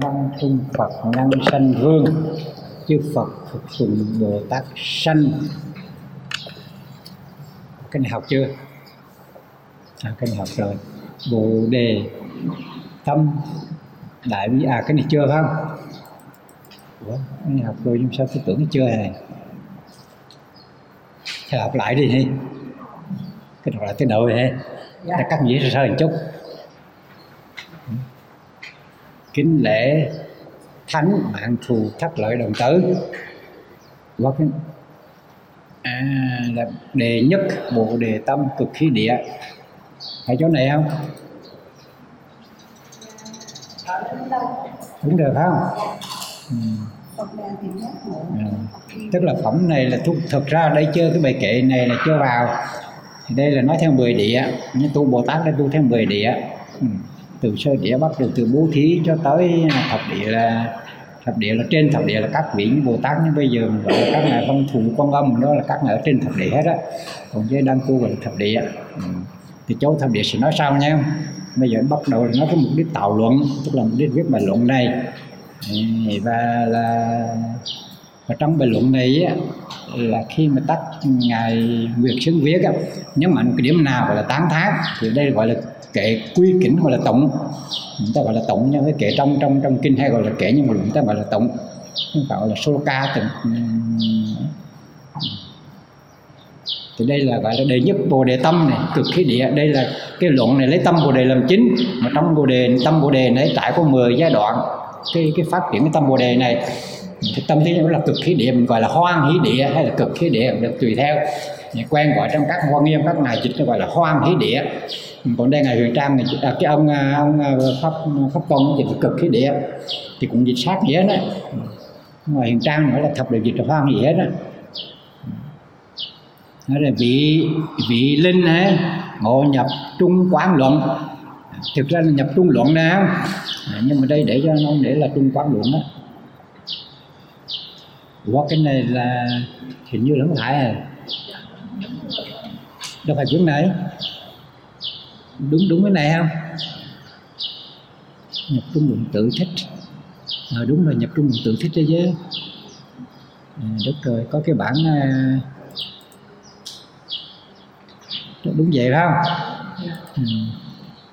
văn trung Phật, năng sanh vương. Chư Phật phục tùng Bồ Tát sanh. Cái này học chưa? À, cái này học rồi. Bồ đề tâm. Đại bi à cái này chưa không? Ủa, cái này học rồi nhưng sao tôi tưởng chưa này thì học lại đi cái học lại tới đầu này dạ. cắt nghĩa sơ sơ một chút. Kính lễ thánh mạng thù thất lợi đồng tử. Hoặc à, là đề nhất bộ đề tâm cực khí địa phải chỗ này không? Đúng được không? Ừ. Tức là phẩm này là thực ra đây chơi cái bài kệ này là chưa vào. Thì đây là nói theo 10 địa. Như tu bồ tát đã tu theo 10 địa. Ừ. Từ sơ địa bắt đầu từ bố thí cho tới thập địa là thập địa là trên thập địa là các vị bồ tát nhưng bây giờ mình gọi là các ngài phong thủ, quan âm đó là các ngài ở trên thập địa hết á. Còn dưới đang tu gọi là thập địa. Ừ thì chỗ thập địa sẽ nói sau nha. Bây giờ bắt đầu là nói cái mục đích tạo luận tức là mục đích viết bài luận này. Và là và trong bài luận này á, là khi mà tắt ngài Nguyệt Xứng viết á, nhấn mạnh cái điểm nào gọi là tán thán thì đây gọi là kệ quy kính gọi là tổng chúng ta gọi là tổng nhưng cái kệ trong trong trong kinh hay gọi là kệ nhưng mà chúng ta gọi là tổng không phải gọi là sloka tụng thì đây là gọi là đề nhất bồ đề tâm này cực khí địa. Đây là cái luận này lấy tâm bồ đề làm chính. Mà trong bồ đề tâm bồ đề này trải có 10 giai đoạn cái cái phát triển cái tâm bồ đề này cái tâm thứ nhất là cực khí địa mình gọi là hoan hỷ địa hay là cực khí địa được tùy theo. Quen gọi trong các hoa nghiêm các ngài dịch nó gọi là hoan hỷ địa. Còn đây ngài huyền trang này à, cái ông à, ông à, pháp pháp công dịch cực khí địa. Thì cũng dịch sát nghĩa đó. Ngoài huyền trang nữa là thập đều dịch là hoan gì hết đó nó là vị vị linh ấy, ngộ nhập trung quán luận. Thực ra là nhập trung luận nè. Nhưng mà đây để cho nó để là trung quán luận đó qua cái này là hình như là không phải à? Đâu phải chuyện này. Đúng đúng cái này không? Nhập trung luận tự thích. À, đúng rồi nhập trung luận tự thích đấy chứ. À, đúng rồi có cái bản à, Dạ, đúng vậy phải không? Ừ.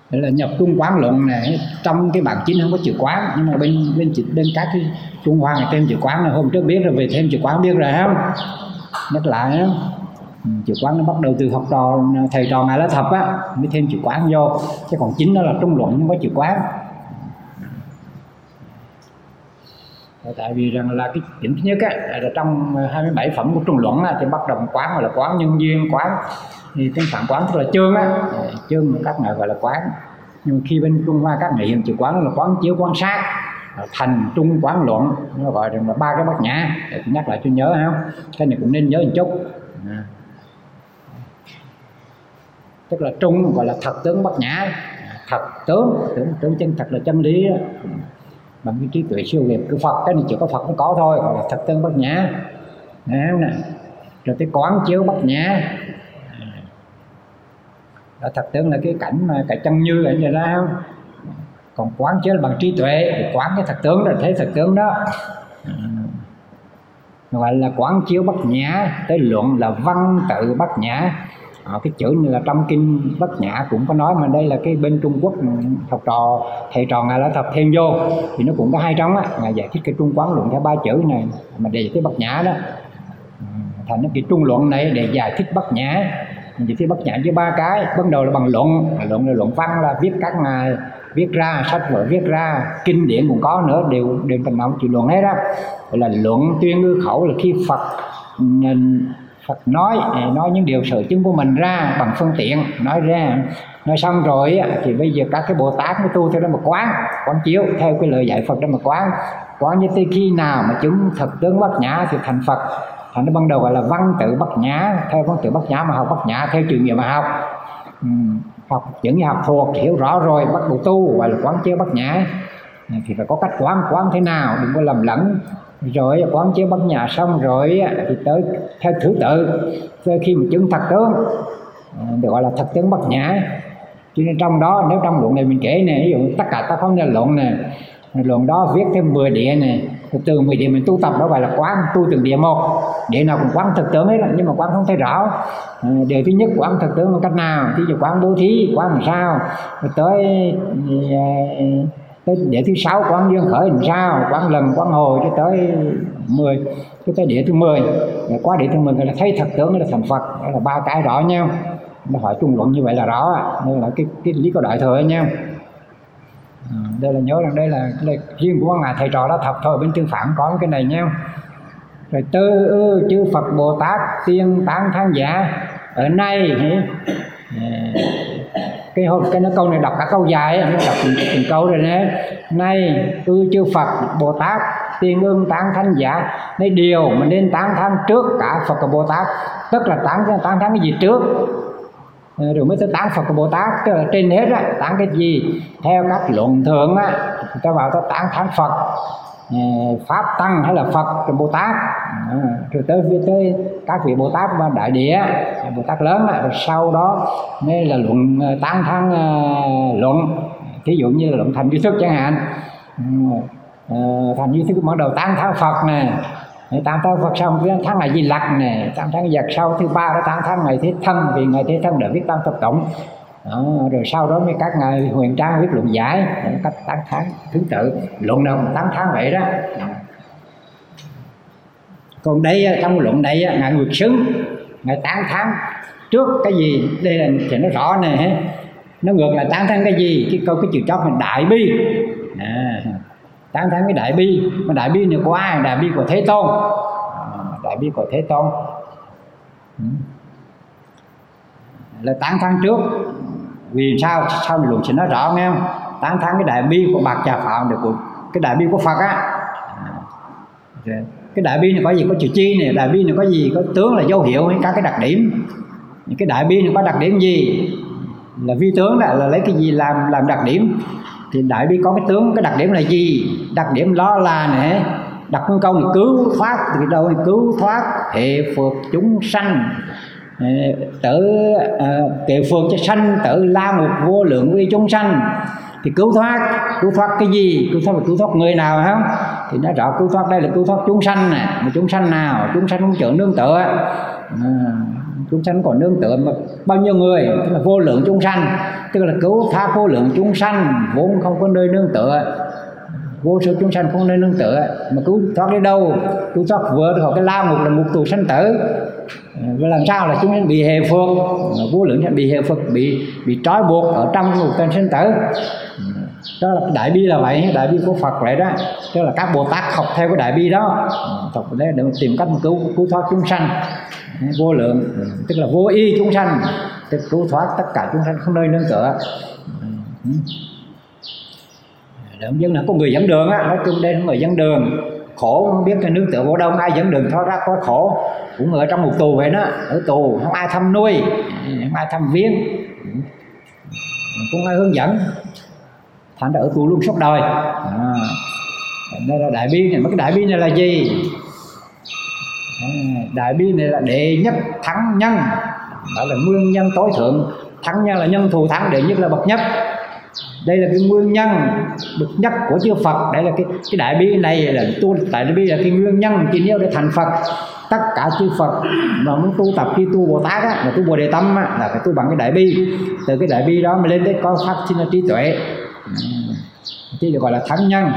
Đấy là nhập trung quán luận này trong cái bản chính không có chữ quán nhưng mà bên bên bên các cái trung hoa này thêm chữ quán này hôm trước biết rồi về thêm chữ quán biết rồi không? Nhắc lại đó. Chữ quán nó bắt đầu từ học trò thầy trò ngài lá thập á mới thêm chữ quán vô. Chứ còn chính nó là trung luận không có chữ quán ờ, tại vì rằng là cái điểm thứ nhất á, là trong 27 phẩm của trung luận á, thì bắt đầu quán gọi là quán nhân duyên quán thì tiếng phạn quán tức là chương á. Ờ, chương các ngài gọi là quán. Nhưng khi bên trung hoa các ngài hiện chữ quán là quán chiếu quán sát thành trung quán luận. Nó gọi là ba cái bát nhã. Để nhắc lại cho nhớ không? Cái này cũng nên nhớ một chút. À tức là trung gọi là thật tướng bất nhã. Thật tướng. Tướng tướng chân thật là chân lý bằng cái trí tuệ siêu việt của Phật, cái này chỉ có Phật mới có thôi, gọi là thật tướng bất nhã. Nè rồi cái quán chiếu bất nhã đó thật tướng là cái cảnh mà cái chân như vậy ra lao, còn quán chiếu là bằng trí tuệ thì quán cái thật tướng là thấy thật tướng đó. Gọi là quán chiếu bất nhã tới luận là văn tự bất nhã. À, cái chữ như là trong kinh bất nhã cũng có nói mà đây là cái bên trung quốc ừ, học trò thầy trò ngài là thập thêm vô. Thì nó cũng có hai trong á ngài giải thích cái trung quán luận theo ba chữ này mà để cái bất nhã đó. Ừ, thành cái trung luận này để giải thích bất nhã giải thích bất nhã với ba cái ban đầu là bằng luận. Luận là luận văn là viết các ngài viết ra, sách vở viết ra, kinh điển cũng có nữa, đều đều thành nào chịu luận hết đó là luận tuyên ngư khẩu là khi phật à, Phật nói à, nói những điều sở chứng của mình ra bằng phương tiện, nói ra, nói xong rồi thì bây giờ các cái Bồ Tát mới tu theo đó mà quán quán chiếu, theo cái lời dạy Phật đó mà quán. Quán như tới khi nào mà chứng thật tướng bất nhã thì thành Phật thành nó ban đầu gọi là văn tự bất nhã theo văn tự bất nhã mà học bất nhã theo trường nghiệm mà học. Ừ, học những học thuộc hiểu rõ rồi bắt đầu tu gọi là quán chiếu bắt nhã. Thì phải có cách quán quán thế nào đừng có lầm lẫn. Rồi quán chiếu bắt nhã xong rồi thì tới theo thứ tự tới khi mà chứng thật tướng à, được gọi là thật tướng bắt nhã. Cho nên trong đó nếu trong luận này mình kể này ví dụ tất cả các không là luận này luận đó viết thêm 10 địa này từ 10 địa mình tu tập đó gọi là quán tu từng địa một địa nào cũng quán thực tướng ấy là nhưng mà quán không thấy rõ. Ờ, Điều thứ nhất quán thực tướng bằng cách nào? Ví dụ quán bố thí quán làm sao? Rồi tới ờ, tới địa thứ sáu quán dương khởi làm sao? Quán lần quán hồi cho tới 10 cho tới địa thứ 10 rồi qua địa thứ 10 là thấy thật tướng là thành Phật đó là ba cái rõ nhau. Nó hỏi trung luận như vậy là rõ nên là cái cái lý có đại thừa nha ờ, đây là nhớ rằng đây là, đây là riêng của ngài thầy trò đó thật thôi bên tương phản có cái này nha rồi tư ư chư Phật Bồ Tát tiên tán Thánh giả. Ở nay à, cái hôm cái nó câu này đọc cả câu dài nó đọc từng, từng câu rồi nè. Nay ư chư Phật Bồ Tát tiên ương tán thán giả. Đây điều mình nên tán thán trước cả Phật và Bồ Tát. Tức là tán tán thán cái gì trước? À, rồi mới tới tán Phật của Bồ Tát. Tức là trên hết á tán cái gì? Theo các luận thượng á ta vào ta tán thán Phật. À, Pháp tăng hay là Phật Bồ Tát ờ, rồi tới tới các vị Bồ Tát và đại địa Bồ Tát lớn rồi sau đó mới là luận ờ, tán thắng ờ, luận. Thí dụ như là luận thành duy thức chẳng hạn. Ờ, thành duy thức bắt đầu tán thắng Phật nè. Tám tháng Phật xong cái tháng ngày Di Lặc nè. Tám tháng giật sau thứ ba đó tám tháng ngày Thế Thân vì ngày Thế Thân đã viết tam thập tổng đó, rồi sau đó mới các ngài huyền trang viết luận giải cách tám tháng thứ tự. Luận nào tám tháng vậy đó còn đây trong luận đây ngài nguyệt xứng ngài tán tháng trước cái gì? Đây là thì nó rõ nè nó ngược lại tán tháng cái gì? Cái câu cái chữ chót là đại bi. À, tán thán cái đại bi. Mà đại bi này của ai? Đại bi của thế tôn. À, đại bi của thế tôn. Ừ. Là tán thán trước. Vì sao? Sao luận sẽ nói rõ nghe không? Tán thán cái đại bi của bạc trà phạm được của cái đại bi của phật á. À, cái đại bi này có gì có chữ chi này đại bi này có gì có tướng là dấu hiệu hay các cái đặc điểm. Những cái đại bi này có đặc điểm gì? Là vi tướng là, là lấy cái gì làm làm đặc điểm? Thì đại bi có cái tướng cái đặc điểm là gì? Đặc điểm đó là nè đặt con câu thì cứu thoát từ đâu thì cứu thoát hệ phượt chúng sanh. Ờ, tự kệ ờ, phượt cho sanh tự la một vô lượng vi chúng sanh. Thì cứu thoát cứu thoát cái gì? Cứu thoát là cứu thoát người nào không? Thì nó rõ cứu thoát đây là cứu thoát chúng sanh này. Mà chúng sanh nào? Chúng sanh không chịu nương tựa. À, chúng sanh còn nương tựa mà bao nhiêu người? Tức là vô lượng chúng sanh. Tức là cứu thoát vô lượng chúng sanh vốn không có nơi nương tựa. Vô số chúng sanh không nơi nương tựa. Mà cứu thoát đi đâu? Cứu thoát vừa khỏi cái lao ngục là ngục tù sanh tử. Và làm sao là chúng sanh bị hệ phục vô lượng sanh bị hệ phục bị bị trói buộc ở trong ngục cái sanh tử đó là đại bi là vậy đại bi của phật vậy đó. Tức là các bồ tát học theo cái đại bi đó. Học để, tìm cách cứu cứu thoát chúng sanh. Vô lượng tức là vô y chúng sanh. Tức cứu thoát tất cả chúng sanh không nơi nương tựa. Động dân là có người dẫn đường á nói chung đây là người dẫn đường. Khổ không biết cái nương tựa vô đâu ai dẫn đường thoát ra có khổ. Cũng ở trong một tù vậy đó ở tù không ai thăm nuôi không ai thăm viếng. Cũng ai hướng dẫn thành ra ở tù luôn suốt đời à, đây là đại bi này mấy cái đại bi này là gì? À, đại bi này là đệ nhất thắng nhân đó là nguyên nhân tối thượng. Thắng nhân là nhân thù thắng đệ nhất là bậc nhất. Đây là cái nguyên nhân bậc nhất của chư Phật. Đây là cái cái đại bi này là tu tại đại bi là cái nguyên nhân chỉ nếu để thành Phật. Tất cả chư Phật mà muốn tu tập khi tu Bồ Tát á, mà tu Bồ Đề Tâm á, là phải tu bằng cái đại bi. Từ cái đại bi đó mà lên tới có phát sinh trí tuệ chứ được gọi là thắng nhân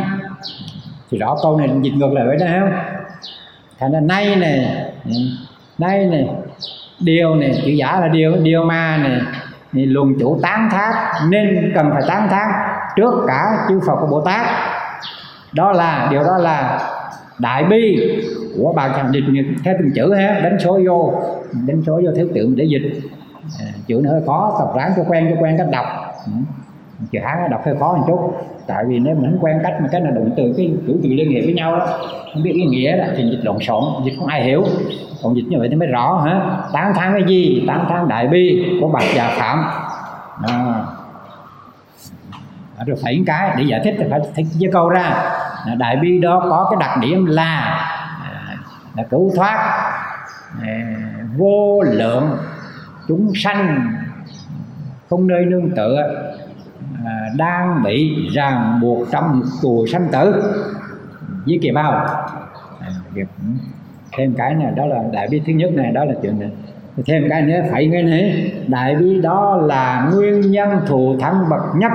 thì rõ câu này dịch ngược lại với đây không? Thành ra nay này ừ, nay này, điều này, chữ giả là điều điều ma này thì chủ tán thác, nên cần phải tán thác trước cả chư Phật của Bồ Tát. Đó là, điều đó là đại bi của bà thằng dịch theo từng chữ ha, đánh số vô, đánh số vô theo tượng để dịch. À, chữ nó hơi khó, tập ráng cho quen cho quen cách đọc. Ừ chữ hán đọc hơi khó một chút. Tại vì nếu mình không quen cách mà cái là động từ cái chủ từ liên hệ với nhau đó không biết ý nghĩa đó, thì dịch lộn xộn dịch không ai hiểu. Còn dịch như vậy thì mới rõ hả? Tán thán cái gì? Tán thán đại bi của bạc già phạm. Đó. rồi phải cái để giải thích thì phải thích với câu ra. Đại bi đó có cái đặc điểm là à, là cứu thoát à, vô lượng chúng sanh không nơi nương tựa à, đang bị ràng buộc trong tù sanh tử. Với kỳ bao. À, thêm cái này đó là đại bi thứ nhất này đó là chuyện này. Thêm cái nữa phải nghe này đại bi đó là nguyên nhân thù thắng bậc nhất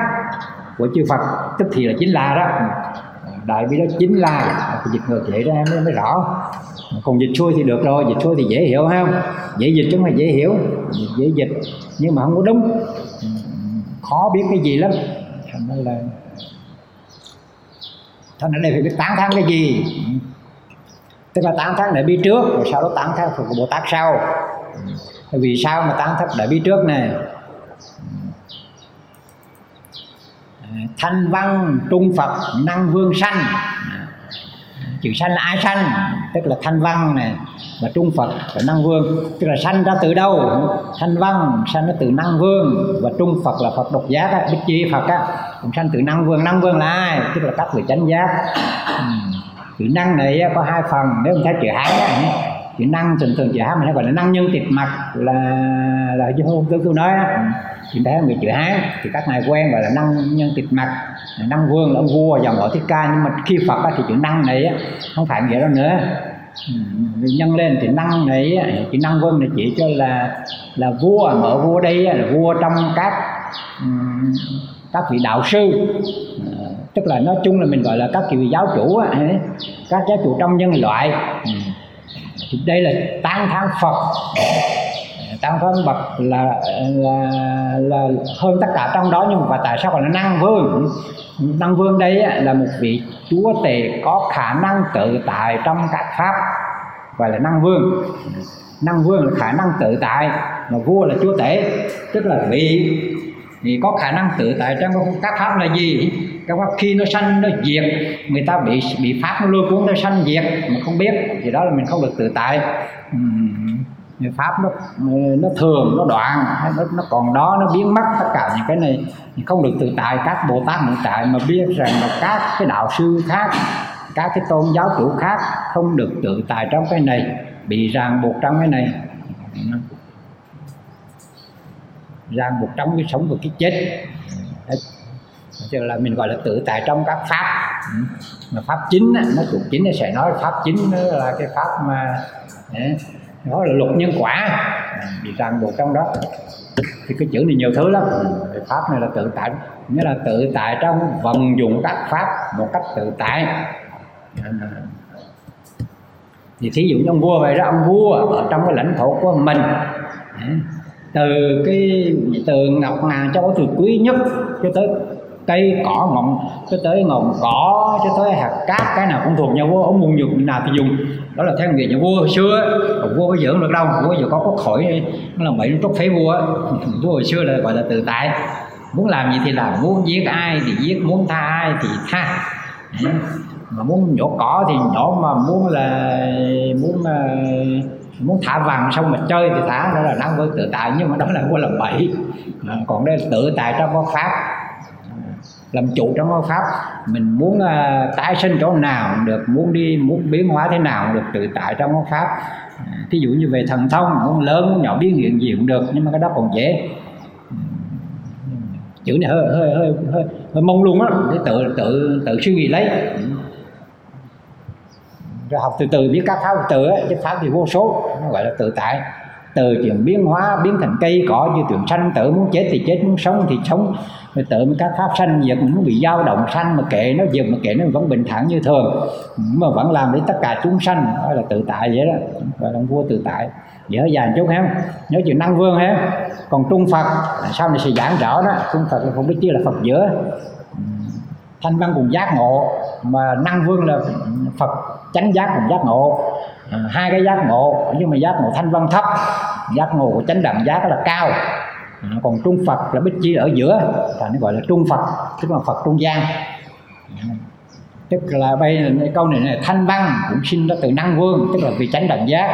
của chư Phật. Tức thì là chính là đó. Đại bi đó chính là dịch ngược vậy ra mới, mới rõ. Còn dịch xuôi thì được rồi dịch xuôi thì dễ hiểu không? Dễ dịch chứ không phải dễ hiểu. Dễ dịch nhưng mà không có đúng khó biết cái gì lắm. Thành ra là thành ra đây phải biết tán thán cái gì. Tức là tán thán để biết trước, rồi sau đó tán thán phục bồ tát sau. Vì sao mà tán thán để biết trước này thanh văn trung phật, năng vương sanh chữ sanh là ai sanh? Tức là thanh văn này và trung phật và năng vương. Tức là sanh ra từ đâu? Thanh văn sanh ra từ năng vương. Và trung phật là phật độc giác á, bích chi phật á cũng sanh từ năng vương. Năng vương là ai? Tức là các vị chánh giác. Chữ năng này có hai phần. Nếu mình thấy chữ hán chữ năng thường thường chữ hán mình hay gọi là năng nhân tiệt mặt là là chứ không tôi tôi nói á. Thì thấy người chữ hán thì các ngài quen gọi là năng nhân tiệt mặt năng vương là ông vua dòng họ thích ca. Nhưng mà khi phật á, thì chữ năng này á, không phải vậy đâu nữa. Nhân lên thì năng này chữ năng vương này chỉ cho là là vua mà ở vua đây là vua trong các các vị đạo sư. Tức là nói chung là mình gọi là các vị giáo chủ các giáo chủ trong nhân loại thì đây là tán thán phật. Tán thán bậc là, là là hơn tất cả trong đó nhưng mà tại sao gọi là năng vương? Năng vương đây là một vị chúa tể có khả năng tự tại trong các pháp gọi là năng vương. Năng vương là khả năng tự tại mà vua là chúa tể tức là vị thì có khả năng tự tại trong các pháp là gì? Các pháp khi nó sanh nó diệt người ta bị bị pháp nó lôi cuốn nó sanh diệt mà không biết thì đó là mình không được tự tại. Pháp nó nó thường nó đoạn nó, nó còn đó nó biến mất tất cả những cái này. Không được tự tại các bồ tát hiện tại mà biết rằng là các cái đạo sư khác các cái tôn giáo chủ khác không được tự tại trong cái này bị ràng buộc trong cái này ràng buộc trong cái sống và cái chết. Cho là mình gọi là tự tại trong các pháp. Ừ. Mà pháp chính nó thuộc chính nó sẽ nói pháp chính nó là cái pháp mà đó là luật nhân quả. Bị ràng buộc trong đó. Thì cái chữ này nhiều thứ lắm. Pháp này là tự tại, nghĩa là tự tại trong vận dụng các pháp một cách tự tại. Thì thí dụ như ông vua vậy đó, ông vua ở trong cái lãnh thổ của mình từ cái, từ ngọc ngà cho từ quý nhất, cho tới cây, cỏ, ngọn, cho tới ngọn cỏ, cho tới hạt cát, cái nào cũng thuộc nhà vua. Ông muốn dùng nào thì dùng. Đó là theo nghề nhà vua hồi xưa còn vua bây giờ không được đâu. Vua giờ có có khỏi nó làm bậy nó trút phế vua vua hồi xưa là gọi là tự tại. Muốn làm gì thì làm. Muốn giết ai thì giết. Muốn tha ai thì tha. Mà muốn nhổ cỏ thì nhổ. Mà muốn là muốn là muốn thả vàng xong mà chơi thì thả đó là năng với tự tại nhưng mà đó là vua làm bậy. Còn đây là tự tại trong pháp pháp. Làm chủ trong pháp. Mình muốn uh, tái sinh chỗ nào được muốn đi muốn biến hóa thế nào được tự tại trong pháp. Thí dụ như về thần thông muốn lớn muốn nhỏ biến hiện gì cũng được nhưng mà cái đó còn dễ. Chữ này hơi hơi hơi hơi, hơi mông luôn á để tự tự tự suy nghĩ lấy rồi học từ từ, biết các pháp từ ấy chứ pháp thì vô số, nó gọi là tự tại. Từ chuyện biến hóa, biến thành cây, cỏ như tượng sanh tử muốn chết thì chết, muốn sống thì sống. Rồi tự các pháp sanh diệt muốn bị dao động sanh, mà kệ nó diệt mà kệ nó vẫn bình thản như thường. Mà vẫn làm để tất cả chúng sanh đó là tự tại vậy đó, gọi là vua tự tại. Dễ dàng chút ha. Nhớ chuyện năng vương ha. Còn trung phật sau này sẽ giảng rõ đó. Trung phật là không biết chi là phật giữa thanh văn cùng giác ngộ, mà năng vương là phật chánh giác cùng giác ngộ. À, hai cái giác ngộ nhưng mà giác ngộ thanh văn thấp giác ngộ của chánh đẳng giác là cao. À, còn trung phật là bích chi ở giữa là nó gọi là trung phật tức là phật trung gian. Tức là bây câu này là thanh văn cũng sinh ra từ năng vương tức là vì chánh đẳng giác.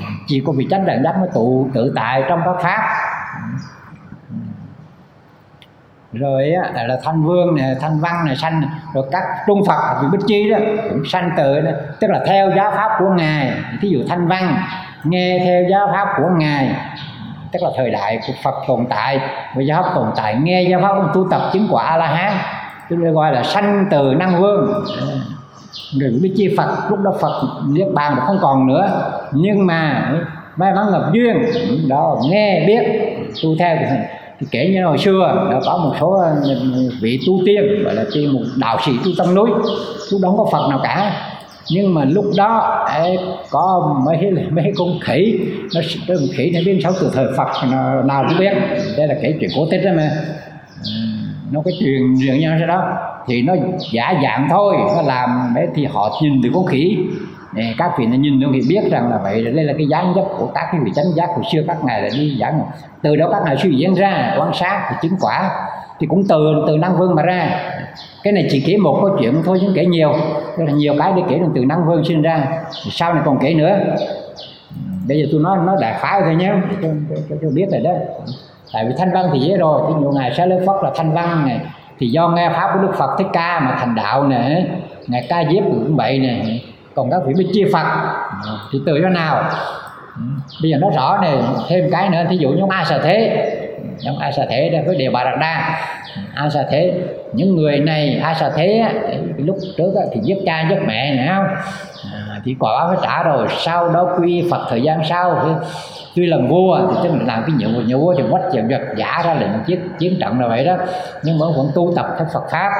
À, chỉ có vì chánh đẳng giác mới tụ tự tại trong các pháp rồi á, là thanh vương này thanh văn này sanh rồi các trung phật vị bích chi đó cũng sanh từ đó. Tức là theo giáo pháp của ngài. Thí dụ thanh văn nghe theo giáo pháp của ngài tức là thời đại của phật tồn tại và giáo pháp tồn tại nghe giáo pháp ông tu tập chứng quả a la hán chúng ta gọi là sanh từ năng vương. Rồi biết chi phật lúc đó phật niết bàn không còn nữa. Nhưng mà may mắn gặp duyên đó nghe biết tu theo thì kể như hồi xưa đã có một số ờ, vị tu tiên gọi là tiên một đạo sĩ tu tâm núi lúc đó không có phật nào cả. Nhưng mà lúc đó ấy, có mấy mấy con khỉ nó con khỉ nó biến xấu từ thời Phật nào, nào cũng biết. Đây là kể chuyện cổ tích đó mà. Nó có truyền truyền nhau sau đó. Thì nó giả dạng thôi nó làm đấy thì họ nhìn từ con khỉ để các vị nhìn nó thì biết rằng là vậy. Đây là cái dáng dấp của các cái vị chánh giác hồi xưa các ngài đã đi giảng. Từ đó các ngài suy diễn ra quan sát thì chứng quả. Thì cũng từ từ năng vương mà ra. Cái này chỉ kể một câu chuyện thôi chứ kể nhiều. Rất là nhiều cái để kể từ năng vương sinh ra. Thì sau này còn kể nữa. Bây giờ tôi nói nó đại khái thôi nhé. Cho, cho, cho, cho biết rồi đó. Tại vì thanh văn thì dễ rồi. Thì nhiều ngày sẽ lấy phật là thanh văn này. Thì do nghe pháp của đức phật thích ca mà thành đạo này ngài ca diếp cũng vậy này còn các vị mới chia phật. Ờ, thì từ chỗ nào? Ừ, bây giờ nó rõ này thêm cái nữa thí dụ như a sa thế. Nhóm a sa thế đây với đề bà đạt đa. A sa thế những người này a sa thế lúc trước thì giúp cha giúp mẹ nữa không? À, thì quả báo phải trả rồi sau đó quy phật thời gian sau thì tuy là vua thì tức là làm cái nhiệm vụ nhà vua thì quách dần giật giả ra lệnh chiến chiến trận là vậy đó. Nhưng mà ông vẫn tu tập theo Phật pháp.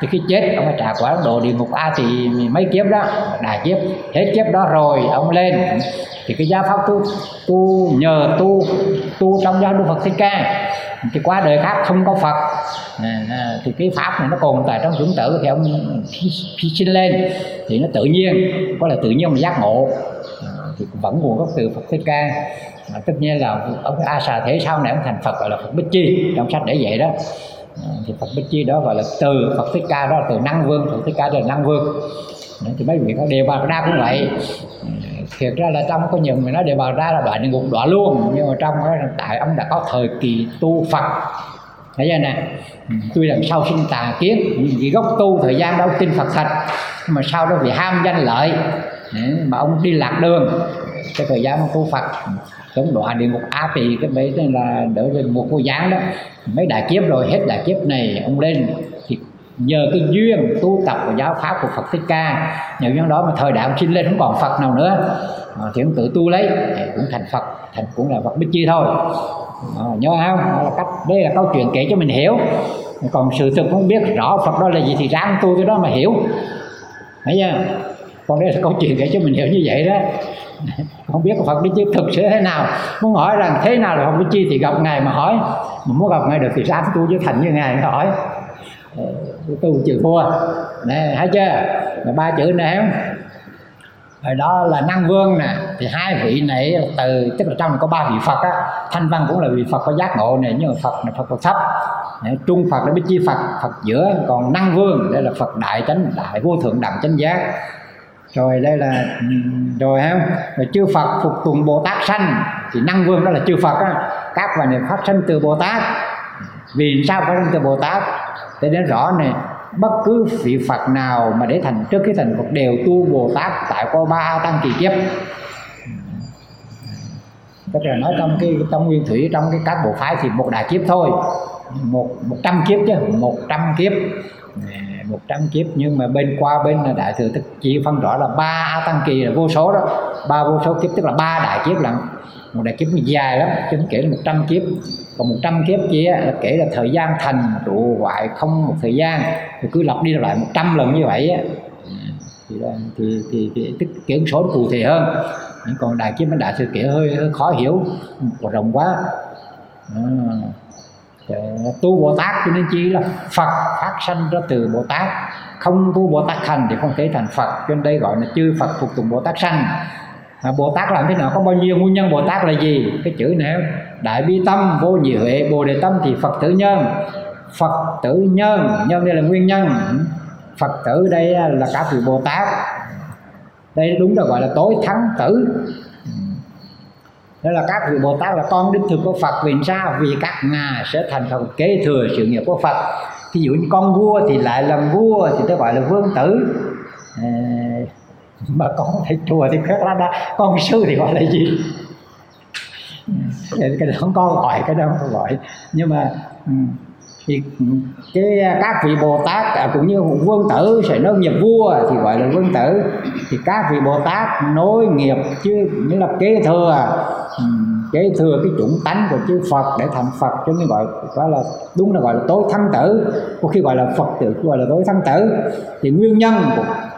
Thì khi chết ông phải trả quả độ địa ngục a thì mấy kiếp đó đại kiếp. Hết kiếp đó rồi ông lên. Thì cái gia pháp tu tu nhờ tu tu trong giáo đức Phật thích ca. Thì qua đời khác không có Phật. À, à thì cái pháp này nó còn tại trong chúng tử thì ông khi sinh lên thì nó tự nhiên có là tự nhiên mà giác ngộ. À, thì vẫn nguồn gốc từ Phật thích ca à, tất nhiên là ông a xà thế sau này ông thành phật gọi là phật bích chi trong sách để vậy đó. À, thì phật bích chi đó gọi là từ phật thích ca đó từ năng vương phật thích ca là năng vương. À, thì mấy vị các đề bà đa cũng vậy. À, thiệt ra là trong có nhiều người nói đề bà đa là đoạn địa ngục đoạn luôn nhưng mà trong đó tại ông đã có thời kỳ tu phật. Thấy chưa nè? Ừ, tuy làm sau sinh tà kiến vì gốc tu thời gian đâu tin phật thật nhưng mà sau đó vì ham danh lợi à, mà ông đi lạc đường cái thời gian tu phật chống đọa địa ngục a thì cái mấy tên là đỡ về một cô giáng đó. Mấy đại kiếp rồi hết đại kiếp này ông lên. Thì nhờ cái duyên tu tập của giáo pháp của Phật Thích Ca nhờ duyên đó mà thời đại ông sinh lên không còn Phật nào nữa. Thì ông tự tu lấy cũng thành Phật thành cũng là Phật Bích Chi thôi. À, nhớ không? Đó là cách đây là câu chuyện kể cho mình hiểu. Còn sự thực không biết rõ Phật đó là gì thì ráng tu cái đó mà hiểu. Thấy chưa? Còn đây là câu chuyện kể cho mình hiểu như vậy đó. không biết Phật Bích Chi thực sự thế nào. Muốn hỏi rằng thế nào là Phật Bích Chi thì gặp ngài mà hỏi. Mà muốn gặp ngài được thì ráng tu với thành như ngài hỏi. Ờ, tu chịu thua nè thấy chưa? Rồi ba chữ này không? Rồi đó là năng vương nè. Thì hai vị này từ, tức là trong này có ba vị phật á. Thanh văn cũng là vị phật có giác ngộ này nhưng mà phật là phật phật thấp. Trung phật là bích chi phật phật giữa. Còn năng vương đây là phật đại chánh, đại vô thượng đẳng chánh giác rồi đây là rồi không rồi chư phật phục tùng bồ tát sanh. Thì năng vương đó là chư phật á. Các và này phát sanh từ bồ tát. Vì sao phát sanh từ bồ tát? Để đến rõ này, bất cứ vị phật nào mà để thành, trước cái thành phật đều tu bồ tát tại có ba tăng kỳ kiếp. Tức là nói trong cái, trong nguyên thủy, trong cái các bộ phái thì một đại kiếp thôi. Một một trăm kiếp chứ, một trăm kiếp một trăm kiếp nhưng mà bên qua bên là đại thừa tức chỉ phân rõ là ba a tăng kỳ là vô số đó. Ba vô số kiếp tức là ba đại kiếp lận. Một đại kiếp dài lắm chứ kể là một trăm kiếp. Còn một trăm kiếp kia là kể là thời gian thành trụ hoại không một thời gian. Thì cứ lặp đi lặp lại một trăm lần như vậy á. Thì, thì, thì, thì tức kiểu số cụ thể hơn. Còn đại kiếp đại thừa kể hơi, hơi khó hiểu rộng quá. À tu bồ tát cho nên chỉ là phật phát sanh ra từ bồ tát. Không tu bồ tát thành thì không thể thành phật. Cho nên đây gọi là chư phật phục tùng bồ tát sanh. À, bồ tát làm thế nào? Có bao nhiêu nguyên nhân bồ tát là gì? Cái chữ này đại bi tâm vô nhị huệ bồ đề tâm thì phật tử nhân. Phật tử nhân nhân đây là nguyên nhân. Phật tử đây là cả vị bồ tát. Đây đúng là gọi là tối thắng tử đó là các vị bồ tát là con đích thực của phật vì sao? Vì các ngài sẽ thành phần kế thừa sự nghiệp của phật. Thí dụ như con vua thì lại làm vua thì tôi gọi là vương tử. À, mà con thầy chùa thì khác lắm đó. Con sư thì gọi là gì? Cái đó không có gọi cái đó không có gọi. Nhưng mà ừ, thì cái à, các vị bồ tát à, cũng như vương tử sẽ nối nghiệp vua thì gọi là vương tử. Thì các vị bồ tát nối nghiệp chứ như là kế thừa kế thừa cái chủng tánh của chư Phật để thành Phật, cho nên gọi gọi là, đúng là gọi là tối thân tử. Có khi gọi là Phật tử gọi là tối thân tử. Thì nguyên nhân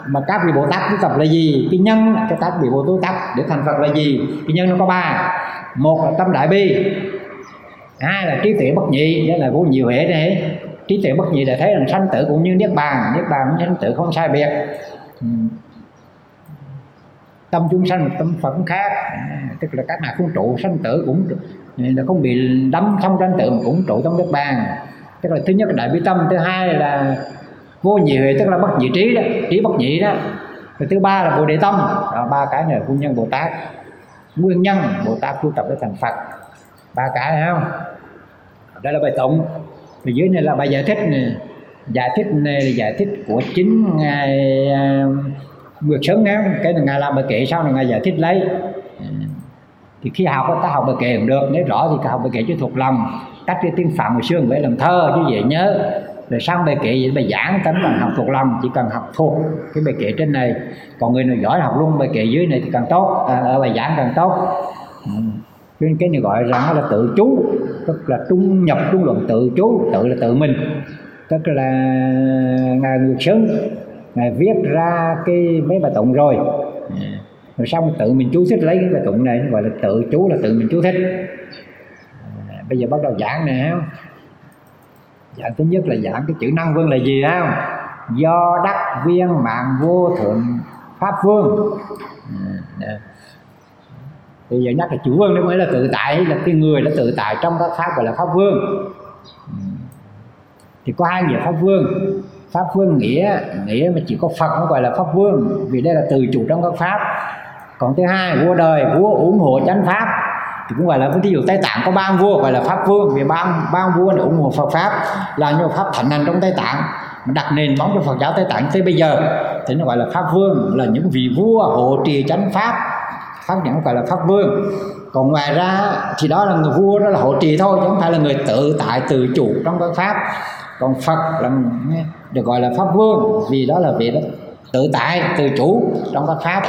mà các vị Bồ Tát tu tập là gì? Cái nhân cho các vị Bồ Tát để thành Phật là gì? Cái nhân nó có ba. Một là tâm đại bi hai là trí tuệ bất nhị đó là vô nhiều hệ đấy. Trí tuệ bất nhị là thấy rằng sanh tử cũng như niết bàn. Niết bàn với sanh tử không sai biệt. Ừ. Tâm chúng sanh tâm phật khác. À, tức là các hạt không trụ sanh tử cũng là không bị đắm trong sanh tử mà cũng trụ trong niết bàn. Tức là thứ nhất là đại bi tâm thứ hai là vô nhị hệ tức là bất nhị trí đó trí bất nhị đó. Rồi thứ ba là bồ đề tâm. Đó, ba cái này là nguyên nhân bồ tát. Nguyên nhân bồ tát tu tập để thành phật. Ba cái thấy không? Đây là bài tụng thì dưới này là bài giải thích này giải thích này là giải thích của chính ngài à, vượt sớm Sấn cái là ngài làm bài kệ sau này ngài giải thích lấy. Thì khi học ta học bài kệ cũng được. Nếu rõ thì học bài kệ chứ thuộc lòng. Cách cái tiếng phạm hồi xưa phải làm thơ chứ dễ nhớ. Rồi sang bài kệ vậy bài giảng tấm bằng học thuộc lòng. Chỉ cần học thuộc cái bài kệ trên này. Còn người nào giỏi học luôn bài kệ dưới này thì càng tốt. À, ở bài giảng càng tốt nên cái này gọi rằng là tự chú, tức là trung nhập, trung luận tự chú, tự là tự mình. Tức là ngài nguyệt sớm ngài viết ra cái mấy bài tụng rồi. Rồi xong tự mình chú thích lấy cái bài tụng này, gọi là tự chú là tự mình chú thích. Bây giờ bắt đầu giảng nè giảng thứ nhất là giảng cái chữ năng vương là gì không? Do đắc viên mạng vô thượng pháp vương. À, thì giờ nhắc là chủ vương đấy mới là tự tại, là cái người đã tự tại trong các pháp gọi là pháp vương. Ừ. Thì có hai nghĩa pháp vương. Pháp vương nghĩa nghĩa mà chỉ có phật mới gọi là pháp vương, vì đây là từ chủ trong các pháp. Còn thứ hai, vua đời, vua ủng hộ chánh pháp, thì cũng gọi là ví dụ tây tạng có ba vua gọi là pháp vương, vì ba ba vua này ủng hộ phật pháp, là như pháp thạnh hành trong tây tạng đặt nền móng cho phật giáo tây tạng tới bây giờ. Thì nó gọi là pháp vương, là những vị vua hộ trì chánh pháp pháp nhãn gọi là pháp vương. Còn ngoài ra thì đó là người vua đó là hộ trì thôi chứ không phải là người tự tại tự chủ trong các pháp. Còn phật là được gọi là pháp vương vì đó là vị đó tự tại tự chủ trong các pháp.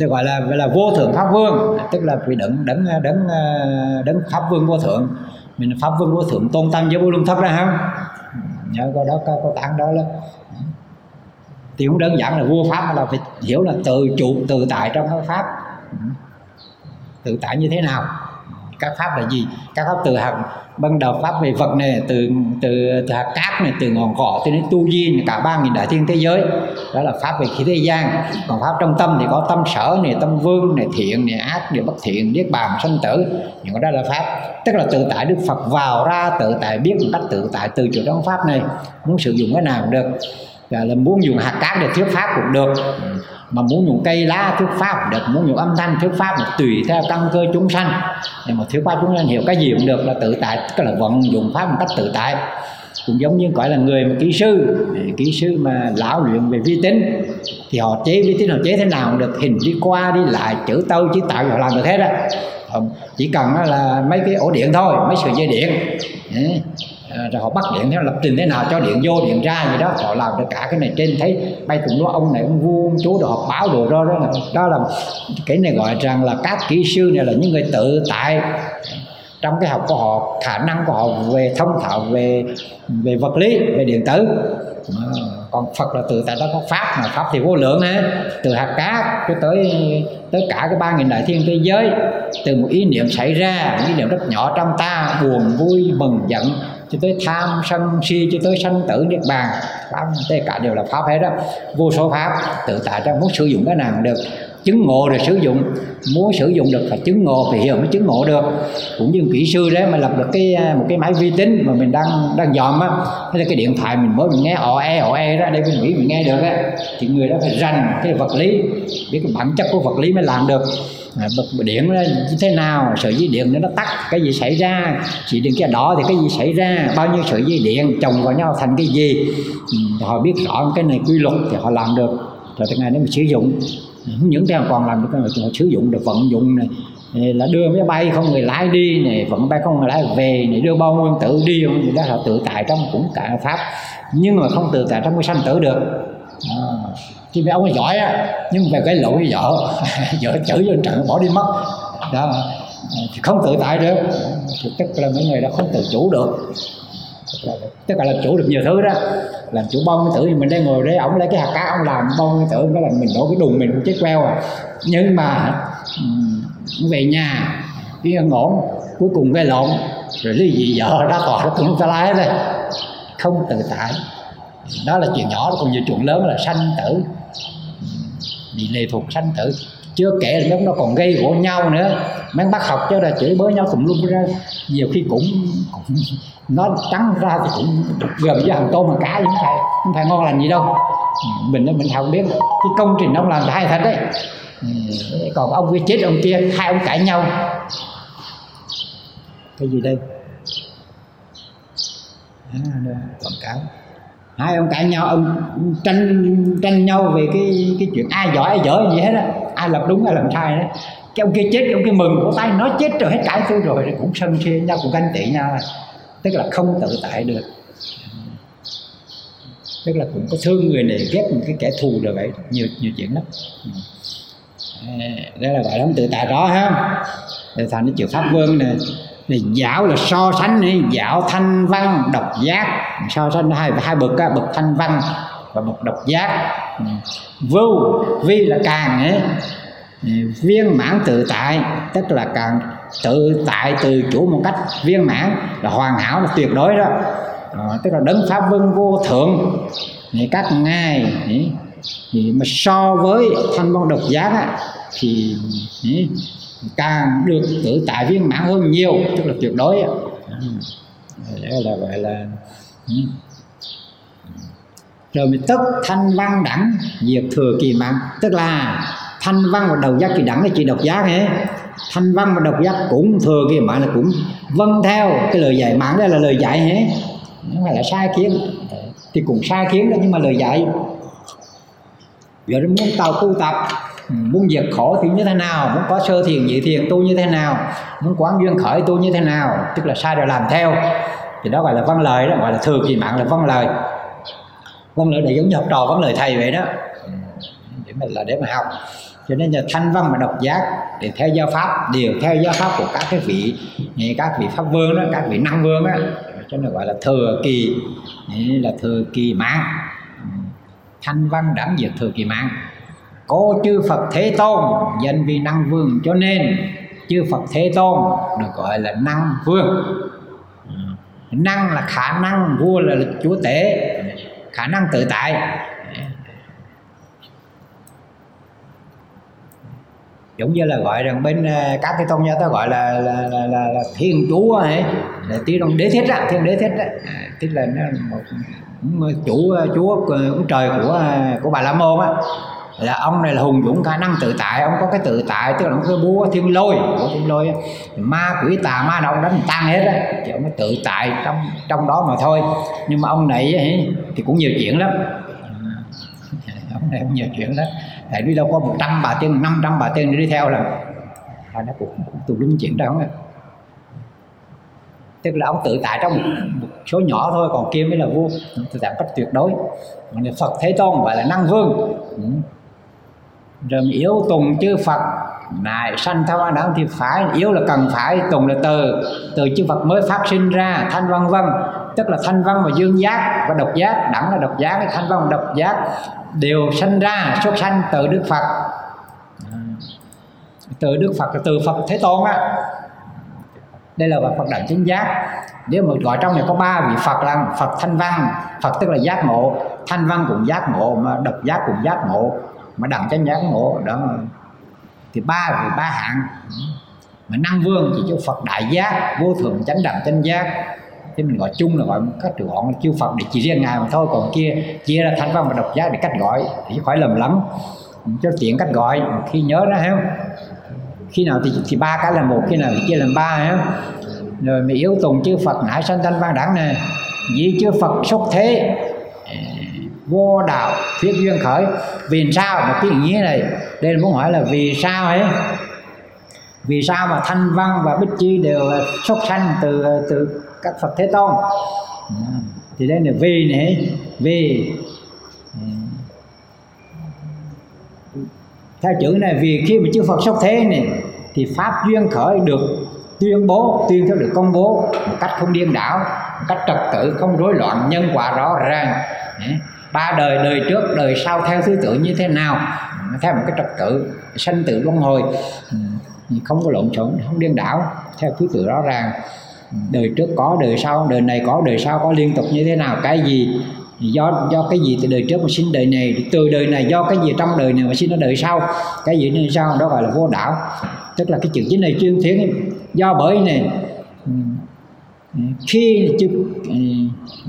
Tôi gọi là là vô thượng pháp vương tức là vị đấng đấng đấng đấng pháp vương vô thượng. Mình pháp vương vô thượng tôn tâm với vô lương thấp ra không nhớ có đó có, có tán đó là thì cũng đơn giản là vua pháp là phải hiểu là tự chủ tự tại trong các pháp. Tự tại như thế nào? Các pháp là gì? Các pháp từ hạt ban đầu pháp về vật này từ từ, từ hạt cát này từ ngọn cỏ cho đến tu di cả ba nghìn đại thiên thế giới. Đó là pháp về khí thế gian. Còn pháp trong tâm thì có tâm sở này tâm vương này thiện này ác này bất thiện niết bàn sanh tử. Những cái đó là pháp. Tức là tự tại đức phật vào ra tự tại biết một cách tự tại từ chỗ trong pháp này. Muốn sử dụng cái nào cũng được là, là muốn dùng hạt cát để thuyết pháp cũng được. Mà muốn dùng cây lá thuyết pháp được muốn dùng âm thanh thuyết pháp là tùy theo căn cơ chúng sanh. Để mà thuyết pháp chúng sanh hiểu cái gì cũng được là tự tại tức là vận dụng pháp một cách tự tại. Cũng giống như gọi là người mà kỹ sư kỹ sư mà lão luyện về vi tính thì họ chế vi tính họ chế thế nào cũng được. Hình đi qua đi lại chữ tâu chữ tạo họ làm được hết á. Chỉ cần là mấy cái ổ điện thôi mấy sợi dây điện À, rồi họ bắt điện theo lập trình thế nào cho điện vô điện ra gì đó. Họ làm được cả cái này trên thấy bay cùng nói ông này ông vua ông chúa rồi họ báo đồ đó đó là, đó là cái này gọi rằng là các kỹ sư này là những người tự tại. Trong cái học của họ khả năng của họ về thông thạo về về vật lý về điện tử. À, còn Phật là tự tại đó có pháp mà pháp thì vô lượng ha từ hạt cát cho tới tới cả cái ba nghìn đại thiên thế giới từ một ý niệm xảy ra một ý niệm rất nhỏ trong ta buồn vui mừng giận cho tới tham sân si, cho tới sanh tử niết bàn. Pháp, tất cả đều là pháp hết đó vô số pháp tự tại trong muốn sử dụng cái nào được chứng ngộ rồi sử dụng. Muốn sử dụng được phải chứng ngộ, phải hiểu mới chứng ngộ được. Cũng như kỹ sư đấy, mà lập được cái à, một cái máy vi tính mà mình đang đang dòm á hay là cái điện thoại mình mới mình nghe ọ e ọ e ra đây mình nghĩ mình nghe được á, thì người đó phải rành cái vật lý, biết cái bản chất của vật lý mới làm được. À, bật điện nó như thế nào, sợi dây điện nó tắt, cái gì xảy ra, chỉ điện cái đỏ thì cái gì xảy ra, bao nhiêu sợi dây điện, chồng vào nhau thành cái gì. Ừ, họ biết rõ cái này quy luật thì họ làm được. Rồi từ ngày đó mình sử dụng những cái còn làm được họ sử dụng được vận dụng này. Là đưa máy bay không người lái đi này vận bay không người lái về này đưa bao nguyên tử đi thì đó họ tự tại trong cũng cả pháp. Nhưng mà không tự tại trong cái sanh tử được. À, chứ mấy ông ấy giỏi á nhưng về cái lỗi vợ vợ chửi lên trận bỏ đi mất. Đó thì không tự tại được. Thì tức là mấy người đó không tự chủ được tức là làm chủ được nhiều thứ đó. Làm chủ bông cái tử thì mình đang ngồi đấy, ổng lấy cái hạt cá ông làm bông cái tử đó là mình đổ cái đùng mình cũng chết queo à. Nhưng mà về nhà yên ổn cuối cùng gây lộn, rồi lý gì vợ đã tỏ nó cũng ta lái đây. Không tự tại. Đó là chuyện nhỏ, còn nhiều chuyện lớn là sanh tử. Bị lệ thuộc sanh tử chưa kể là nó còn gây gỗ nhau nữa. Mấy bác học cho là chửi bới nhau tùm lum ra. Nhiều khi cũng, cũng nó trắng ra thì cũng gần với hàng tôm hàng cá không phải không phải ngon lành gì đâu. Mình mình không biết cái công trình ông làm hay thật đấy. Còn ông kia chết ông kia hai ông cãi nhau. Cái gì đây? À, quảng cáo hai ông cãi nhau, ông tranh tranh nhau về cái cái chuyện ai giỏi, ai dở gì hết á. Ai làm đúng, ai làm sai đó. Cái ông kia chết, cái ông kia mừng có tay nó chết rồi, hết cãi tôi rồi. Cũng sân si, nhau cũng ganh tị nhau. Tức là không tự tại được. Tức là cũng có thương người này, ghét một cái kẻ thù rồi vậy. Nhiều nhiều chuyện lắm. Đây là gọi là không tự tại đó ha. Thành nó chịu pháp vương này thì dạo là so sánh đi. Dạo thanh văn độc giác. So sánh hai hai bậc á bậc thanh văn và bậc độc giác. Vô vi là càng ấy. Viên mãn tự tại tức là càng tự tại từ chủ một cách viên mãn là hoàn hảo là tuyệt đối đó. À, tức là đấng pháp vân vô thượng. Thì các ngài thì mà so với thanh văn độc giác á, thì càng được tự tại viên mãn hơn nhiều, tức là tuyệt đối ừ. đó là gọi là ừ. rồi mình tức thanh văn đẳng diệt thừa kỳ mạng. Tức là thanh văn và đầu giác kỳ đẳng là chỉ độc giác hết thanh văn và độc giác cũng thừa kỳ mạng là cũng vâng theo cái lời dạy mạng, đó là lời dạy hết nhưng phải là sai kiến thì cũng sai kiến đó, nhưng mà lời dạy. Giờ nó muốn tàu tu tập muốn diệt khổ thì như thế nào? Muốn có sơ thiền, nhị thiền, tu như thế nào? Muốn quán duyên khởi tu như thế nào? Tức là sai rồi làm theo. Thì đó gọi là văn lời đó, gọi là thừa kỳ mạng là văn lời. Văn lời để giống như học trò văn lời thầy vậy đó. Để mà là để mà học. Cho nên là thanh văn mà độc giác để theo giáo pháp, đều theo giáo pháp của các cái vị các vị pháp vương đó, các vị năng vương đó cho nên gọi là thừa kỳ là thừa kỳ mạng. Thanh văn đẳng diệt thừa kỳ mạng. Cô chư Phật Thế Tôn danh vì năng vương cho nên chư Phật Thế Tôn được gọi là năng vương. Ừ. Năng là khả năng vua là lực chúa tể khả năng tự tại. Giống như là gọi rằng bên à, các cái tôn giáo ta gọi là là, là, là, là thiên chúa ấy là tiếng đế thiết á thiên đế thiết á à, tức là nó một chủ à, chúa à, ông trời của của bà la môn á là ông này là hùng dũng khả năng tự tại ông có cái tự tại tức là ông cái búa thiên lôi. Của thiên lôi ma quỷ tà ma đâu đánh tan hết á thì ông mới tự tại trong trong đó mà thôi. Nhưng mà ông này thì cũng nhiều chuyện lắm. Ông này cũng nhiều chuyện lắm. Tại đi đâu có 100 bà tiên 500 bà tiên đi theo là à, nó cũng, cũng tù lum chuyện đó tức là ông tự tại trong một, một số nhỏ thôi còn kia mới là vua. Tự tại cách tuyệt đối. Phật Thế Tôn gọi là năng vương. Ừ rồi rồi yếu tùng chư Phật. Lại sanh tham ăn đẳng thì phải, yếu là cần phải, tùng là từ. Từ chư Phật mới phát sinh ra thanh văn vân. Tức là thanh văn và dương giác và độc giác, đẳng là độc giác, thanh văn và độc giác đều sanh ra, xuất sanh từ Đức Phật. Từ Đức Phật từ Phật Thế Tôn á. Đây là Phật đẳng chính giác. Nếu mà gọi trong này có ba vị Phật là Phật thanh văn, Phật tức là giác ngộ. Thanh văn cũng giác ngộ mà độc giác cũng giác ngộ mà đặng chánh giác ngộ, đó. Thì ba về ba hạng. Mà năm vương thì chư phật đại giác, vô thường chánh đẳng chánh giác. Thế mình gọi chung là gọi cách gọn là chư phật để chỉ riêng ngài mà thôi. Còn kia, chia ra thanh văn và độc giác để cách gọi, thì khỏi lầm lắm cho tiện cách gọi, khi nhớ đó hiểu khi nào thì thì ba cái là một, khi nào thì chia làm ba hiểu rồi mình yếu tùng chư phật nải sanh thanh văn đẳng này. Vì chư phật xuất thế vô đạo, thuyết duyên khởi. Vì sao? Một cái nghĩa này. Đây là muốn hỏi là vì sao ấy? Vì sao mà thanh văn và bích chi đều ờ, xuất sanh từ ờ, từ các phật thế tôn? À, thì đây là vì này. Vì theo chữ này, vì khi mà chư Phật xuất thế này, thì pháp duyên khởi được tuyên bố, tuyên theo được công bố một cách không điên đảo, một cách trật tự, không rối loạn, nhân quả rõ ràng ba đời đời trước, đời sau theo thứ tự như thế nào? Theo một cái trật tự sanh tử luân hồi. Ừ, không có lộn xộn, không điên đảo. Theo thứ tự rõ ràng, đời trước có, đời sau, đời này có, đời sau có liên tục như thế nào, cái gì? Do do cái gì từ đời trước mà sinh đời này? Từ đời này do cái gì trong đời này mà sinh ở đời sau? Cái gì nên sau? Đó gọi là vô đảo. Tức là cái chữ chính này chuyên thiến do bởi này ừ, khi chữ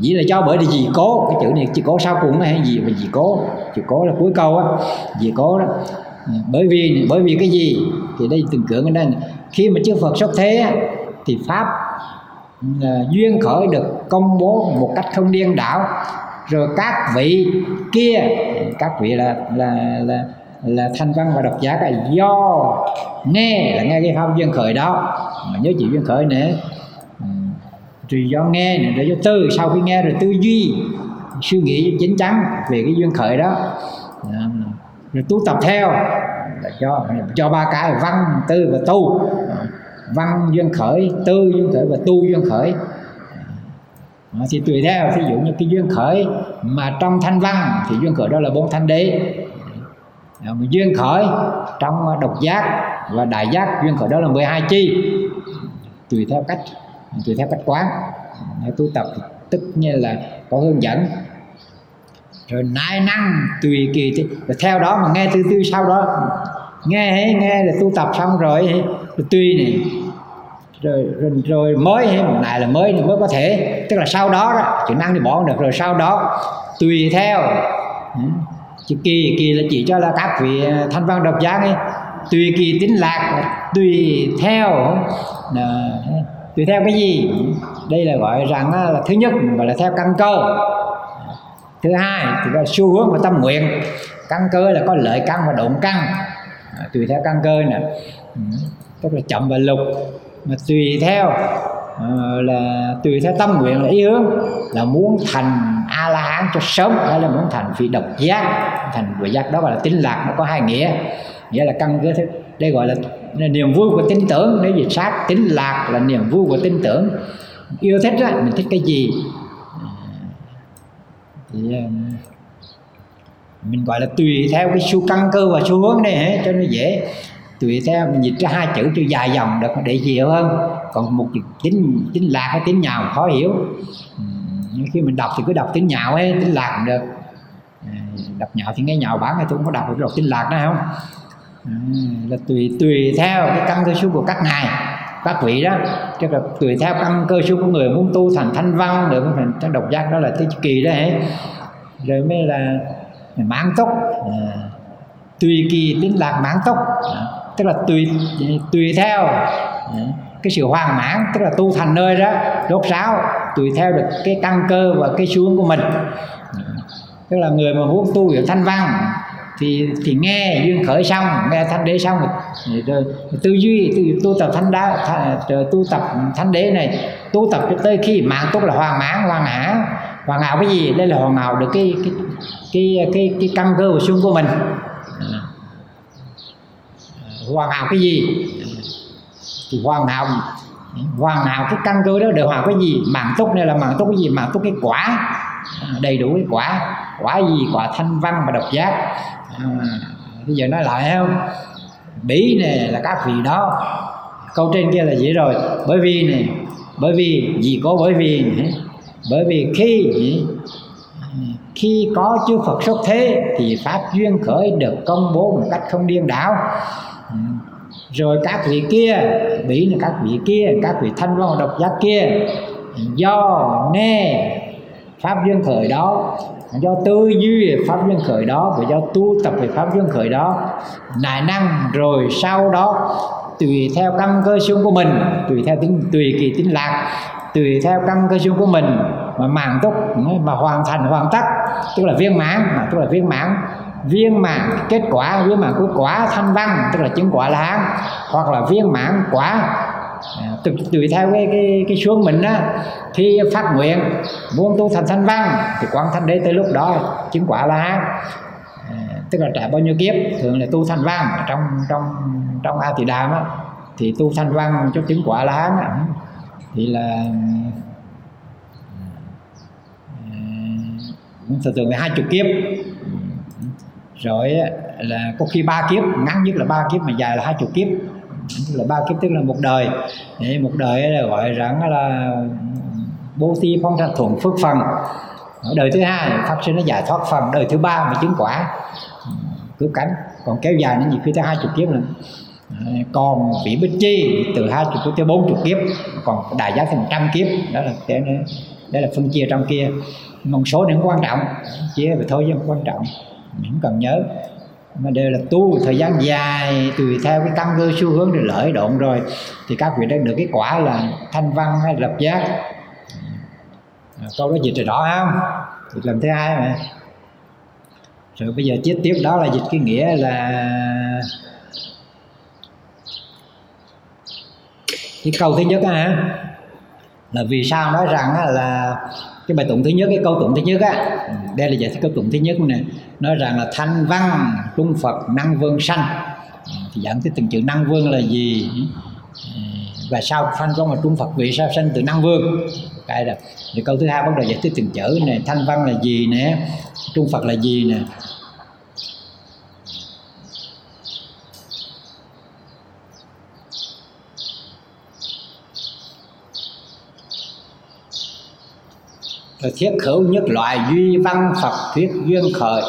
chỉ ừ, là cho bởi vì gì cố, cái chữ này chỉ cố sau cùng hay gì mà gì cố, chữ cố là cuối câu á gì cố đó. Ừ, bởi vì bởi vì cái gì? Thì đây từng cưỡng ở đây khi mà chư Phật xuất thế thì pháp là duyên khởi được công bố một cách không điên đảo. Rồi các vị kia, các vị là là là là thanh văn và độc giả là do nghe là nghe cái pháp duyên khởi đó. Mà nhớ chịu duyên khởi nữa rồi do nghe này rồi do tư sau khi nghe rồi tư duy, suy nghĩ chính chắn về cái duyên khởi đó. Dạ, rồi tu tập theo. Là cho cho ba cái văn, tư và tu. Dạ, văn duyên khởi, tư duyên khởi và tu duyên khởi. Dạ, thì tùy theo. Ví dụ như cái duyên khởi mà trong thanh văn, thì duyên khởi đó là bốn thanh đế. Mà duyên khởi trong độc giác và đại giác, duyên khởi đó là 12 chi. Tùy theo cách tùy theo cách quán. Nếu tu tập tức như là có hướng dẫn. Rồi nai năng tùy kỳ thì theo đó mà nghe từ từ sau đó. Nghe hay nghe là tu tập xong rồi, rồi tùy này rồi, rồi, rồi mới hay một này là mới mới có thể. Tức là sau đó đó chữ năng thì bỏ được. Rồi sau đó tùy theo. Chữ kỳ kỳ là chỉ cho là các vị à, thanh văn độc giác ấy. Tùy kỳ tính lạc tùy theo. Là, tùy theo cái gì? Đây là gọi rằng là thứ nhất gọi là theo căn cơ. Thứ hai thì là xu hướng và tâm nguyện. Căn cơ là có lợi căn và động căn. À, tùy theo căn cơ nè. Ừ, tức là chậm và lục. Mà tùy theo uh, là tùy theo tâm nguyện là ý hướng. Là muốn thành a la hán cho sớm hay là muốn thành vị độc giác. Thành vị giác đó gọi là tính lạc nó có hai nghĩa. Nghĩa là căn cơ đây gọi là, là niềm vui của tin tưởng. Nếu dịch sát tính lạc là niềm vui của tin tưởng. Yêu thích đó mình thích cái gì? Thì ờ, mình gọi là tùy theo cái xu căn cơ và xu hướng này cho nó dễ. Tùy theo, mình dịch ra hai chữ cho dài dòng được, để hiểu hơn. Còn một chữ tính tính lạc hay tính nhào khó hiểu. Nhưng khi mình đọc thì cứ đọc tính nhạo ấy tính lạc cũng được. Ờ, đọc nhạo thì nghe nhạo bán thì tôi không có đọc được đọc tính lạc nữa không? Ừ, là tùy tùy theo cái căn cơ số của các ngài. Các vị đó tức là tùy theo căn cơ số của người muốn tu thành thanh văn được thành độc giác đó là cái kỳ đó ấy rồi mới là mãn tốc à, tùy kỳ tính lạc mãn tốc à, tức là tùy tùy theo à, cái sự hoàn mãn tức là tu thành nơi đó đốt sáo tùy theo được cái căn cơ và cái xuống của mình. À, tức là người mà muốn tu hiểu thanh văn thì thì nghe duyên khởi xong nghe thanh đế xong rồi, rồi, tư duy tu, tu tập thanh đá th, ờ, tu tập thanh đế này tu tập cho tới khi mạng tốt là hoàn mãn hoàn hảo hoàn hảo cái gì? Đây là hoàn hảo được cái cái cái cái, cái căn cơ và xương của mình. Ờ. Hoàn hảo cái gì? Thì hoàn hảo hoàn hảo cái căn cơ đó được hoàn cái gì? Mạng tốt này là mạng tốt cái gì? Mạng tốt cái quả. Ờ, đầy đủ cái quả. Quả gì? Quả thanh văn và độc giác à, bây giờ nói lại không? Bỉ này là các vị đó. Câu trên kia là vậy rồi. Bởi vì này bởi vì gì có bởi vì này, bởi vì khi khi có chư Phật xuất thế thì pháp duyên khởi được công bố một cách không điên đảo. Ừ. Rồi các vị kia bị là các vị kia các vị thanh văn độc giác kia. Do nghe pháp duyên khởi đó do tư duy về pháp duyên khởi đó và do tu tập về pháp duyên khởi đó nại năng rồi sau đó tùy theo căn cơ xương của mình, tùy theo tính, tùy kỳ tính lạc, tùy theo căn cơ xương của mình mà màng túc mà hoàn thành hoàn tất. Tức là viên mãn, mà tức là viên mãn. Viên mãn kết quả, viên mãn của quả thanh văn, tức là chứng quả là hán, hoặc là viên mãn quả tùy, tùy theo cái cái cái xuống mình á khi phát nguyện muốn tu thành thanh văn thì quán thanh đế tới lúc đó chứng quả là hán à, tức là trải bao nhiêu kiếp thường là tu thanh văn trong trong trong a tỳ đàm á thì tu thanh văn cho chứng quả là hán thì là à, thường thường là hai chục kiếp. Rồi là có khi ba kiếp ngắn nhất là ba kiếp mà dài là hai chục kiếp tức là ba kiếp tức là một đời. Đấy, một đời là gọi rằng là bố thí phong sanh thuận phước phần. Đời thứ hai pháp sinh nó giải thoát phần. Đời thứ ba mới chứng quả. Cứu cánh. Còn kéo dài nó nhiều khi tới hai chục kiếp nữa. Còn vị bích chi từ hai chục tới bốn chục kiếp. Còn đại giá thành trăm kiếp. Đó là cái đó là phân chia trong kia. Một số những quan trọng. Chia về thôi chứ không quan trọng. Mình cần nhớ mà đều là tu thời gian dài tùy theo cái căn cơ xu hướng để lợi động rồi. Thì các vị đã được cái quả là thanh văn hay lập giác. À, câu đó dịch rồi đó không? Dịch lần thứ hai mà. Rồi bây giờ tiếp tiếp đó là dịch cái nghĩa là cái câu thứ nhất á là vì sao nói rằng là cái bài tụng thứ nhất cái câu tụng thứ nhất á đây là giải thích câu tụng thứ nhất này nói rằng là thanh văn, trung phật, năng vương sanh. Thì dẫn tới từng chữ năng vương là gì? Và sao thanh văn và trung phật, vì sao sanh từ năng vương? Cái là thì câu thứ hai bắt đầu giải thích từng chữ này thanh văn là gì nè? Trung phật là gì nè? Rồi thiết khẩu nhất loại duy văn phật thuyết duyên khởi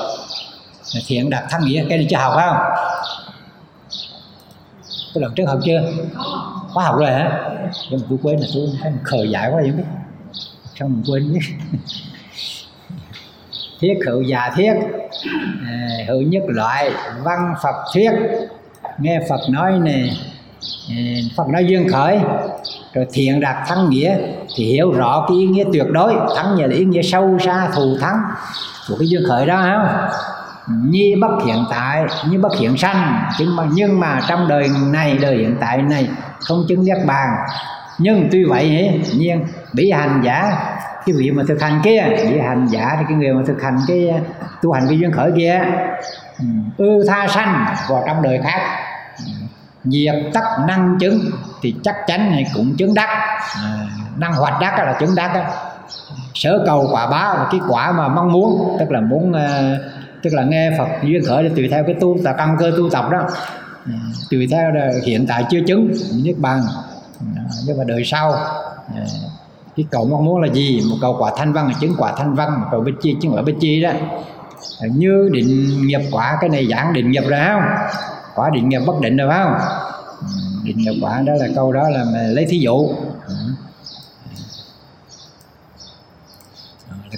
thiện đạt thắng nghĩa cái này chưa học không? Cái lần trước học chưa? Có học rồi hả? Nhưng mà tôi quên là tôi khờ dại quá vậy biết. Sao mình quên biết thiết hữu già thiết. À, hữu nhất loại văn phật thuyết. Nghe phật nói nè à, phật nói duyên khởi. Rồi thiện đạt thắng nghĩa thì hiểu rõ cái ý nghĩa tuyệt đối. Thắng nghĩa là ý nghĩa sâu xa thù thắng của cái duyên khởi đó không? Nhi bất hiện tại như bất hiện sanh. Nhưng mà nhưng mà trong đời này đời hiện tại này không chứng giác bàn. Nhưng tuy vậy ấy, nhiên bị hành giả cái vị mà thực hành kia bị hành giả thì cái người mà thực hành cái tu hành cái duyên khởi kia ừ, ư tha sanh vào trong đời khác. Diệt tất năng chứng thì chắc chắn này cũng chứng đắc. À, năng hoạt đắc là chứng đắc sở cầu quả báo là cái quả mà mong muốn tức là muốn uh, tức là nghe Phật duyên khởi là tùy theo cái tu tập căn cơ tu tập đó. À, tùy theo là hiện tại chưa chứng, niết bàn. À, nhưng mà đời sau à, cái cầu mong muốn là gì? Một cầu quả thanh văn là chứng quả thanh văn, một cầu bích chi chứng quả bích chi đó. Như định nghiệp quả, cái này giảng định nghiệp rồi không? Quả định nghiệp bất định rồi phải không? Định nghiệp quả đó là câu đó là mà lấy thí dụ.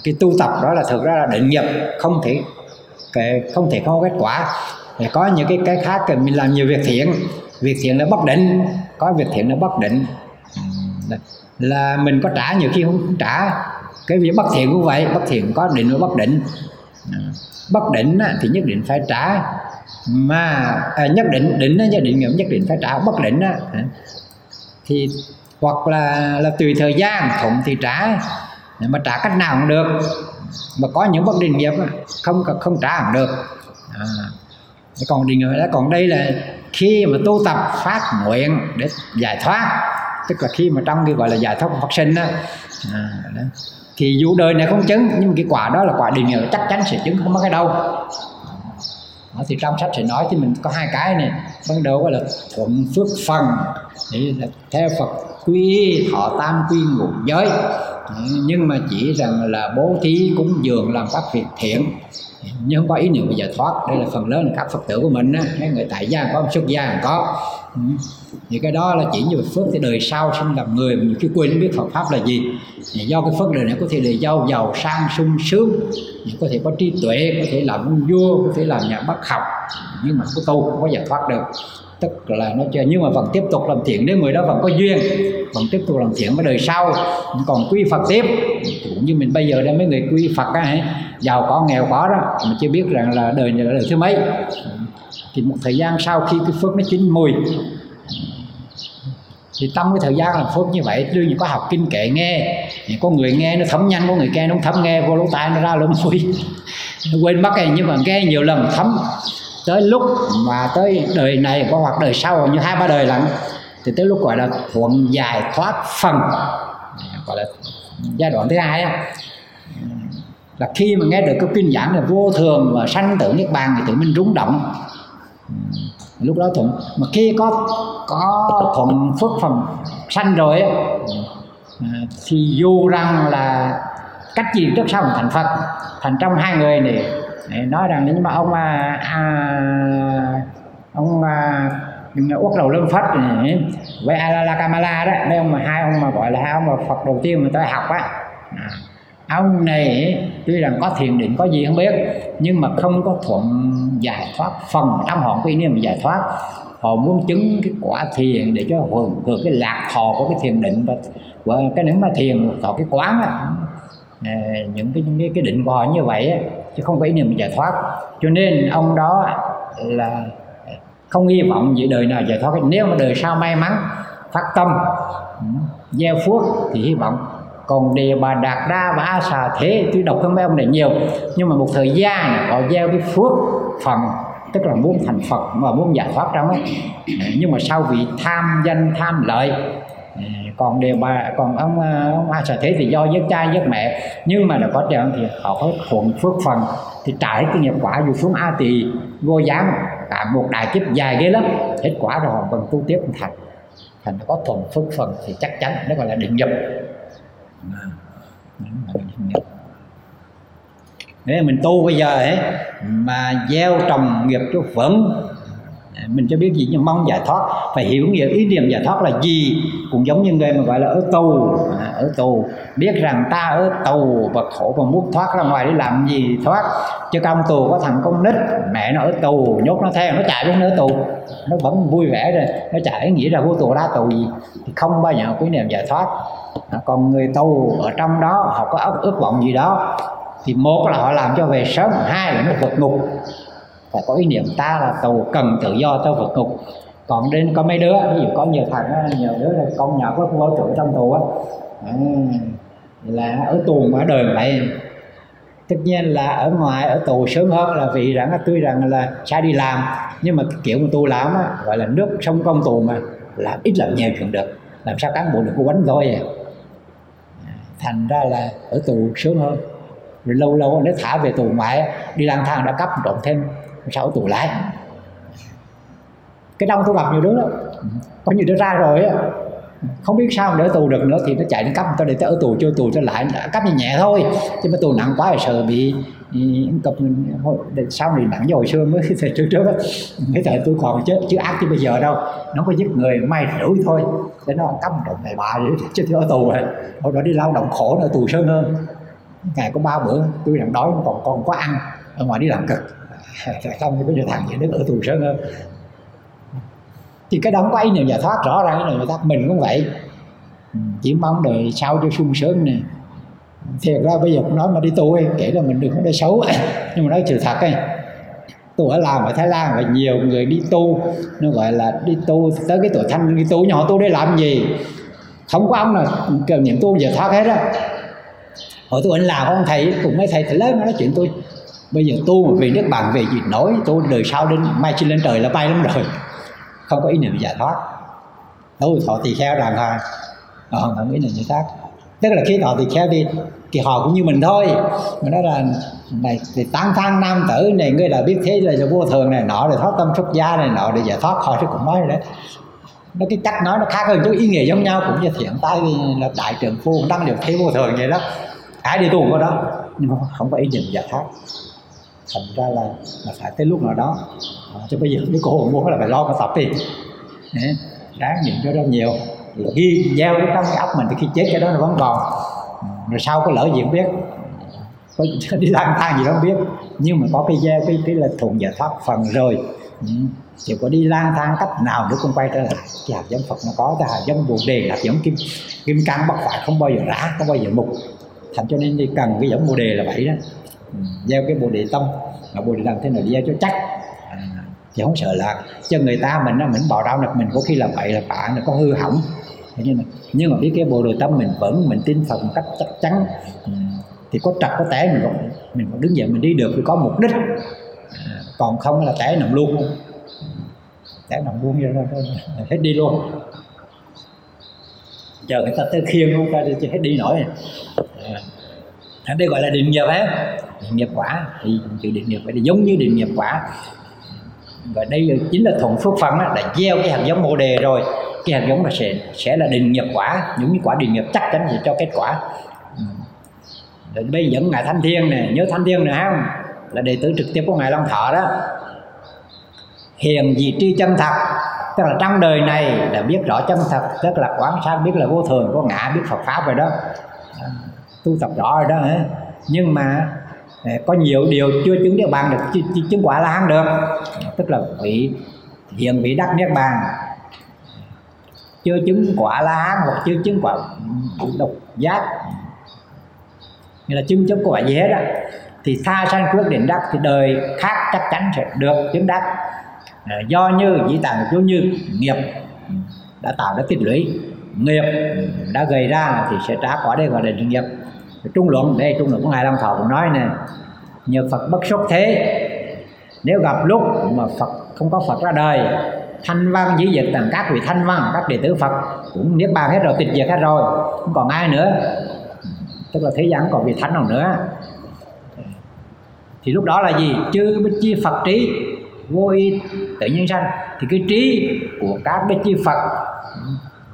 Cái tu tập đó là thực ra là định nghiệp, không thể không thể có kết quả. Thì có những cái cái khác thì mình làm nhiều việc thiện. Việc thiện là bất định. Có việc thiện là bất định. Là mình có trả nhiều khi không trả. Cái việc bất thiện cũng vậy. Bất thiện có định và bất định. Bất định thì nhất định phải trả. Mà à, nhất định định nhất định nhất định phải trả. Bất định á thì hoặc là là tùy thời gian thuận thì trả. Mà trả cách nào cũng được mà có những bất định nghiệp không không trả hẳn được. À, còn định nghiệp đó còn đây là khi mà tu tập phát nguyện để giải thoát tức là khi mà trong cái gọi là giải thoát phát sinh đó, à, đó thì dù đời này không chứng nhưng mà cái quả đó là quả định nghiệp chắc chắn sẽ chứng không có cái đâu. Đó, thì trong sách sẽ nói thì mình có hai cái này. Ban đầu gọi là thuận phước phần thì là theo Phật quy thọ tam quy ngũ giới nhưng mà chỉ rằng là bố thí cúng dường làm các việc thiện. Nhưng không có ý niệm bây giờ thoát. Đây là phần lớn là các phật tử của mình á. Người tại gia có, xuất gia có. Ừ. Thì cái đó là chỉ như phước thì đời sau sinh làm người. Mình nhiều quên biết Phật pháp là gì. Thì do cái phước đời này có thể là giàu giàu, sang, sung, sướng. Có thể có trí tuệ, có thể làm vua, có thể làm nhà bác học. Nhưng mà có tu, không có giải thoát được tức là nó chơi. Nhưng mà vẫn tiếp tục làm thiện, nếu người đó vẫn có duyên, vẫn tiếp tục làm thiện với đời sau, còn quy phật tiếp, cũng như mình bây giờ đây mấy người quy phật á giàu có, nghèo có đó mà chưa biết rằng là đời này là đời thứ mấy. Thì một thời gian sau khi cái phước nó chín mùi, thì tâm cái thời gian làm phước như vậy, đương nhiên có học kinh kệ nghe, thì có người nghe nó thấm nhanh, có người nghe nó thấm nghe, vô lỗ tai nó ra lỗ mũi. Nó quên mất này nhưng mà nghe nhiều lần thấm tới lúc mà tới đời này, có hoặc đời sau như hai, ba đời lận, thì tới lúc gọi là thuận giải thoát phần. Gọi là giai đoạn thứ hai á. Là khi mà nghe được cái kinh giảng là vô thường và sanh tử niết bàn thì tự mình rung động. Lúc đó thuận, mà khi có có thuận phước phần sanh rồi á, thì dù rằng là cách gì trước sau thành phật. Thành trong hai người này nói rằng nhưng mà ông à, à, ông à, uất đầu lâm phất với Alala Kamala đó đây ông mà hai ông mà gọi là hai ông mà Phật đầu tiên mà tôi học á. À, ông này tuy rằng có thiền định có gì không biết nhưng mà không có thuận giải thoát phần tâm họ cái niệm giải thoát. Họ muốn chứng cái quả thiền để cho hưởng hưởng cái lạc thọ của cái thiền định. Và, và cái nếu mà thiền thọ cái quán á à, những cái những cái, cái định của họ như vậy á, chứ không có ý niệm giải thoát. Cho nên ông đó là không hy vọng gì đời nào giải thoát nếu mà đời sau may mắn, phát tâm, gieo phước thì hy vọng. Còn đề bà đạt đa và a xà thế, tôi đọc hơn mấy ông này nhiều, nhưng mà một thời gian họ gieo cái phước phần, tức là muốn thành phật mà muốn giải thoát trong ấy. Nhưng mà sau vì tham danh, tham lợi còn đều bà, còn ông à, ông a sở thế thì do giết cha giết mẹ. Nhưng mà là có trường thì họ có thuận phước phần. Thì trải cái nghiệp quả dù xuống a tỳ, vô gián cả một đại kiếp dài ghê lắm. Hết quả rồi họ còn tu tiếp thành. Thành nó có thuận phước phần thì chắc chắn nó gọi là định nhập. Nếu mình tu bây giờ ấy, mà gieo trồng nghiệp cho vững mình cho biết gì nhưng mong giải thoát. Phải hiểu nghĩa ý niệm giải thoát là gì? Cũng giống như người mà gọi là ở tù. À, ở tù. Biết rằng ta ở tù và khổ và muốn thoát ra ngoài để làm gì thoát. Chứ trong tù có thằng con nít mẹ nó ở tù nhốt nó theo nó chạy đến ở tù. Nó vẫn vui vẻ rồi nó chạy nghĩ là vô tù ra tù gì? Thì không bao giờ có ý niệm giải thoát. À, còn người tù ở trong đó họ có ước vọng gì đó thì một là họ làm cho về sớm hai là nó vượt ngục phải có ý niệm ta là tù cần tự do cho vượt ngục còn đến có mấy đứa ví dụ có nhiều thằng nhiều đứa là con nhỏ có vô trụ trong tù á. À, là ở tù mà ở đời vậy tất nhiên là ở ngoài ở tù sớm hơn là vì rằng tuy rằng là sai đi làm nhưng mà kiểu mà tu làm á gọi là nước sông công tù mà làm ít làm nhiều chuyện được. Làm sao cán bộ được cô bánh thôi à. thành ra là ở tù sớm hơn. Rồi lâu lâu nếu thả về tù ngoại đi lang thang đã cấp trộm thêm sáu tù lại. Cái đông tôi gặp nhiều đứa đó có nhiều đứa ra rồi á, không biết sao đỡ tù được nữa thì nó chạy đến cấp tao để tao ở tù, chưa tù cho lại. Cấp nhẹ thôi, chứ mà tù nặng quá thì sợ bị ừ, cập sau này nặng rồi xưa mới thời trước trước á. Cái thời tôi còn chết, chứ ác chứ bây giờ đâu. Nó có giết người, may rủi thôi. Để nó cấm động này bà chứ ở tù rồi. Hồi đó đi lao động khổ ở tù sơn hơn. Ngày có ba bữa tôi đang đói, còn còn có ăn. Ở ngoài đi làm cực không thì bây giờ thằng gì nó ở tù sơn hơn thì cái đóng quay này ý giải thoát rõ ràng cái này giải thoát mình cũng vậy. Ừ, chỉ mong đời sau cho sung sướng nè. Thiệt ra bây giờ cũng nói mà đi tu ấy, kể là mình đừng có nói xấu. Nhưng mà nói sự thật ấy tôi ở làm ở Thái Lan và nhiều người đi tu. Nó gọi là đi tu tới cái tuổi thanh đi tu. Nhỏ tu để làm gì? Không có ông nào cần niệm tu giờ thoát hết á. Hồi tôi anh làm ông thầy cùng mấy thầy thầy lớn nói chuyện tôi bây giờ tu mà vì nước bạn về gì nổi tôi đời sau đến mai chi lên trời là bay lắm rồi. Không có ý niệm giải thoát. Đâu, thọ tỳ kheo đàng hoàng. Họ không có ý niệm giải thoát. Tức là khi thọ tỳ kheo đi, thì họ cũng như mình thôi. Mà nói là, này, thì tán thang nam tử này, ngươi là biết thế là vô thường này, nọ để thoát tâm xuất gia này, nọ để giải thoát họ chứ cũng nói đấy. Nó cái cách nói nó khác hơn chứ ý nghĩa giống nhau cũng như thiện tay là đại trưởng phu đăng được thế vô thường vậy đó. Ai đi tu có đó, nhưng mà không có ý niệm giải thoát thành ra là là phải tới lúc nào đó à, cho bây giờ nếu cô muốn là phải lo cái tập đi. Đáng nhìn cho rất nhiều. Ghi gieo cái trong cái óc mình thì khi chết cái đó nó vẫn còn. Ừ, rồi sau có lỡ gì không biết. Có đi lang thang gì đó không biết. Nhưng mà có cái gieo cái cái là thuận giải thoát phần rồi. Ừ, chỉ có đi lang thang cách nào nữa cũng quay trở lại. Cái hạt giống Phật nó có cái hạt giống bồ đề hạt giống kim kim cang bất phải không bao giờ rã không bao giờ mục. Thành cho nên đi cần cái giống bồ đề là vậy đó gieo cái bồ đề tâm. Mà bồ đề làm thế nào gieo cho chắc? À, thì không sợ là cho người ta mình nó mình bỏ đau được mình có khi là vậy là bạn nó có hư hỏng. Nhưng mà nhưng mà biết cái bộ đề tâm mình vẫn mình tin Phật một cách chắc chắn. Ừ, thì có trật có té mình còn mình còn đứng dậy mình đi được thì có mục đích. À, còn không là té nằm luôn. Té nằm luôn ra hết đi luôn. Chờ người ta tới khiêng không ta thì hết đi nổi. À, đây gọi là định nghiệp hết định nghiệp quả. Thì chữ định nghiệp phải giống như định nghiệp quả. Và đây chính là thuận phước phân đó, là gieo cái hạt giống bồ đề rồi. Cái hạt giống là sẽ sẽ là định nghiệp quả. Những quả định nghiệp chắc chắn sẽ cho kết quả. Ừ. Rồi bây dẫn ngài thanh thiên nè. Nhớ thanh thiên này không? Là đệ tử trực tiếp của ngài long thọ đó. Hiền gì tri chân thật. Tức là trong đời này là biết rõ chân thật. Tức là quán sát biết là vô thường có ngã biết phật pháp rồi đó tu tập rõ rồi đó nhưng mà à, có nhiều điều chưa chứng niết bàn được chứng quả la hán được. Tức là vị hiện vị đắc niết bàn. Chưa chứng quả la hán hoặc chưa chứng quả độc giác. Nghĩa là chứng chấp của quả gì hết á. Thì tha sanh quyết định đắc thì đời khác chắc chắn sẽ được chứng đắc. À, do như dĩ tàng chú như nghiệp đã tạo ra tích lũy, nghiệp đã gây ra thì sẽ trả quả đây gọi là nghiệp trung luận, đây trung luận của ngài long thọ cũng nói nè, nhờ phật bất xuất thế, nếu gặp lúc mà phật không có phật ra đời, thanh văn dĩ diệt tầng các vị thanh văn, các đệ tử phật cũng niết bàn hết rồi, tịch diệt hết rồi, không còn ai nữa. Tức là thế gian còn vị thánh nào nữa. Thì lúc đó là gì? Chư bích chi phật trí, vô y tự nhiên sanh. Thì cái trí của các bích chi phật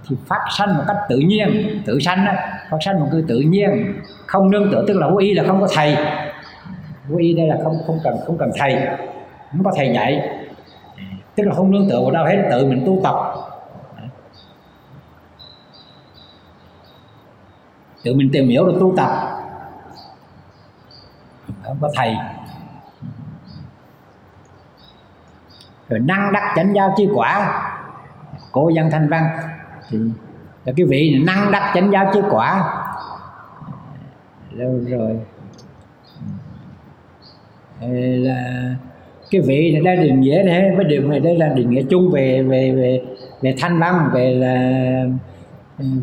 thì phát sanh một cách tự nhiên tự sanh đó, phát sanh một cái tự nhiên không nương tựa tức là vô y là không có thầy. Vô y đây là không không cần không cần thầy không có thầy dạy. Tức là không nương tựa vào đâu hết tự mình tu tập. Tự mình tìm hiểu được tu tập. Không có thầy. Rồi năng đắc chánh giao chi quả. Cô dân thanh văn là cái vị này năng đắc chánh giáo chứ quả. Đâu rồi. Là cái vị này đây định nghĩa này với điều này đây là định nghĩa chung về về về về thanh văn, về là,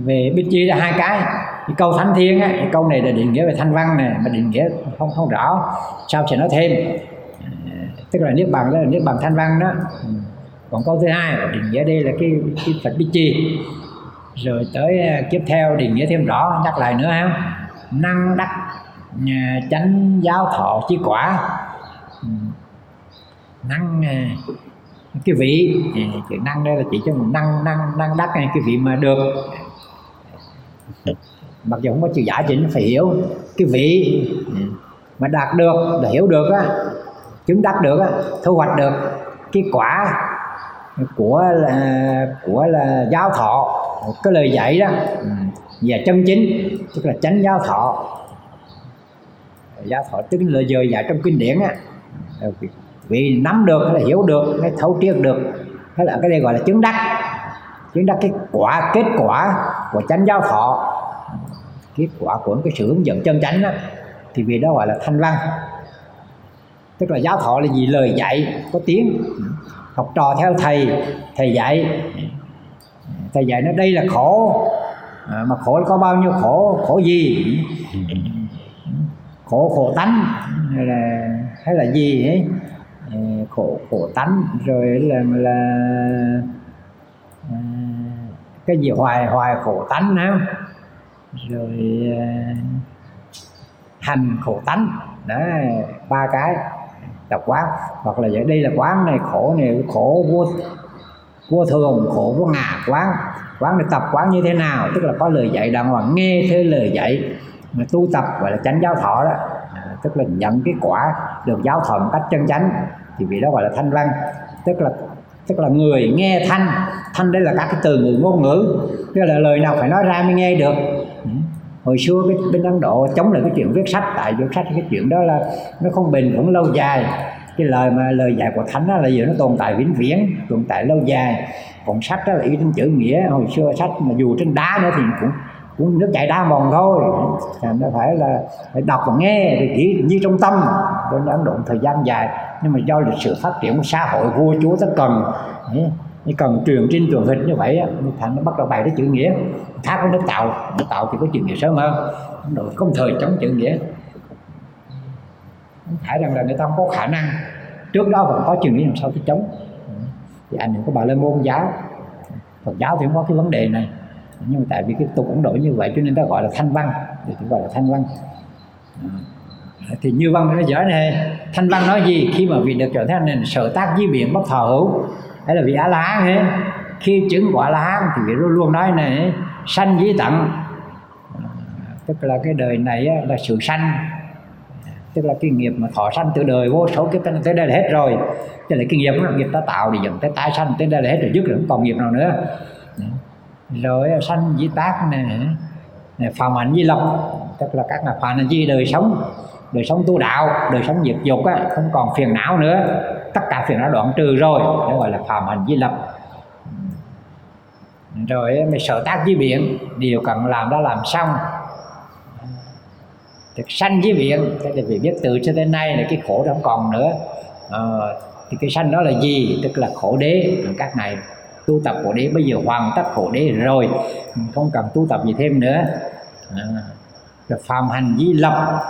về bích chi là hai cái. Cái câu thánh thiên á, cái câu này là định nghĩa về thanh văn này, mà định nghĩa không không rõ. Sao sẽ nói thêm. Tức là niết bàn đó là niết bàn thanh văn đó còn câu thứ hai định nghĩa đây là cái cái phật bích chi rồi tới à, tiếp theo định nghĩa thêm rõ nhắc lại nữa ha. Năng đắc à, chánh giáo thọ chi quả. Ừ. Năng à, cái vị chữ năng đây là chỉ cho mình năng năng năng đắc cái vị mà được. Mặc dù không có chữ giải thì nó phải hiểu. Cái vị ừ, mà đạt được, là hiểu được á, chứng đắc được á, thu hoạch được, cái quả của là của là giáo thọ. Cái lời dạy đó ừ, và chân chính tức là chánh giáo thọ. Giáo thọ tức là lời dời dạy trong kinh điển á. Vì nắm được hay là hiểu được hay thấu triệt được. Hay là cái đây gọi là chứng đắc. Chứng đắc cái quả kết quả của chánh giáo thọ. Kết quả của cái sự hướng dẫn chân chánh đó, thì vì đó gọi là thanh văn. Tức là giáo thọ là gì lời dạy có tiếng học trò theo thầy. Thầy dạy. Thầy dạy nó đây là khổ. À, mà khổ có bao nhiêu khổ? Khổ gì? Khổ khổ tánh. Hay là hay là gì ấy? Ờ, khổ khổ tánh. Rồi là là à, cái gì? Hoài hoài khổ tánh nữa. Rồi à, hành khổ tánh. Đó ba cái là quán hoặc là vậy, đây là quán này, khổ này, khổ vô vô thường, khổ vô ngã quán. Quán này tập quán như thế nào? Tức là có lời dạy đàng hoàng, nghe theo lời dạy, mà tu tập, gọi là chánh giáo thọ đó. À, tức là nhận cái quả được giáo thuận cách chân chánh, thì vị đó gọi là thanh văn. Tức là tức là người nghe thanh. Thanh đây là các cái từ ngữ ngôn ngữ. Tức là lời nào phải nói ra mới nghe được hồi xưa cái bên ấn độ chống lại cái chuyện viết sách, tại viết sách cái chuyện đó là nó không bền vững lâu dài. Cái lời mà, lời dạy của thánh đó là gì nó tồn tại vĩnh viễn, tồn tại lâu dài. Còn sách đó là ý trên chữ nghĩa. Hồi xưa sách mà dù trên đá nữa thì cũng cũng nước chảy đá mòn thôi. Nó phải là phải đọc và nghe thì chỉ như trong tâm. Cho ấn độ thời gian dài, nhưng mà do lịch sử phát triển của xã hội vua chúa rất cần ừ, như cần truyền trên truyền hình như vậy thành nó bắt đầu bày cái chữ nghĩa. Khác với nước tạo nước tạo thì có chữ nghĩa sớm hơn. Rồi không thời chống chữ nghĩa. Không phải rằng là người ta không có khả năng. Trước đó vẫn có chữ nghĩa làm sao cái chống. Thì anh đừng có bà lên môn giáo. Phật giáo thì không có cái vấn đề này. Nhưng mà tại vì cái tục ấn độ như vậy, cho nên ta gọi là thanh văn. Thì gọi là thanh văn. À, thì như văn nó dở này, thanh văn nói gì? Khi mà vì được trở thành nên sở tác di biện bất thọ hữu hay là vị á la hán ấy khi chứng quả la hán thì vị luôn luôn nói này sanh với tận. Tức là cái đời này là sự sanh. Tức là cái nghiệp mà thọ sanh từ đời vô số kiếp tới đây là hết rồi. Tức là cái nghiệp là nghiệp ta tạo thì dẫn tới tái sanh tới đây là hết rồi dứt rồi không còn nghiệp nào nữa. Rồi sanh di tác này, này phàm hạnh di lộc. Tức là các là phàm ảnh di đời sống đời sống tu đạo đời sống diệt dục á, không còn phiền não nữa tất cả phiền não đoạn trừ rồi. Đó gọi là phàm hạnh di lập. Rồi mới sở tác với biển điều cần làm đã làm xong. Thực sanh với biển, thế là vì biết từ cho đến nay là cái khổ đó không còn nữa. À, thì cái sanh đó là gì? Tức là khổ đế. Các này tu tập khổ đế bây giờ hoàn tất khổ đế rồi. Không cần tu tập gì thêm nữa. Ờ, à, rồi phàm hành di lập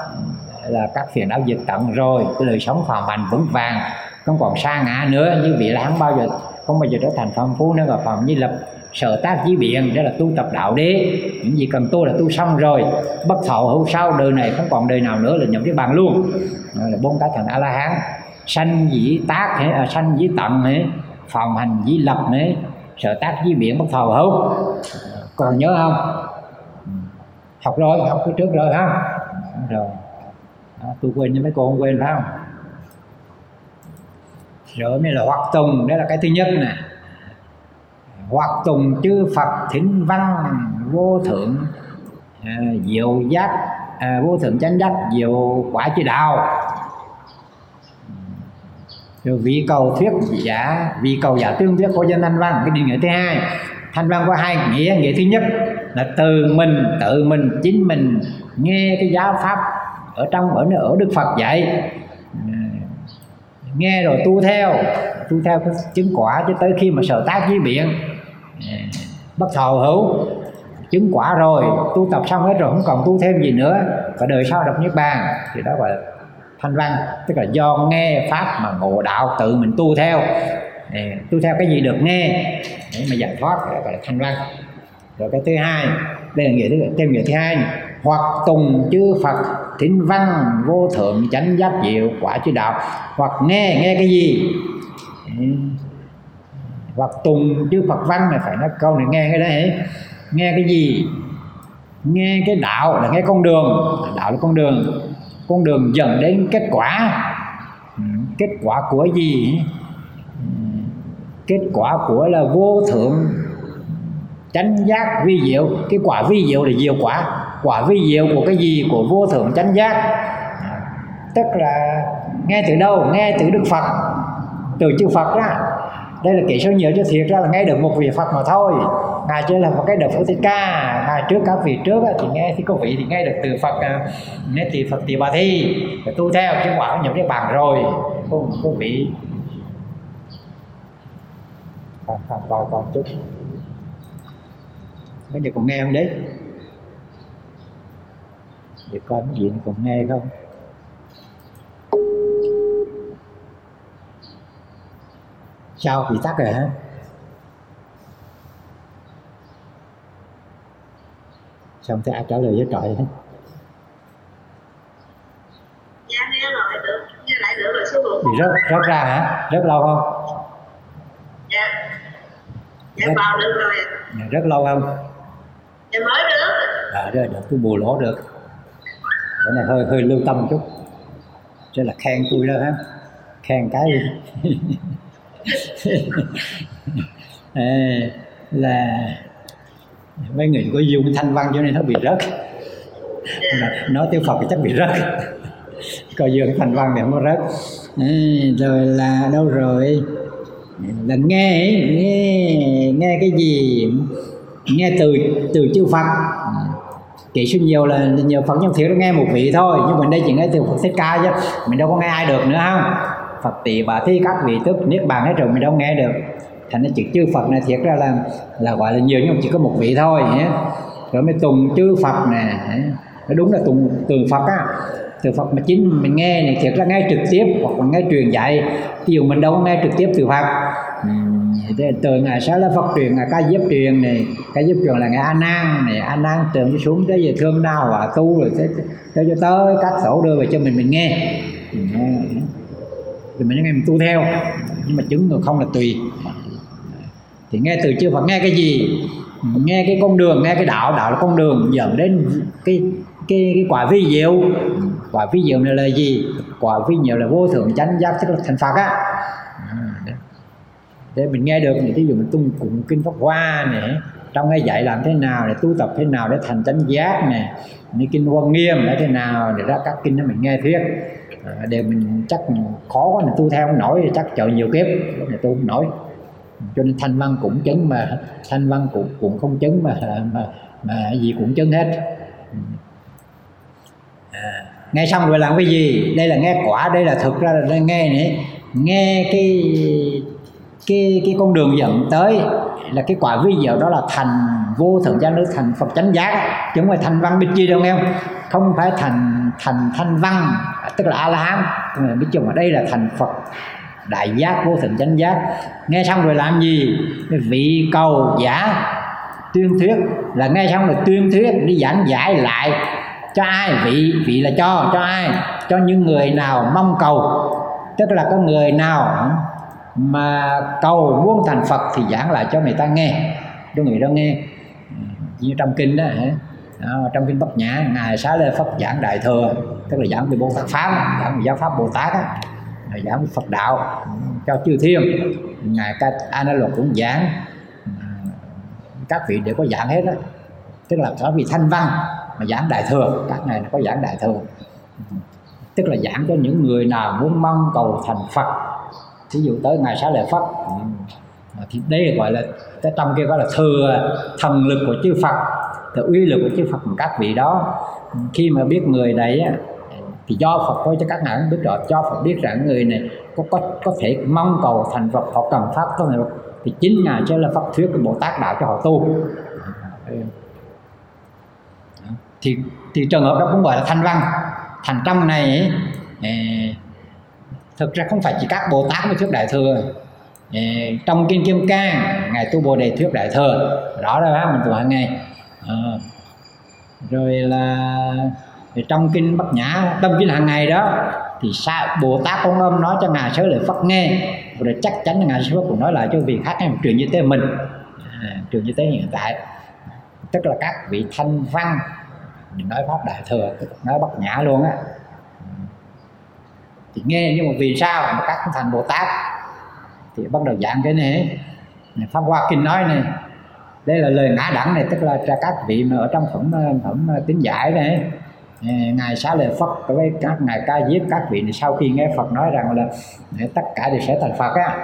là các phiền não diệt tận rồi. Cái đời sống phàm hành vững vàng không còn xa ngã nữa như vị là không bao giờ không bao giờ trở thành phong phú nữa và phạm như lập. Sở tác với biện đó là tu tập đạo đế. Những gì cần tu là tu xong rồi. Bất thọ hữu sau đời này không còn đời nào nữa là nhập cái bàn luôn. Đó là bốn cái thành a la hán sanh dĩ tác hay à, sanh dĩ tận hay phòng hành dĩ lập ấy sở tác với biện bất thọ hữu. Còn nhớ không? Học rồi học cái trước rồi ha. Rồi. Đó, tôi quên nhưng mấy cô không quên phải không? Rồi mới là hoạt tùng đây là cái thứ nhất nè. Hoặc tùng chư phật thính văn vô thượng à, diệu giác à, vô thượng chánh giác diệu quả chư đạo. Rồi vị cầu thuyết giả vị cầu giả tương thuyết của dân thanh văn cái định nghĩa thứ hai. Thanh văn có hai nghĩa nghĩa thứ nhất là từ mình tự mình chính mình nghe cái giáo pháp ở trong ở ở đức phật dạy nghe rồi tu theo. Tu theo cái chứng quả cho tới khi mà sở tác với biển. Bất thọ hữu. Chứng quả rồi. Tu tập xong hết rồi không còn tu thêm gì nữa. Và đời sau đọc niết bàn. Thì đó gọi là thanh văn. Tức là do nghe pháp mà ngộ đạo, tự mình tu theo. Tu theo cái gì được nghe. Để mà giải thoát gọi là thanh văn. Rồi cái thứ hai. Đây là nghĩa thứ thêm nghĩa thứ hai. Hoặc tùng chư phật thính văn vô thượng chánh giác diệu, quả chư đạo. Hoặc nghe nghe cái gì? Hoặc tùng chư Phật văn này phải nói câu này nghe cái đấy. Nghe cái gì? Nghe cái đạo là nghe con đường. Đạo là con đường. Con đường dẫn đến kết quả. Kết quả của gì? Kết quả của là vô thượng chánh giác vi diệu. Cái quả vi diệu là diệu quả quả vi diệu của cái gì của vô thượng chánh giác. Tức là nghe từ đâu? Nghe từ đức phật. Từ chư phật đó. Đây là kỹ số nhiều cho thiệt ra là nghe được một vị phật mà thôi. Ngài chưa là một cái đợt phổ thích ca. Ngài trước các vị trước thì nghe thì có vị thì nghe được từ phật à, nghe từ phật tỳ bà thi. Và tu theo, chứ quả nhập cái bàn rồi. Không có vị còn còn còn còn chút. Bây giờ còn nghe không đấy? Để coi cái gì còn nghe không? Sao bị tắt rồi hả? Xong thấy ai trả lời với hết dạ rồi sư phụ thì rất rất ra hả? Rất lâu không? Dạ. Dạ vào được rồi dạ, rất lâu không? Dạ mới được à rồi được tôi bù lỗ được cái này hơi hơi lưu tâm một chút chứ là khen tôi đó ha khen cái à, là mấy người có dùng thanh văn cho nên nó bị rớt. Nói tiếng phật thì chắc bị rớt. Coi dương thanh văn thì không có rớt. À, rồi là đâu rồi? Là nghe nghe nghe cái gì? Nghe từ từ chư phật kỹ sư nhiều là nhiều phật nhân thiểu nghe một vị thôi, nhưng mình đây chỉ nghe từ phật thích ca chứ, mình đâu có nghe ai được nữa không phật tỷ bà thi các vị tức, niết bàn hết rồi mình đâu nghe được. Thành ra chữ chư phật này thiệt ra là là gọi là nhiều nhưng chỉ có một vị thôi nhé rồi mới tùng chư phật nè nó đúng là tùng từ phật á. Từ phật mà chính mình nghe này thiệt là nghe trực tiếp hoặc là nghe truyền dạy. Ví dụ mình đâu có nghe trực tiếp từ phật từ ngài sáng là phật truyền ngài ca diếp truyền này, ca diếp truyền là ngày a nan này, a nan từ xuống tới về thương đau và tu rồi tới tới cho tới các tổ đưa về cho mình mình nghe. Thì mình nghe mình tu theo. Nhưng mà chứng rồi không là tùy. Thì nghe từ chư Phật nghe cái gì? Nghe cái con đường, nghe cái đạo đạo là con đường, dẫn đến cái cái cái quả vi diệu. Quả vi diệu này là gì? Quả vi diệu là vô thượng chánh giác, tức là thành Phật á để mình nghe được thì ví dụ mình tung cùng kinh pháp hoa này trong cái dạy làm thế nào để tu tập thế nào để thành chánh giác này như kinh quan nghiêm để thế nào để ra các kinh đó mình nghe thuyết. À, để mình chắc mình khó quá mình tu theo không nổi thì chắc chờ nhiều kiếp để tu không nổi. Cho nên thanh văn cũng chứng mà thanh văn cũng cũng không chứng mà mà, mà gì cũng chứng hết. À, nghe xong rồi làm cái gì? Đây là nghe quả đây là thực ra là nghe này. Nghe cái cái cái con đường dẫn tới là cái quả vi diệu đó là thành vô thượng giác nước thành phật chánh giác. Chứ không phải thành văn bích chi đâu, nghe không? Không phải thành thành thanh văn, tức là a la hán biết chung ở đây là thành phật đại giác, vô thượng chánh giác. Nghe xong rồi làm gì? Vị cầu giả tuyên thuyết. Là nghe xong rồi tuyên thuyết, đi giảng giải lại cho ai vị vị là cho cho ai? Cho những người nào mong cầu. Tức là có người nào mà cầu muốn thành Phật thì giảng lại cho người ta nghe. Cho người đó nghe. Như trong kinh đó, đó trong kinh Bát Nhã ngài Xá lê Phật giảng đại thừa tức là giảng về Bồ Tát pháp giảng về giáo pháp Bồ Tát á giảng về Phật đạo cho chư thiên. Ngài ca Ana Luật cũng giảng. Các vị đều có giảng hết đó tức là có vị thanh văn mà giảng đại thừa các ngài có giảng đại thừa. Tức là giảng cho những người nào muốn mong cầu thành Phật ví dụ tới ngày xá lợi phất. Thì đây gọi là cái trong kia gọi là thừa thần lực của chư Phật từ uy lực của chư Phật các vị đó. Khi mà biết người này thì do Phật thôi cho các ngài biết rõ. Cho Phật biết rằng người này có có có thể mong cầu thành Phật họ cần pháp có thể thì chính ngài sẽ là Phật thuyết của Bồ Tát đạo cho họ tu. Thì thì trường hợp đó cũng gọi là thanh văn. Thành trong này thực ra không phải chỉ các bồ tát mới thuyết đại thừa. Trong kinh kim cang ngài tu bồ đề thuyết đại thừa. Rõ ra mình tu hàng ngày. À, rồi là thì trong kinh bát nhã trong kinh hàng ngày đó thì sa bồ tát ông âm nói cho ngài sớ lợi phật nghe. Rồi chắc chắn là ngài sớ cũng nói lại cho vị khác em truyền như thế mình. À, truyền như thế hiện tại. Tức là các vị thanh văn nói pháp đại thừa nói bát nhã luôn á thì nghe nhưng mà vì sao mà các thành bồ tát thì bắt đầu giảng cái này. Pháp hoa kinh nói này đây là lời ngã đẳng này tức là cho các vị mà ở trong phẩm phẩm tín giải này. Ngài xá lợi phật với các ngài ca diếp các vị này sau khi nghe phật nói rằng là tất cả đều sẽ thành phật á.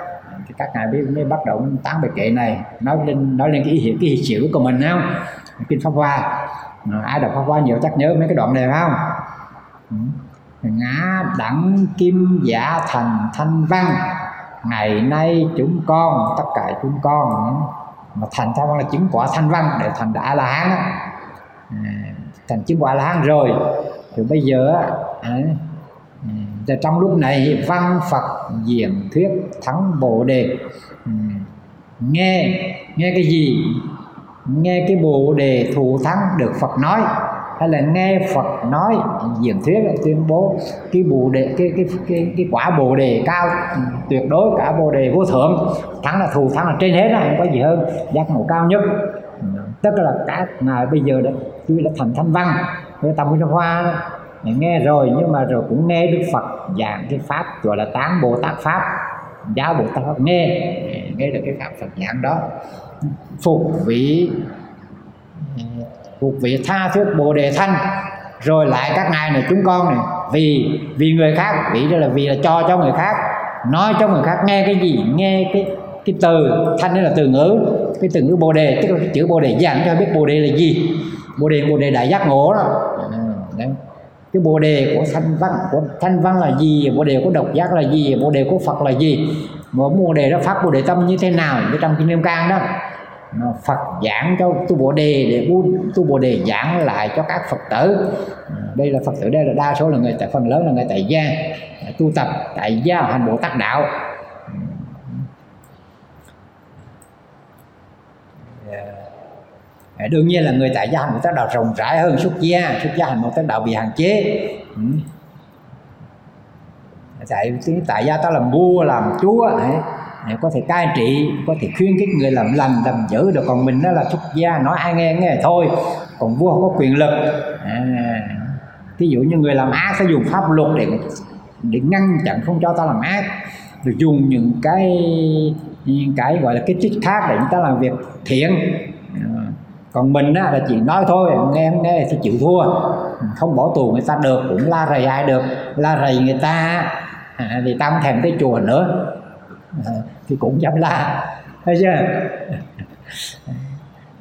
Thì các ngài mới, mới bắt đầu tán bài kệ này nói lên nói lên cái ý cái ý chữ của mình không? Kinh pháp hoa. Ai đọc pháp hoa nhiều chắc nhớ mấy cái đoạn này không? Ừ ngã đẳng kim giả thành thanh văn. Ngày nay chúng con tất cả chúng con mà thành thanh văn là chứng quả thanh văn để thành đã la hán à, thành chứng quả la hán rồi. Thì bây giờ à, trong lúc này văn phật diễn thuyết thắng bồ đề. Ừ, nghe nghe cái gì? Nghe cái bồ đề thù thắng được phật nói hay là nghe Phật nói diễn thuyết tuyên bố cái bồ đề cái cái cái, cái quả bồ đề cao tuyệt đối cả bồ đề vô thượng. Thắng là thù thắng là trên hết không có gì hơn giác ngộ cao nhất. Tức là cả ngài bây giờ đã tuy đã thành thanh văn với tâm trong hoa nghe rồi nhưng mà rồi cũng nghe đức phật giảng cái pháp gọi là tán bồ tát pháp giáo bồ tát pháp nghe nghe được cái pháp phật giảng đó. Phục vị phục vị tha thuyết bồ đề thanh. Rồi lại các ngài này chúng con này, vì vì người khác, vì đó là vì là cho cho người khác, nói cho người khác nghe cái gì, nghe cái cái từ thanh đấy là từ ngữ, cái từ ngữ bồ đề, tức là cái chữ bồ đề giảng cho biết bồ đề là gì. Bồ đề bồ đề đại giác ngộ đó. Ừ, đấy. cái bồ đề của thanh văn, của thanh văn là gì, bồ đề của độc giác là gì, bồ đề của phật là gì. Một bồ đề đó pháp bồ đề tâm như thế nào như trong kinh niêm cang đó. Phật giảng cho tu Bồ Đề để tu Bồ Đề giảng lại cho các Phật tử. Đây là Phật tử, đây là đa số là người tại, phần lớn là người tại gia, tu tập tại gia hành Bồ Tát đạo. Dạ. Dạ, đương nhiên là người tại gia hành Bồ Tát đạo rộng rãi hơn xuất gia xuất gia hành Bồ Tát đạo bị hạn chế. Ừ. Tại tại gia ta làm vua, làm chúa ấy để có thể cai trị có thể khuyên cái người làm lành làm dữ được còn mình đó là xuất gia nói ai nghe nghe thôi. Còn vua không có quyền lực. À, ví dụ như người làm ác sẽ dùng pháp luật để để ngăn chặn không cho ta làm ác. Rồi dùng những cái những cái gọi là cái trích khác để chúng ta làm việc thiện. À, còn mình á, là chỉ nói thôi nghe nghe thì chịu thua. Không bỏ tù người ta được cũng la rầy ai được la rầy người ta. À, thì ta không thèm tới chùa nữa. Ờ, thì cũng dám la. Thấy chưa?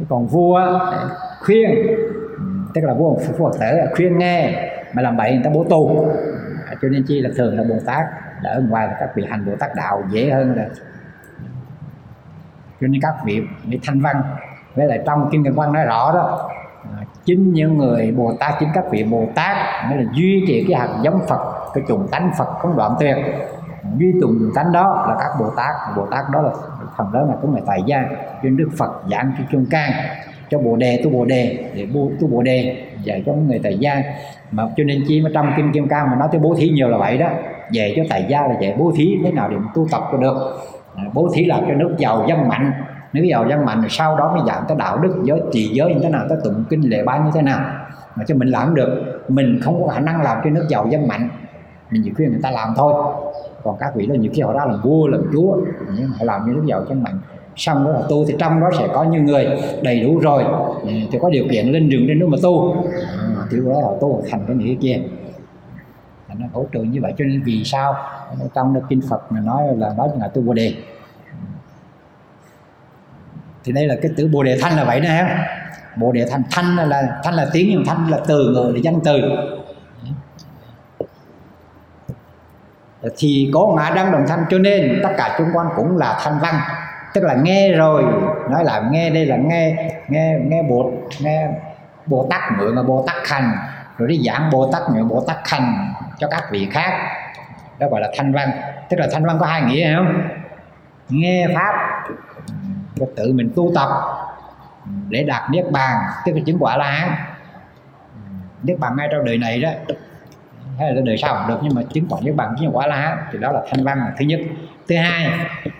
Còn vua ờ, khuyên, tức là vua phật tử ờ, khuyên nghe mà làm bậy người ta bố tù. Cho nên chi là thường là bồ tát ở ngoài là các vị hành bồ tát đạo dễ hơn là cho nên các vị vị thanh văn. Với lại trong kinh nghiệm văn nói rõ đó chính những người bồ tát, chính các vị bồ tát mới là duy trì cái hạt giống phật, cái chủng tánh phật không đoạn tuyệt duy tùng tánh đó là các bồ tát. Bồ tát đó là phần lớn là cũng là tại gia cho đức phật giảng cho chung can cho bồ đề, tu bồ đề, để bố tu bồ đề, dạy cho người tại gia. Mà cho nên chi mà trong kim kim cang mà nói tới bố thí nhiều là vậy đó. Về cho tại gia là dạy bố thí thế nào để tu tập cho được. À, bố thí làm cho nước giàu dân mạnh. Nếu giàu dân mạnh sau đó mới giảm tới đạo đức, giới trì giới như thế nào, tới tụng kinh lệ bái như thế nào. Mà cho mình làm được, mình không có khả năng làm cho nước giàu dân mạnh. Mình chỉ khuyên người ta làm thôi còn các vị đó nhiều khi họ ra làm vua, làm chúa, nhưng họ làm như lúc giàu chân mạnh xong đó là tu, thì trong đó sẽ có những người đầy đủ rồi. Thì có điều kiện lên đường lên núi mà tu. À, thì đó là tu thành cái nghĩa kia. Nó hỗ trợ như vậy. Cho nên vì sao? Trong cái kinh Phật mà nói là nói là tu Bồ đề. Thì đây là cái từ Bồ đề thanh là vậy nè Bồ đề thanh. Thanh là thanh là tiếng nhưng thanh là từ người là danh từ. Thì có ngã đang đồng thanh, cho nên tất cả chúng con cũng là thanh văn. Tức là nghe rồi, nói là nghe đây là nghe nghe nghe bồ nghe bồ tát ngự mà bồ tát hành, rồi đi giảng bồ tát ngự bồ tát hành cho các vị khác. Đó gọi là thanh văn. Tức là thanh văn có hai nghĩa, không? Nghe pháp, rồi tự mình tu tập, để đạt niết bàn. Tức là chứng quả la hán niết bàn ngay trong đời này đó hay là đời sau cũng được nhưng mà chứng quả như bằng chứng quả la hán thì đó là thanh văn là thứ nhất. Thứ hai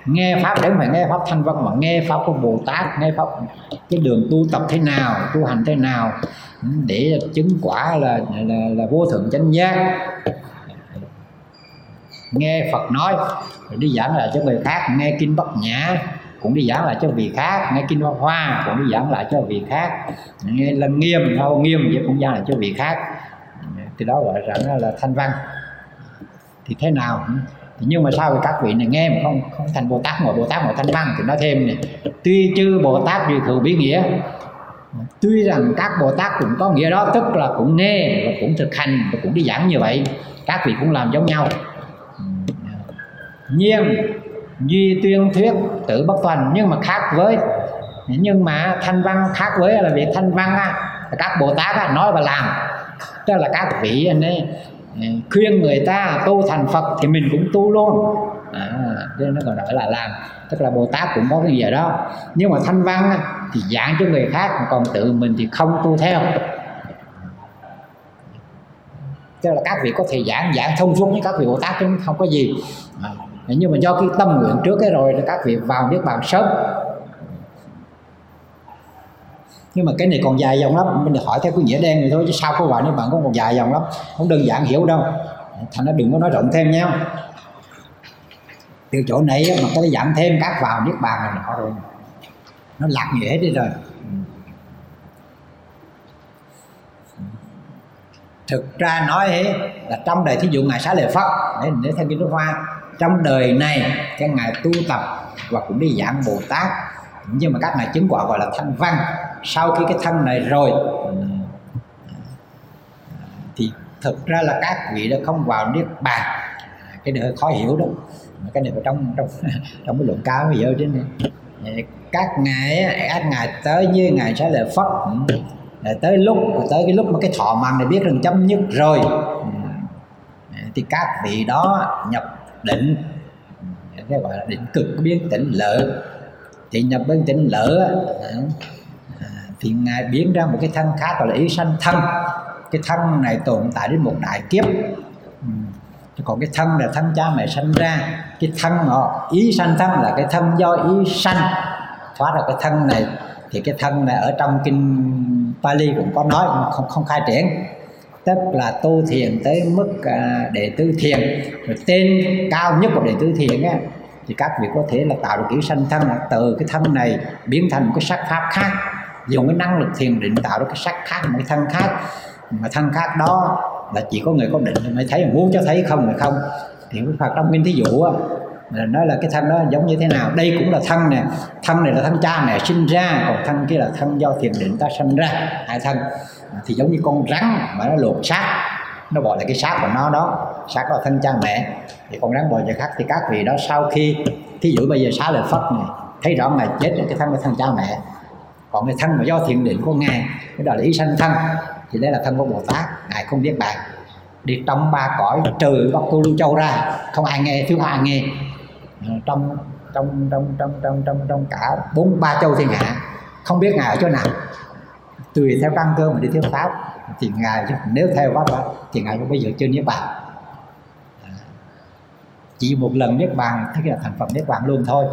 nghe pháp đến phải nghe pháp thanh văn mà nghe pháp của bồ tát nghe pháp cái đường tu tập thế nào tu hành thế nào để chứng quả là là, là vô thượng chánh giác. Nghe Phật nói rồi đi giảng lại cho người khác nghe kinh bất Nhã cũng đi giảng lại cho vị khác nghe kinh Hoa Hoa cũng đi giảng lại cho vị khác. Nghe Lăng Nghiêm Thâu Nghiêm vậy cũng giảng lại cho vị khác thì đó gọi rằng là thanh văn. Thì thế nào? Nhưng mà sao các vị này nghe mà không không thành bồ tát mà bồ tát mà thanh văn thì nói thêm này tuy chư bồ tát vì thừa bí nghĩa tuy rằng các bồ tát cũng có nghĩa đó tức là cũng nghe và cũng thực hành và cũng đi giảng như vậy các vị cũng làm giống nhau. Nhiên duy tuyên thuyết tự bất toàn nhưng mà khác với. Nhưng mà thanh văn khác với là việc thanh văn á, các bồ tát á, nói và làm tức là các vị anh ấy ừ, khuyên người ta tu thành phật thì mình cũng tu luôn. À, nên nó còn gọi là làm tức là bồ tát cũng có cái gì đó. Nhưng mà thanh văn thì giảng cho người khác còn tự mình thì không tu theo. Tức là các vị có thể giảng giảng thông suốt với các vị bồ tát chứ không có gì. À, nhưng mà do cái tâm nguyện trước cái rồi thì các vị vào niết bàn sớm nhưng mà cái này còn dài dòng lắm. Mình hỏi theo cái nghĩa đen này thôi, chứ sao có vào nếu bạn có còn dài dòng lắm. Không đơn giản hiểu đâu. Thành nó đừng có nói rộng thêm nhau từ chỗ này mà có giảm thêm các vào niết bàn là nọ rồi. Nó lạc nghĩa đi rồi. Thực ra nói thế là trong đời thí dụ ngài xá lợi phất, để để theo kinh nước hoa, trong đời này các ngài tu tập và cũng đi giảng bồ tát, nhưng mà các ngài chứng quả gọi là thanh văn sau khi cái thân này rồi. Thì thực ra là các vị đã không vào niết bàn. Cái này hơi khó hiểu đó. Cái này ở trong trong trong cái luận cao mới hiểu chứ này. Các ngài các ngài tới như ngài sẽ là phất ừ, là tới lúc, tới cái lúc mà cái thọ mạng này biết rằng chấm dứt rồi. Ừ. Thì các vị đó nhập định, cái gọi là định cực biến tỉnh lỡ. Thì nhập biến tỉnh lỡ ừ, thì ngài biến ra một cái thân khác gọi là ý sanh thân. Cái thân này tồn tại đến một đại kiếp. Ừ, còn cái thân là thân cha mẹ sanh ra. Cái thân họ ý sanh thân là cái thân do ý sanh. Thoát ra cái thân này thì cái thân này ở trong kinh Pali cũng có nói không không khai triển. Tức là tu thiền tới mức à, đệ tứ thiền. Rồi tên cao nhất của đệ tứ thiền á thì các vị có thể là tạo được kiểu sanh thân. Từ cái thân này biến thành một cái sắc pháp khác dùng cái năng lực thiền định tạo ra cái sắc khác, một cái thân khác. Mà thân khác đó là chỉ có người có định mới thấy, muốn cho thấy không là không. Thì cái Phật trong kinh thí dụ á, là nói là cái thân đó giống như thế nào? Đây cũng là thân nè, thân này là thân cha mẹ sinh ra, còn thân kia là thân do thiền định ta sinh ra, hai thân. Thì giống như con rắn mà nó luộc xác, nó gọi là cái xác của nó đó, xác đó là thân cha mẹ. Thì con rắn bò giờ khác thì các vị đó sau khi thí dụ bây giờ xá lời phất này, thấy rõ ngài chết, cái thân là thân cha mẹ còn cái thân mà do thiền định của ngài cái đó là ý sanh thân. Thì đây là thân của bồ tát ngài không biết bàn đi trong ba cõi trừ bắc tu lưu châu ra không ai nghe thiếu ai nghe. Ờ, trong trong trong trong trong trong trong cả bốn ba châu thiên hạ không biết ngài ở chỗ nào. Tùy theo căn cơ mà đi theo pháp thì ngài nếu theo pháp đó, thì ngài cũng bây giờ chưa niết bàn. Ờ, chỉ một lần niết bàn tức là thành phẩm niết bàn luôn thôi.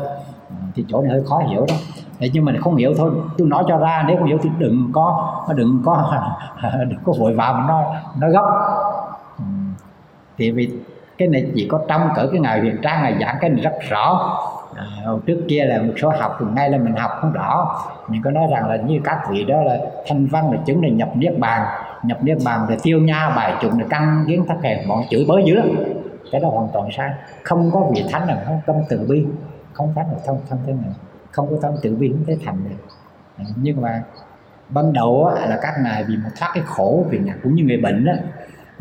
Thì chỗ này hơi khó hiểu đó. Thế nhưng mà không hiểu thôi. Tôi nói cho ra nếu không hiểu thì đừng có đừng có đừng có vội vào mà nó nó gấp. Ừ. Thì vì cái này chỉ có trong cỡ cái ngày huyền trang ngày giảng cái này rất rõ. À, trước kia là một số học thì ngay là mình học không rõ. Mình có nói rằng là như các vị đó là thanh văn là chứng là nhập niết bàn. Nhập niết bàn là tiêu nha bài trùng, là căng kiến thất hèn bọn chửi bới dữ lắm. Cái đó hoàn toàn sai. Không có vị thánh nào không tâm từ bi không thánh nào thông thân thế này không có tâm tự bi không thể thành được à, nhưng mà ban đầu á, là các ngài vì một thoát cái khổ vì ngài cũng như người bệnh đó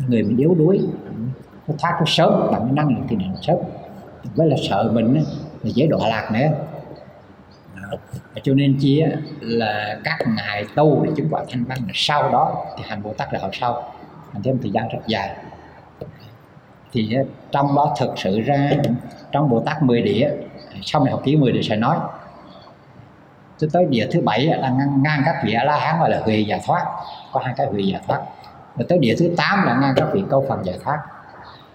người bị yếu đuối nó thoát nó sớm bằng cái năng lượng thiền định sớm với là sợ mình á, là dễ đọa lạc nữa. À, cho nên chia là các ngài tu để chứng quả thanh văn là sau đó thì hành bồ tát là đạo sau hành thêm thời gian rất dài. Thì à, trong đó thực sự ra trong bồ tát 10 địa sau này học ký 10 địa sẽ nói cho tới địa thứ bảy là ngang, ngang các vị a la hán gọi là huệ giải thoát. Có hai cái huệ giải thoát. Và tới địa thứ 8 là ngang các vị câu phần giải thoát.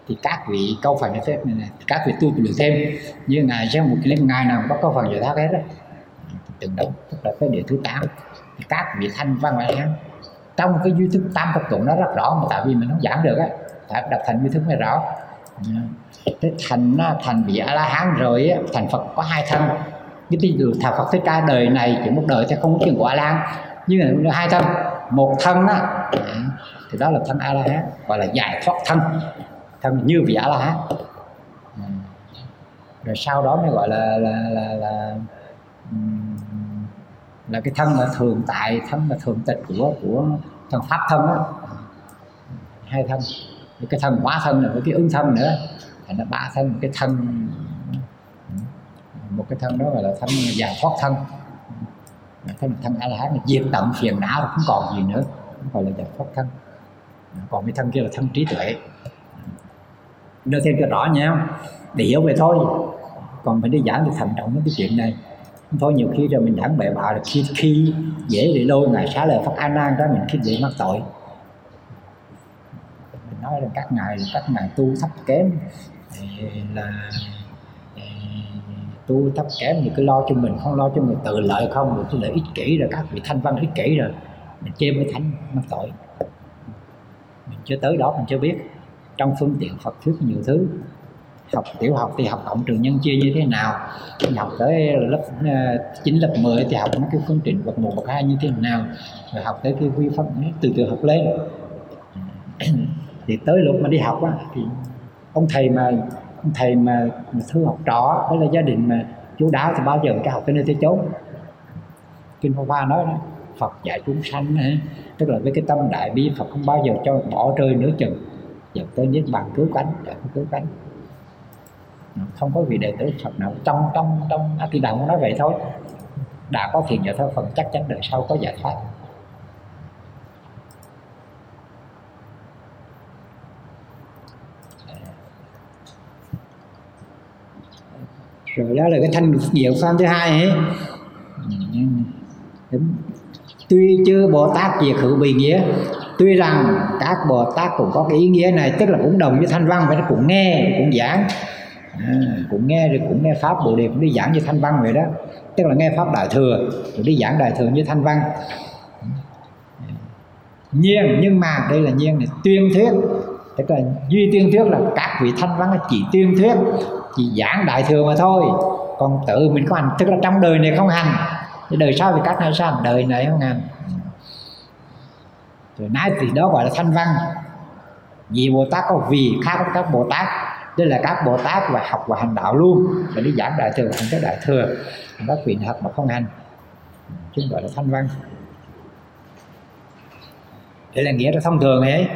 Thì các vị câu phần giải thoát này, này các vị tu luyện thêm. Như ngài xem một cái ngày nào có câu phần giải thoát hết đó từng đó tức là tới địa thứ 8 thì các vị thanh văn a la hán trong cái duy thức tam thập tụng nó rất rõ mà tại vì mình không giảng được á phải đọc thành duy thức mới rõ. Thế thành thành vị a la hán rồi á, thành phật có hai thân cái tin được thà Phật thích ca đời này chỉ một đời sẽ không có chuyện của A lan nhưng mà hai thân một thân á. Thì đó là thân A La Hán gọi là giải thoát thân. Thân như vị A La Hán rồi sau đó mới gọi là là là là, là cái thân là thường tại thân là thường tịch của của thân pháp thân đó hai thân. Cái thân hóa thân là cái ứng thân nữa. Thành ra ba thân cái thân một cái thân đó gọi là thân giải thoát thân. Thân thân a la hán là diệt tận phiền não rồi không còn gì nữa. Không gọi là giải thoát thân. Còn cái thân kia là thân trí tuệ. Đưa thêm cho rõ nha, để hiểu về thôi. Còn mình đi giảng thì thận trọng cái chuyện này. Thôi, nhiều khi rồi mình giảng bậy bạ là khi khi dễ bị đôi ngày xá lời phát an nan đó, mình khi dễ mắc tội. Mình nói là các ngài các ngài tu thấp kém là tu thấp kém thì cứ lo cho mình, không lo cho mình tự lợi không, rồi cái lợi ích kỷ rồi, các vị thanh văn ích kỷ rồi. Mình chê với thánh mắc tội. Mình chưa tới đó, mình chưa biết. Trong phương tiện Phật thuyết nhiều thứ, học tiểu học thì học cộng trừ nhân chia như thế nào học tới lớp ờ, chín 9 lớp 10 thì học mấy cái phương trình bậc một bậc hai như thế nào, rồi học tới cái quy pháp từ từ học lên. Thì tới lúc mà đi học á, thì ông thầy mà thầy mà, mà thương học trò đó là gia đình mà chú đáo thì bao giờ cái học cái nơi tới chốn. Kinh Phật Hoa nói đó Phật dạy chúng sanh ấy, tức là với cái tâm đại bi Phật không bao giờ cho bỏ rơi nữa chừng. Dẫn tới niết bàn cứu cánh để cứu cánh. Không có vị đệ tử Phật nào trong trong trong A à, thì đạo nói vậy thôi. Đã có thiền giải thoát Phật chắc chắn đời sau có giải thoát. Rồi đó là cái thanh diệu phan thứ hai ấy. Tuy chưa bồ tát diệt hữu bì nghĩa tuy rằng các bồ tát cũng có cái ý nghĩa này tức là cũng đồng với thanh văn và nó cũng nghe cũng giảng. À, cũng nghe rồi cũng nghe pháp bồ đề cũng đi giảng như thanh văn vậy đó. Tức là nghe pháp đại thừa rồi đi giảng đại thừa như thanh văn. Nhiên nhưng mà đây là nhiên này tuyên thuyết tức là duy tiên thuyết là các vị thanh văn chỉ tiên thuyết, chỉ giảng đại thừa mà thôi. Còn tự mình có hành, tức là trong đời này không hành. Thì đời sau thì các này sao đời này không hành. Rồi nãy thì đó gọi là thanh văn vì bồ tát có vì khác các bồ tát. Đây là các bồ tát và học và hành đạo luôn. Và đi giảng đại thừa hành cái đại thừa. Các vị học mà không hành. Chúng gọi là thanh văn đây là nghĩa là thông thường ấy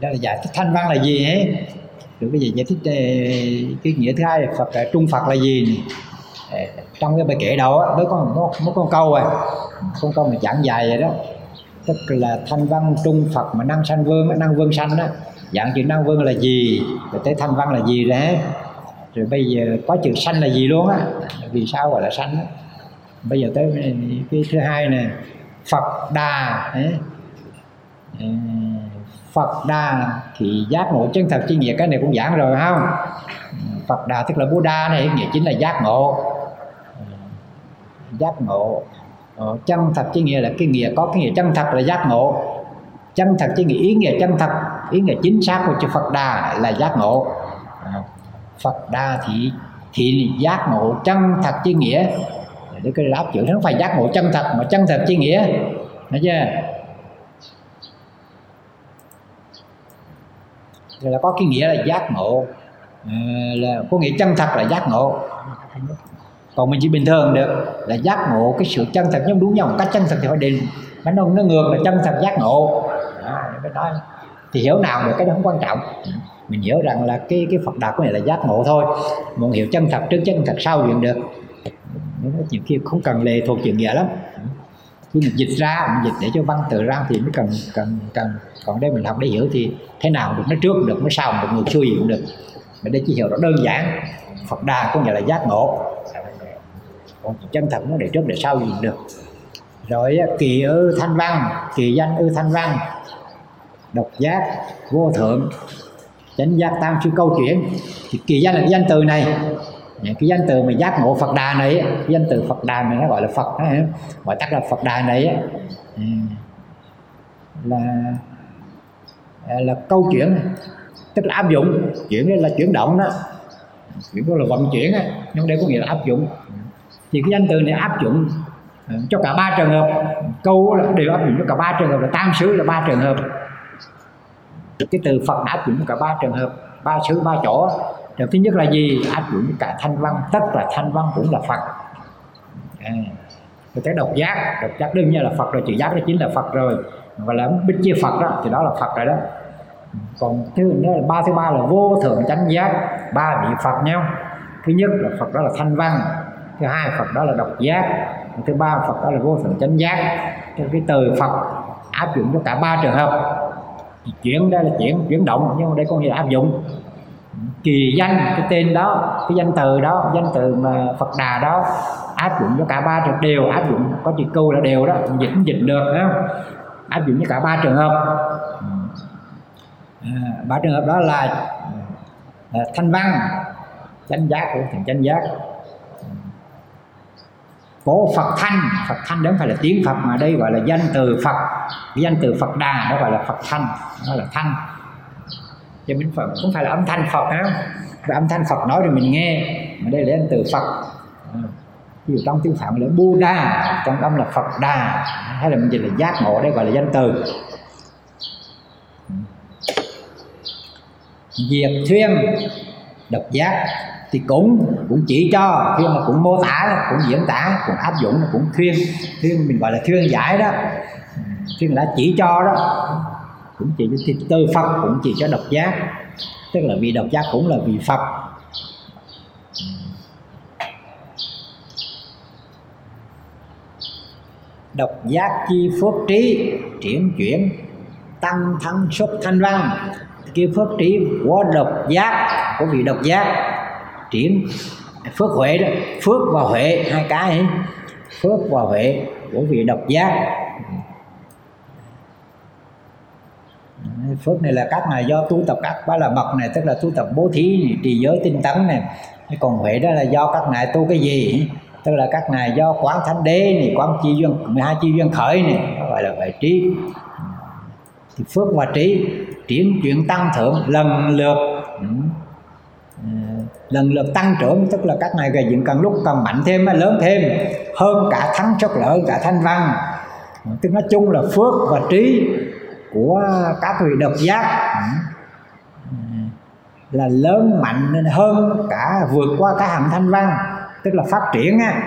đó là giải thích thanh văn là gì ấy. Rồi bây giờ giải thích ờ, cái nghĩa thứ hai là Phật là trung Phật là gì ờ, trong cái bài kệ đầu á, mới có một mới có câu à. Con câu mà giảng dài vậy đó. Tức là thanh văn trung Phật mà năng sanh vương năng vương sanh đó. Dạng chữ năng vương là gì? Rồi tới thanh văn là gì đấy rồi bây giờ có chữ sanh là gì luôn á. Vì sao gọi là sanh á? Bây giờ tới cái thứ hai nè. Phật đà, ấy. Phật đà thì giác ngộ chân thật chi nghĩa cái này cũng giảng rồi không? Phật đà tức là Buddha này nghĩa chính là giác ngộ. Giác ngộ. Ờ, chân thật chi nghĩa là cái nghĩa có cái nghĩa chân thật là giác ngộ. Chân thật chi nghĩa ý nghĩa chân thật ý nghĩa chính xác của chữ Phật đà là giác ngộ. Ờ, Phật đà thì thì giác ngộ chân thật chi nghĩa. Để cái áp chữ nó phải giác ngộ chân thật mà chân thật chi nghĩa. Thấy chưa? Rồi là có cái nghĩa là giác ngộ. Ờ, là có nghĩa chân thật là giác ngộ. Còn mình chỉ bình thường được là giác ngộ cái sự chân thật nhưng đúng nhau một cách chân thật thì phải định. Nó nó ngược là chân thật giác ngộ. Đó, mới nói. Thì hiểu nào được cái đó không quan trọng. Ừ. Mình hiểu rằng là cái cái Phật đạo của này là giác ngộ thôi. Muốn hiểu chân thật trước chân thật sau chuyện được. Nhiều khi không cần lệ thuộc chuyện nghĩa lắm. Ừ khi mình dịch ra, mình dịch để cho văn tự ra thì mới cần cần cần, còn đây mình học để hiểu thì thế nào được, nó trước được, nó sau được ngược xuôi cũng được. Mình đây chỉ hiểu nó đơn giản, Phật đà có nghĩa là giác ngộ. Còn chân thật nó để trước, để sau gì được. Rồi kỳ ư thanh văn, kỳ danh ư thanh văn, độc giác, vô thượng, chánh giác tam sư câu chuyện. Thì kỳ danh là cái danh từ này. Dạ, cái danh từ mà giác ngộ Phật đà này cái danh từ Phật đà này nó gọi là Phật đó, gọi tắt là Phật đà này ừ. là à, là câu chuyện tức là áp dụng chuyển là chuyển động đó. Chuyển đó là vận chuyển á nhưng đây có nghĩa là áp dụng. Thì cái danh từ này áp dụng à, cho cả ba trường hợp. Câu là đều áp dụng cho cả ba trường hợp là tam xứ là ba trường hợp. Cái từ Phật áp dụng cho cả ba trường hợp ba xứ ba chỗ trường thứ nhất là gì? Áp dụng cả thanh văn tất là thanh văn cũng là phật. À, rồi cái độc giác độc giác đương nhiên là phật rồi chữ giác đó chính là phật rồi. Và là bích chia phật đó thì đó là phật rồi đó. Còn thứ nữa là ba thứ ba là vô thượng chánh giác ba vị phật nhau. Thứ nhất là phật đó là thanh văn thứ hai phật đó là độc giác thứ ba phật đó là vô thượng chánh giác. Cái, cái từ phật áp dụng cho cả ba trường hợp. Chuyển đây là chuyển chuyển động nhưng mà đây có nghĩa là áp dụng kỳ danh cái tên đó cái danh từ đó danh từ mà phật đà đó áp dụng cho cả ba trường đều áp dụng có chữ câu là đều đó dịch dịch được đó áp dụng cho cả ba trường hợp. À, ba trường hợp đó là, là thanh văn chánh giác của thành chánh giác. Cổ Phật thanh Phật thanh đó không phải là tiếng Phật mà đây gọi là danh từ Phật. Danh từ Phật đà đó gọi là Phật thanh đó là thanh cho mình Phật cũng phải là âm thanh Phật á, và âm thanh Phật nói rồi mình nghe mà đây là danh từ Phật. À, ví dụ trong tiếng Phạn là Buddha trong âm là Phật đà. Hay là mình dịch là giác ngộ đây gọi là danh từ. Diệt thuyên độc giác thì cũng cũng chỉ cho. Thuyên là cũng mô tả cũng diễn tả cũng áp dụng cũng thuyên thuyên mình gọi là thuyên giải đó. Thuyên là chỉ cho đó cũng chỉ cho thì từ Phật cũng chỉ cho độc giác. Tức là vì độc giác cũng là vì Phật. Độc giác chi phước trí, triển chuyển, tăng thắng xuất thanh văn. Kia phước trí của độc giác, của vị độc giác, triển phước huệ đó, phước và huệ, hai cái ấy. phước và huệ của vị độc giác. Phước này là các này do tu tập các bá là mật này tức là tu tập bố thí này, trì giới tinh tấn này. Còn huệ đó là do các ngài tu cái gì? Tức là các ngài do quán thánh đế này quán chi duyên 12 chi duyên khởi này gọi là huệ trí. Thì phước và trí triển chuyển tăng thượng lần lượt ừ, ờ, lần lượt tăng trưởng tức là các ngài gây dựng càng lúc càng mạnh thêm lớn thêm hơn cả thắng chất lợi cả thanh văn. Tức nói chung là phước và trí của các vị độc giác. Là lớn mạnh nên hơn cả vượt qua cả hàm thanh văn tức là phát triển á.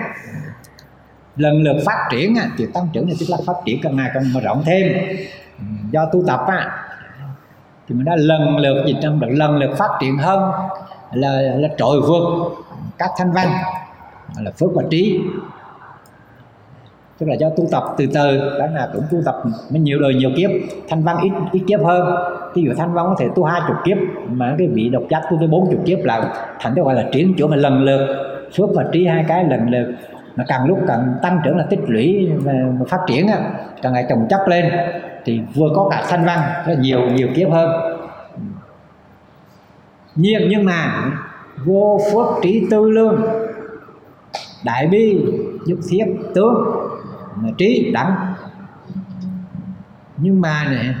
Lần lượt phát triển á, thì tăng trưởng thì tức là phát triển càng ngày càng mở rộng thêm. Do tu tập á thì mình đã lần lượt gì trong được lần lượt phát triển hơn là là trội vượt các thanh văn là phước và trí tức là do tu tập từ từ, đó là cũng tu tập mới nhiều đời nhiều kiếp. Thanh văn ít ít kiếp hơn. Ví dụ thanh văn có thể tu hai chục kiếp, mà cái vị độc giác tu tới bốn chục kiếp là thành cái gọi là triển chỗ mà lần lượt, phước và trí hai cái lần lượt. Nó càng lúc càng tăng trưởng là tích lũy và phát triển càng ngày trồng chất lên. Thì vừa có cả thanh văn rất nhiều nhiều kiếp hơn. Nhiên nhưng mà vô phước trí tư lương, đại bi, nhất thiết, tướng trí đẳng. Nhưng mà này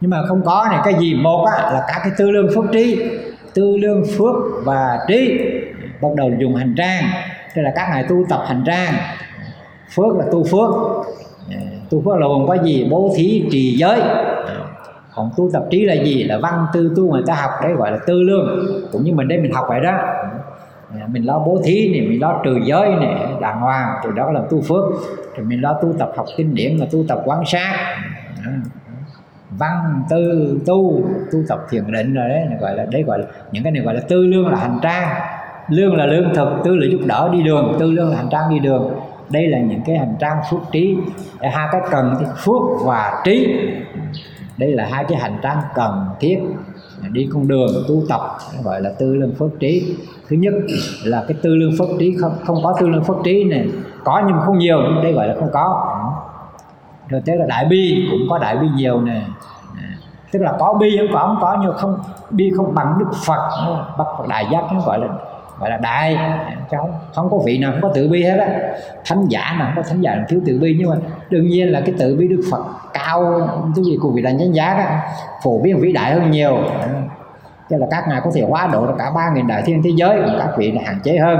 nhưng mà không có này cái gì một á, là cả cái tư lương phước trí tư lương phước và trí bắt đầu dùng hành trang. Tức là các ngài tu tập hành trang. Phước là tu phước. Tu phước là gồm có gì? Bố thí trì giới. Còn tu tập trí là gì? Là văn tư tu người ta học đấy gọi là tư lương. Cũng như mình đây mình học vậy đó. Dạ, mình lo bố thí này, mình lo trừ giới này, đàng hoàng, từ đó là tu phước. Rồi mình lo tu tập học kinh điển là tu tập quán sát. Dạ, văn tư tu tu tập thiền định rồi đấy, gọi là, đấy gọi là, những cái này gọi là tư lương là hành trang. Lương là lương thực, tư là giúp đỡ đi đường, tư lương là hành trang đi đường. Đây là những cái hành trang phước trí. Hai cái cần thì phước và trí. Đây là hai cái hành trang cần thiết đi con đường tu tập gọi là tư lương phước trí. Thứ nhất là cái tư lương phước trí không không có tư lương phước trí này, có nhưng không nhiều nhưng đây gọi là không có. Rồi tới là đại bi, cũng có đại bi nhiều nè. Tức là có bi không có không có, nhưng không, bi không bằng đức phật. Bậc đại giác nó gọi là gọi là đại cháu, không có vị nào không có tự bi hết á. Thánh giả nào không có thánh giả nào thiếu tự bi. Nhưng mà đương nhiên là cái tự bi đức phật cao, cái gì của vị đại nhân giá đó, phổ biến vĩ đại hơn nhiều. Cho là các ngài có thể hóa độ được cả ba nghìn đại thiên thế giới các vị là hạn chế hơn.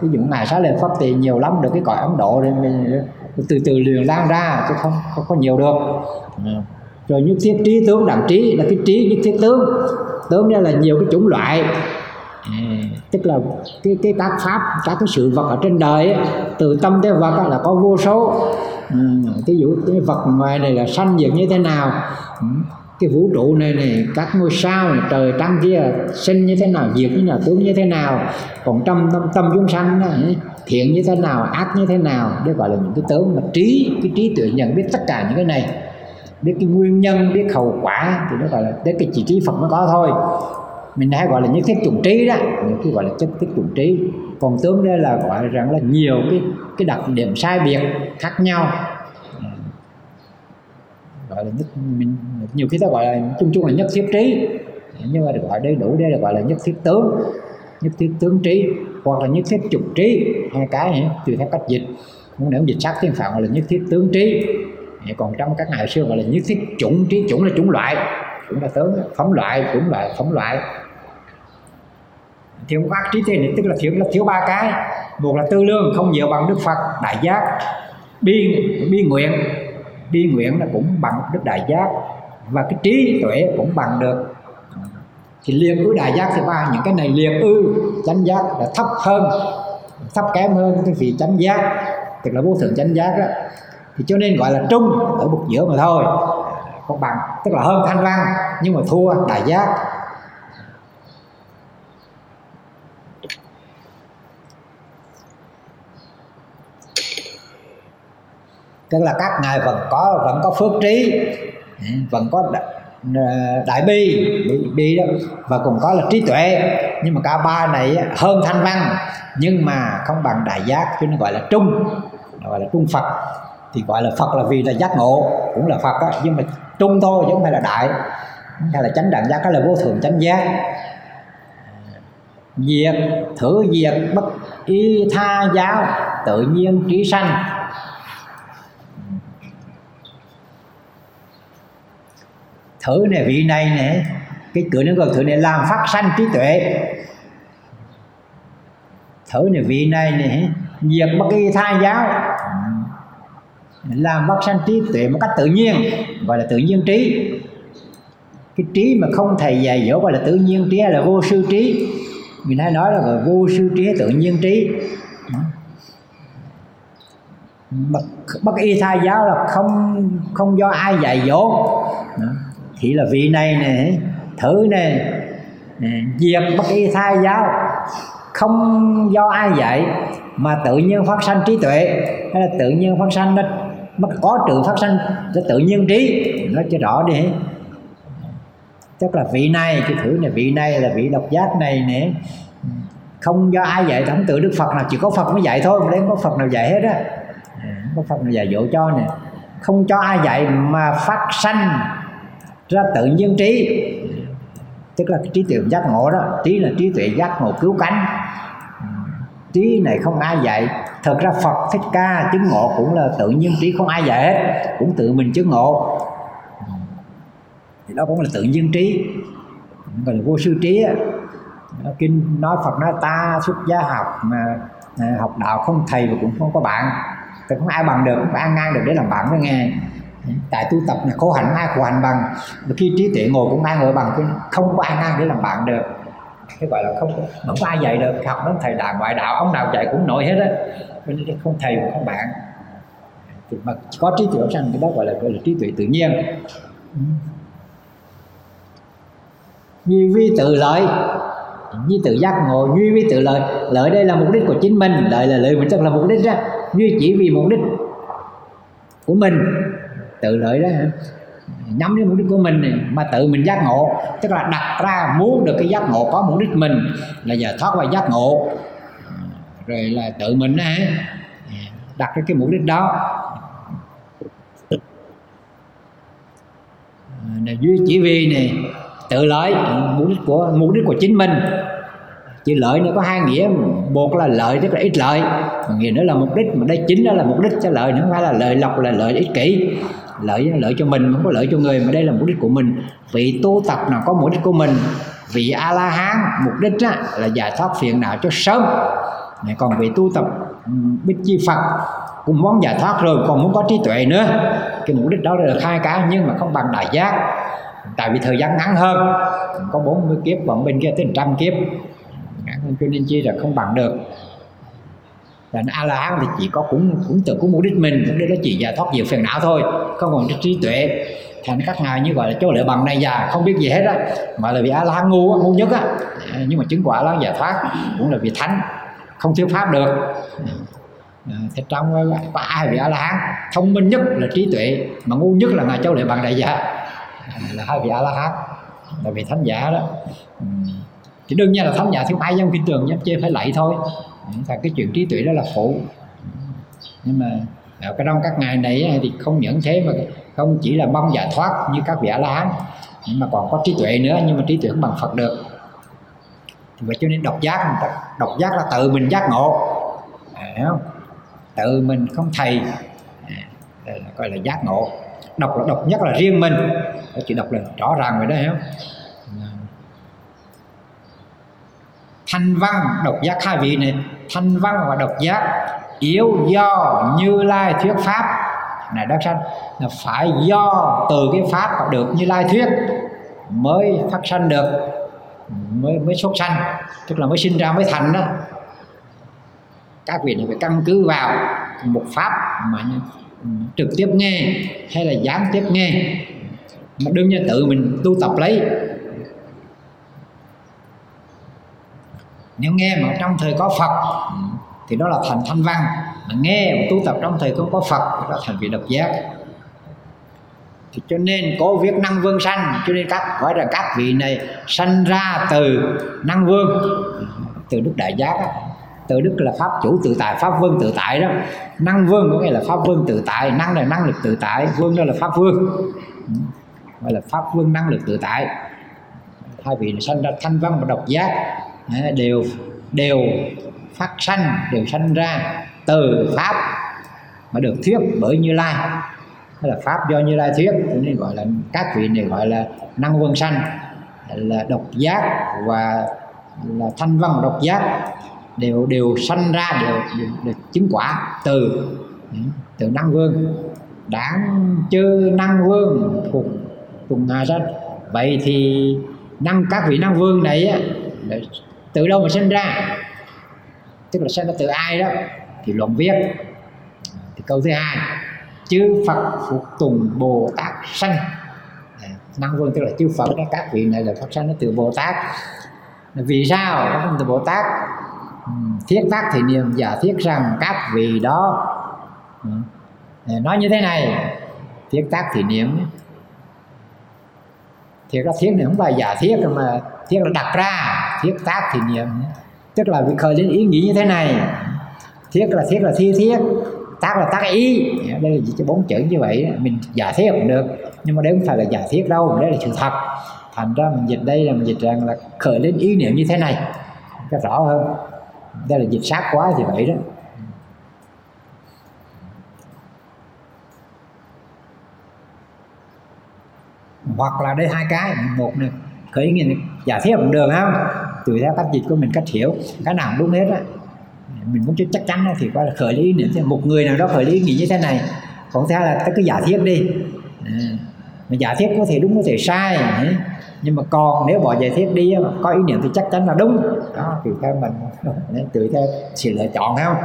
Ví dụ ngài sáng lên pháp thì nhiều lắm, được cái cõi ấn độ thì mình từ từ liền lan ra, chứ không không có nhiều được. Rồi nhất thiết trí tướng đẳng trí là cái trí nhất thiết tướng. Tướng nghĩa là nhiều cái chủng loại tức là cái cái các pháp các cái sự vật ở trên đời ấy, từ tâm tới vật là có vô số. Ừ, cái dụ cái vật ngoài này là sanh diệt như thế nào? Ừ, cái vũ trụ này này các ngôi sao này, trời trăng kia sinh như thế nào diệt như nào tướng như thế nào? Còn trong tâm tâm chúng sanh đó, thiện như thế nào ác như thế nào? Đây gọi là những cái tướng mà trí cái trí tuệ nhận biết tất cả những cái này. Biết cái nguyên nhân biết hậu quả thì nó gọi là đến cái chỉ trí phật mới có thôi mình hay gọi là những thiết trùng trí đó. Những cái gọi là chất thiết trùng trí. Còn tướng đây là gọi rằng là nhiều cái cái đặc điểm sai biệt khác nhau. Ừ. Gọi là nhất, mình, nhiều khi ta gọi là chung chung là nhất thiết trí. Nhưng mà được gọi đây đủ đây là gọi là nhất thiết tướng. Nhất thiết tướng trí hoặc là nhất thiết trục trí. Hai cái tùy theo cách dịch. Muốn nếu dịch sát tiếng phạn gọi là nhất thiết tướng trí. Còn trong các ngày xưa gọi là nhất thiết chủng trí. Chủng là chủng loại. Chủng là tướng, phóng loại, chủng loại, phóng loại thiếu các trí tuệ này, tức là thiếu là thiếu ba cái. Một là tư lương, không nhiều bằng đức phật, đại giác. Bi bi nguyện. Bi nguyện là cũng bằng đức đại giác. Và cái trí tuệ cũng bằng được. Thì liền ư đại giác thứ ba, những cái này liền ư chánh giác là thấp hơn, thấp kém hơn cái vị chánh giác. Tức là vô thượng chánh giác đó. Thì cho nên gọi là trung, ở bục giữa mà thôi. Có bằng, tức là hơn thanh văn, nhưng mà thua đại giác. Tức là các ngài vẫn có vẫn có phước trí ừ, vẫn có ờ, đại bi bi đó và cũng có là trí tuệ. Nhưng mà cả ba này hơn thanh văn nhưng mà không bằng đại giác cho nên gọi là trung gọi là trung phật. Thì gọi là phật là vì là giác ngộ cũng là phật đó, nhưng mà trung thôi chứ không phải là đại. Hay là chánh đẳng giác đó là vô thường chánh giác. Diệt thử diệt bất y tha giáo tự nhiên trí sanh. Thử này vị này nè. Cái cửa nó gọi thử này làm phát sanh trí tuệ. Thử này vị này nè. Diệt bất kỳ tha giáo. Làm phát sanh trí tuệ một cách tự nhiên gọi là tự nhiên trí. Cái trí mà không thầy dạy dỗ gọi là tự nhiên trí hay là vô sư trí. Mình hay nói là gọi vô sư trí tự nhiên trí. Bất, bất y tha giáo là không không do ai dạy dỗ thì là vị này nè, thử nè. Diệt bất y thai giáo. Không do ai dạy, mà tự nhiên phát sanh trí tuệ. Hay là tự nhiên phát sanh nó mất có trường phát sanh cho tự nhiên trí. Nói cho rõ đi. Tức là vị này, cái thử này, vị này là vị độc giác này nè. Không do ai dạy không tự đức phật nào, chỉ có phật mới dạy thôi đến có phật nào dạy hết á. Có phật nào dạy dỗ cho nè. Không cho ai dạy mà phát sanh ra tự nhiên trí. Tức là cái trí tuệ giác ngộ đó, trí là trí tuệ giác ngộ cứu cánh. Trí này không ai dạy. Thật ra phật thích ca chứng ngộ cũng là tự nhiên trí không ai dạy hết, cũng tự mình chứng ngộ. Thì đó cũng là tự nhiên trí. Gọi là vô sư trí kinh nói phật nói ta xuất gia học mà à, học đạo không thầy và cũng không có bạn. Thì không ai bằng được, không ai ngang được để làm bạn với nghe tại tu tập là khổ hạnh ai khổ hạnh bằng? Và khi trí tuệ ngồi cũng ai ngồi bằng? Không có ai ngang để làm bạn được. Cái gọi là không không có ai dạy được. Học đến thầy đạo ngoại đạo ông nào dạy cũng nổi hết á. Nên không thầy cũng không bạn. Thì mà có trí tuệ rằng cái đó gọi là gọi là trí tuệ tự nhiên. Duy vi tự lợi. Như tự giác ngộ duy vi tự lợi. Lợi đây là mục đích của chính mình. Lợi là lợi mình tức là mục đích ra, duy chỉ vì mục đích của mình tự lợi đó hả? Nhắm đến mục đích của mình mà tự mình giác ngộ. Tức là đặt ra muốn được cái giác ngộ, có mục đích mình. Là giờ thoát qua giác ngộ. Rồi là tự mình á đặt ra cái mục đích đó. Là duy chỉ vì này, tự lợi, mục đích của, mục đích của chính mình. Chữ lợi nó có hai nghĩa, một là lợi, tức là ít lợi. Nghĩa nữa là mục đích, mà đây chính đó là mục đích cho lợi nữa không phải là lợi lộc, là lợi ích kỷ lợi lợi cho mình không có lợi cho người mà đây là mục đích của mình. Vị tu tập nào có mục đích của mình vị a la hán mục đích á, là giải thoát phiền não cho sớm. Còn vị tu tập bích chi phật cũng muốn giải thoát rồi còn muốn có trí tuệ nữa. Cái mục đích đó là được hai cái nhưng mà không bằng đại giác. Tại vì thời gian ngắn hơn có 40 kiếp còn bên kia tới trăm kiếp. Ngắn hơn cho nên chi là không bằng được là a la hán thì chỉ có cũng cũng tự cũng mục đích mình mục đích đó chỉ giải thoát nhiều phiền não thôi, không còn trí tuệ. Thành các ngài như gọi là chỗ lệ bằng này già, không biết gì hết á. Mà là vì a la hán ngu ngu nhất á. Nhưng mà chứng quả là giải thoát, cũng là vì thánh, không thiếu pháp được. Ờ, thì trong ờ, có ai vị a la hán thông minh nhất là trí tuệ, mà ngu nhất là ngài châu lệ bằng đại gia. Là hai vị a la hán là vị thánh giả đó. Thì đương nhiên là thánh giả thiếu ai trong kinh tường nhất chê phải lạy thôi thật cái chuyện trí tuệ đó là phụ nhưng mà ở cái trong các ngày này thì không những thế mà không chỉ là mong giải thoát như các vị a la hán mà còn có trí tuệ nữa nhưng mà trí tuệ không bằng phật được. Vậy cho nên độc giác độc giác là tự mình giác ngộ. À, không? tự mình không thầy. À, là gọi là giác ngộ. Độc là độc nhất là riêng mình. Chỉ đọc là rõ ràng rồi đó hiểu không? Thanh văn độc giác hai vị này thanh văn và độc giác, yếu do như lai thuyết pháp. Này đắc sanh, là phải do từ cái pháp mà được như lai thuyết mới phát sanh được, mới mới xuất sanh, tức là mới sinh ra, mới thành đó. Các vị này phải căn cứ vào một pháp mà trực tiếp nghe hay là gián tiếp nghe. Mà đương nhiên tự mình tu tập lấy nếu nghe mà trong thời có Phật, thì đó là thành thanh văn. Mà nghe mà tu tập trong thời không có Phật đó là thành vị độc giác. Thì cho nên có việc năng vương sanh, cho nên các, gọi là các vị này sanh ra từ năng vương, từ đức đại giác từ đức là pháp chủ tự tại, pháp vương tự tại đó. Năng vương có nghĩa là pháp vương tự tại, năng là năng lực tự tại, vương đó là pháp vương. Gọi là pháp vương năng lực tự tại. Hai vị này sanh ra thanh văn và độc giác đều đều phát sanh đều sanh ra từ pháp mà được thuyết bởi như lai. Hay là pháp do như lai thuyết cho nên gọi là các vị này gọi là năng vương sanh là độc giác và là thanh văn độc giác đều đều sanh ra đều, đều, đều chứng quả từ từ năng vương. Đáng chư năng vương thuộc cùng hà sanh vậy thì năng các vị năng vương này á, từ đâu mà sinh ra. Tức là sinh ra từ ai đó thì luận viết. Thì câu thứ hai, chư phật phục tùng bồ tát sanh. À, Năng vương tức là chư phật đó, các vị này là phát sanh nó từ bồ tát. Vì sao nó từ bồ tát? Ừ, thiết tác thì niệm và thiết rằng các vị đó. Ừ, à, nói như thế này, thiết tác thì niệm. Thì có thiết này không phải giả thiết mà thiết là đặt ra thiết tác thì niệm. Tức là bị khởi lên ý nghĩ như thế này. Thiết là thiết là thi thiết, tác là tác ý. Đây là chỉ bốn chữ như vậy, mình giả thiết cũng được. Nhưng mà đấy không phải là giả thiết đâu đấy là sự thật. Thành ra mình dịch đây là mình dịch rằng là khởi lên ý niệm như thế này. Cho rõ hơn. Đây là dịch sát quá thì vậy đó. Hoặc là đây hai cái, một này, khởi nghĩa giả thiết cũng được không? Tùy theo cách dịch của mình cách hiểu. Cái nào cũng đúng hết á. Mình muốn chắc chắn thì coi là khởi lý niệm một người nào đó khởi lý nghĩ như thế này còn theo là cái cứ giả thiết đi. À, mà giả thiết có thể đúng có thể sai nhưng mà còn nếu bỏ giả thiết đi có ý niệm thì chắc chắn là đúng. Đó tùy theo mình. Nên tùy theo sự lựa chọn không?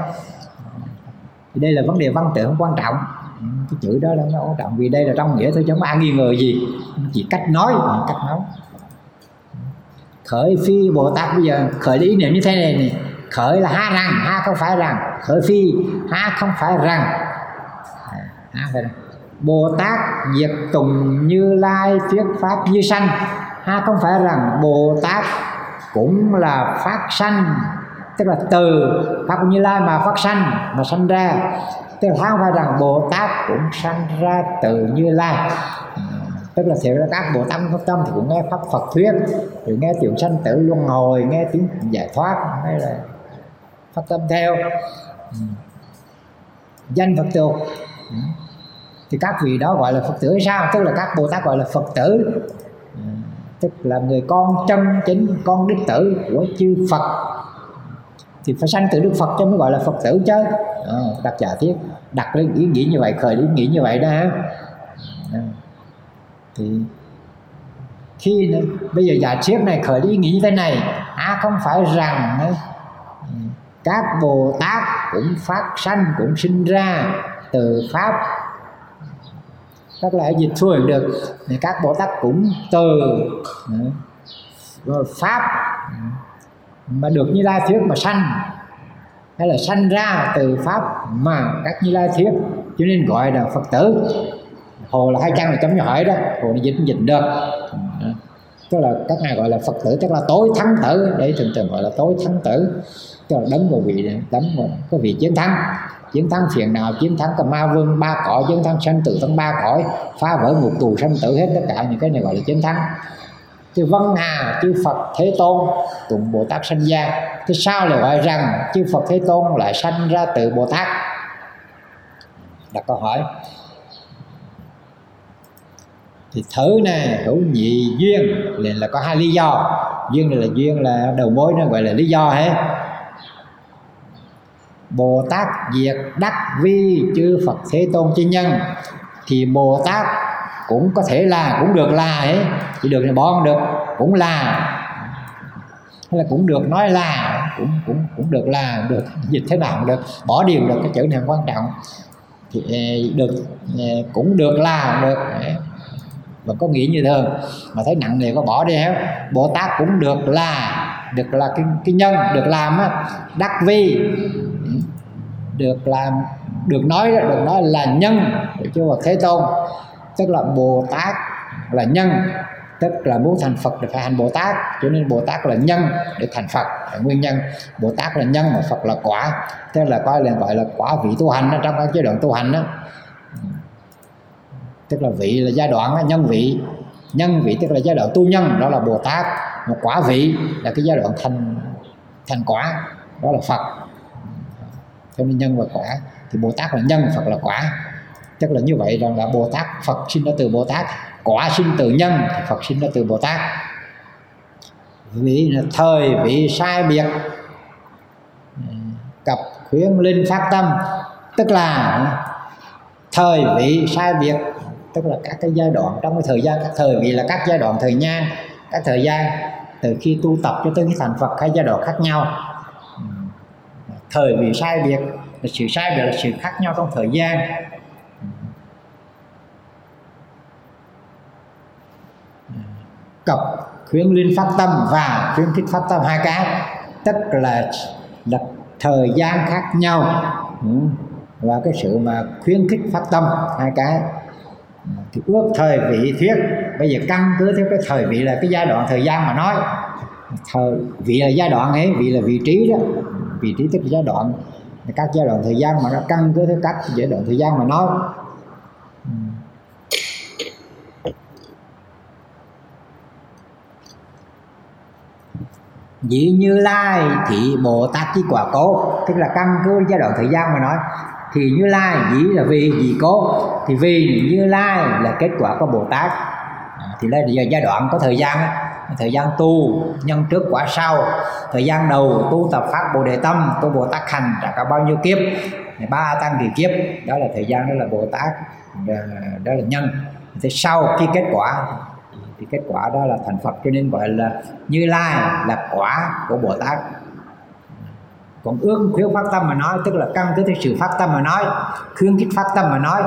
Thì đây là vấn đề văn tự không quan trọng. Ừ, cái chữ đó là nó quan trọng vì đây là trong nghĩa thôi chứ không ai nghi ngờ gì. Chỉ cách nói cách nói khởi phi bồ tát bây giờ, khởi ý niệm như thế này này, khởi là ha rằng ha không phải rằng khởi phi ha không phải rằng ha phải bồ tát diệt tùng như lai, thuyết pháp như sanh ha không phải rằng bồ tát cũng là phát sanh, tức là từ pháp như lai mà phát sanh, mà sanh ra. Tức là không phải rằng bồ tát cũng sanh ra từ như lai tức là thiệu ra các bộ tâm pháp tâm thì cũng nghe pháp phật thuyết rồi nghe tiểu sanh tử luân hồi nghe tiếng giải thoát hay là phát tâm theo. Ừ. danh phật tục ừ. thì các vị đó gọi là phật tử hay sao? Tức là các bồ tát gọi là phật tử. Ừ. tức là người con chân chính con đích tử của chư phật. Thì phải sanh từ đức phật cho mới gọi là phật tử chứ. Ờ, à, đặt giả thiết đặt lên ý nghĩ như vậy khởi ý nghĩ như vậy đó ha thì khi bây giờ giả thuyết này khởi ý nghĩ thế này à không phải rằng ừ, các bồ tát cũng phát sanh, cũng sinh ra từ pháp. Các lại dịch xuôi được các bồ tát cũng từ ừ, pháp mà được như lai thuyết mà sanh. Hay là sanh ra từ pháp mà các như lai thuyết, cho nên gọi là phật tử hồ là hai chân là chấm hỏi đó. Hồ nó dính dính được tức là các ngài gọi là phật tử, tức là tối thắng tử để thường thường gọi là tối thắng tử. Tức là đấng vào vị, đấng vào có vị chiến thắng. Chiến thắng phiền nào, chiến thắng cả ma vương, ba cõi. Chiến thắng sanh tử thắng ba cõi. Phá vỡ ngục tù sanh tử hết tất cả những cái này gọi là chiến thắng. Chư văn hà, chư phật thế tôn tụng bồ tát sanh gia thế sao lại gọi rằng chư phật thế tôn lại sanh ra từ bồ tát? Đặt câu hỏi thì thử này hữu nhị duyên liền là có hai lý do. Duyên này là duyên là đầu mối nó gọi là lý do hết Bồ Tát diệt đắc vi chư Phật Thế Tôn chư nhân. Thì Bồ Tát cũng có thể là, cũng được là ấy chỉ được thì bỏ không được, cũng là. Hay là cũng được nói là, cũng cũng cũng được là được. Dịch thế nào cũng được, bỏ điều được, cái chữ này quan trọng. Thì à, được à, cũng được là được và có nghĩ như thường mà thấy nặng nề có bỏ đi hết bồ tát cũng được là được là cái, cái nhân được làm á đắc vi. Được làm được nói được nói là nhân chứ chúa Phật Thế Tôn tức là Bồ Tát là nhân tức là muốn thành Phật thì phải hành Bồ Tát. Cho nên Bồ Tát là nhân để thành Phật là nguyên nhân. Bồ Tát là nhân mà Phật là quả thế là coi là gọi là quả vị tu hành đó, trong các giai đoạn tu hành đó tức là vị là giai đoạn nhân vị. Nhân vị tức là giai đoạn tu nhân, đó là Bồ Tát. Một quả vị là cái giai đoạn thành thành quả, đó là Phật. Cho nên nhân và quả, thì Bồ Tát là nhân, Phật là quả. Tức là như vậy, rằng là Bồ Tát, Phật sinh ra từ Bồ Tát. Quả sinh từ nhân, thì Phật sinh ra từ Bồ Tát. Vì là thời, vị sai biệt. Cặp khuyến linh phát tâm. Tức là thời vị sai biệt tức là các cái giai đoạn trong cái thời gian, các thời vị là các giai đoạn thời gian các thời gian từ khi tu tập cho tới khi thành Phật hai giai đoạn khác nhau. Thời vị sai biệt là sự sai biệt là sự khác nhau trong thời gian. Cập, khuyến linh phát tâm và khuyến khích phát tâm hai cái. Tức là là thời gian khác nhau. Và cái sự mà khuyến khích phát tâm hai cái thì ước thời vị thuyết. Bây giờ căn cứ theo cái thời vị là cái giai đoạn thời gian mà nói. Thời vị là giai đoạn ấy, vị là vị trí đó. Vị trí tức là giai đoạn, các giai đoạn thời gian mà nó căn cứ theo các giai đoạn thời gian mà nói. Dĩ Như Lai thì Bồ Tát chi quả cố, Tức là căn cứ giai đoạn thời gian mà nói. Thì Như Lai dĩ là vì gì cố Thì vì Như Lai là kết quả của Bồ Tát. À, thì đây là giai đoạn có thời gian Thời gian tu, nhân trước quả sau. Thời gian đầu tu tập phát Bồ Đề Tâm Tu Bồ Tát Hành đã có bao nhiêu kiếp? Ba tăng kỳ kiếp. Đó là thời gian đó là Bồ Tát à, đó là nhân. Thì sau khi kết quả, thì kết quả đó là thành Phật. Cho nên gọi là Như Lai là quả của Bồ Tát còn ước khuyến phát tâm mà nói, tức là căn cứ theo sự phát tâm mà nói, khuyến khích phát tâm mà nói.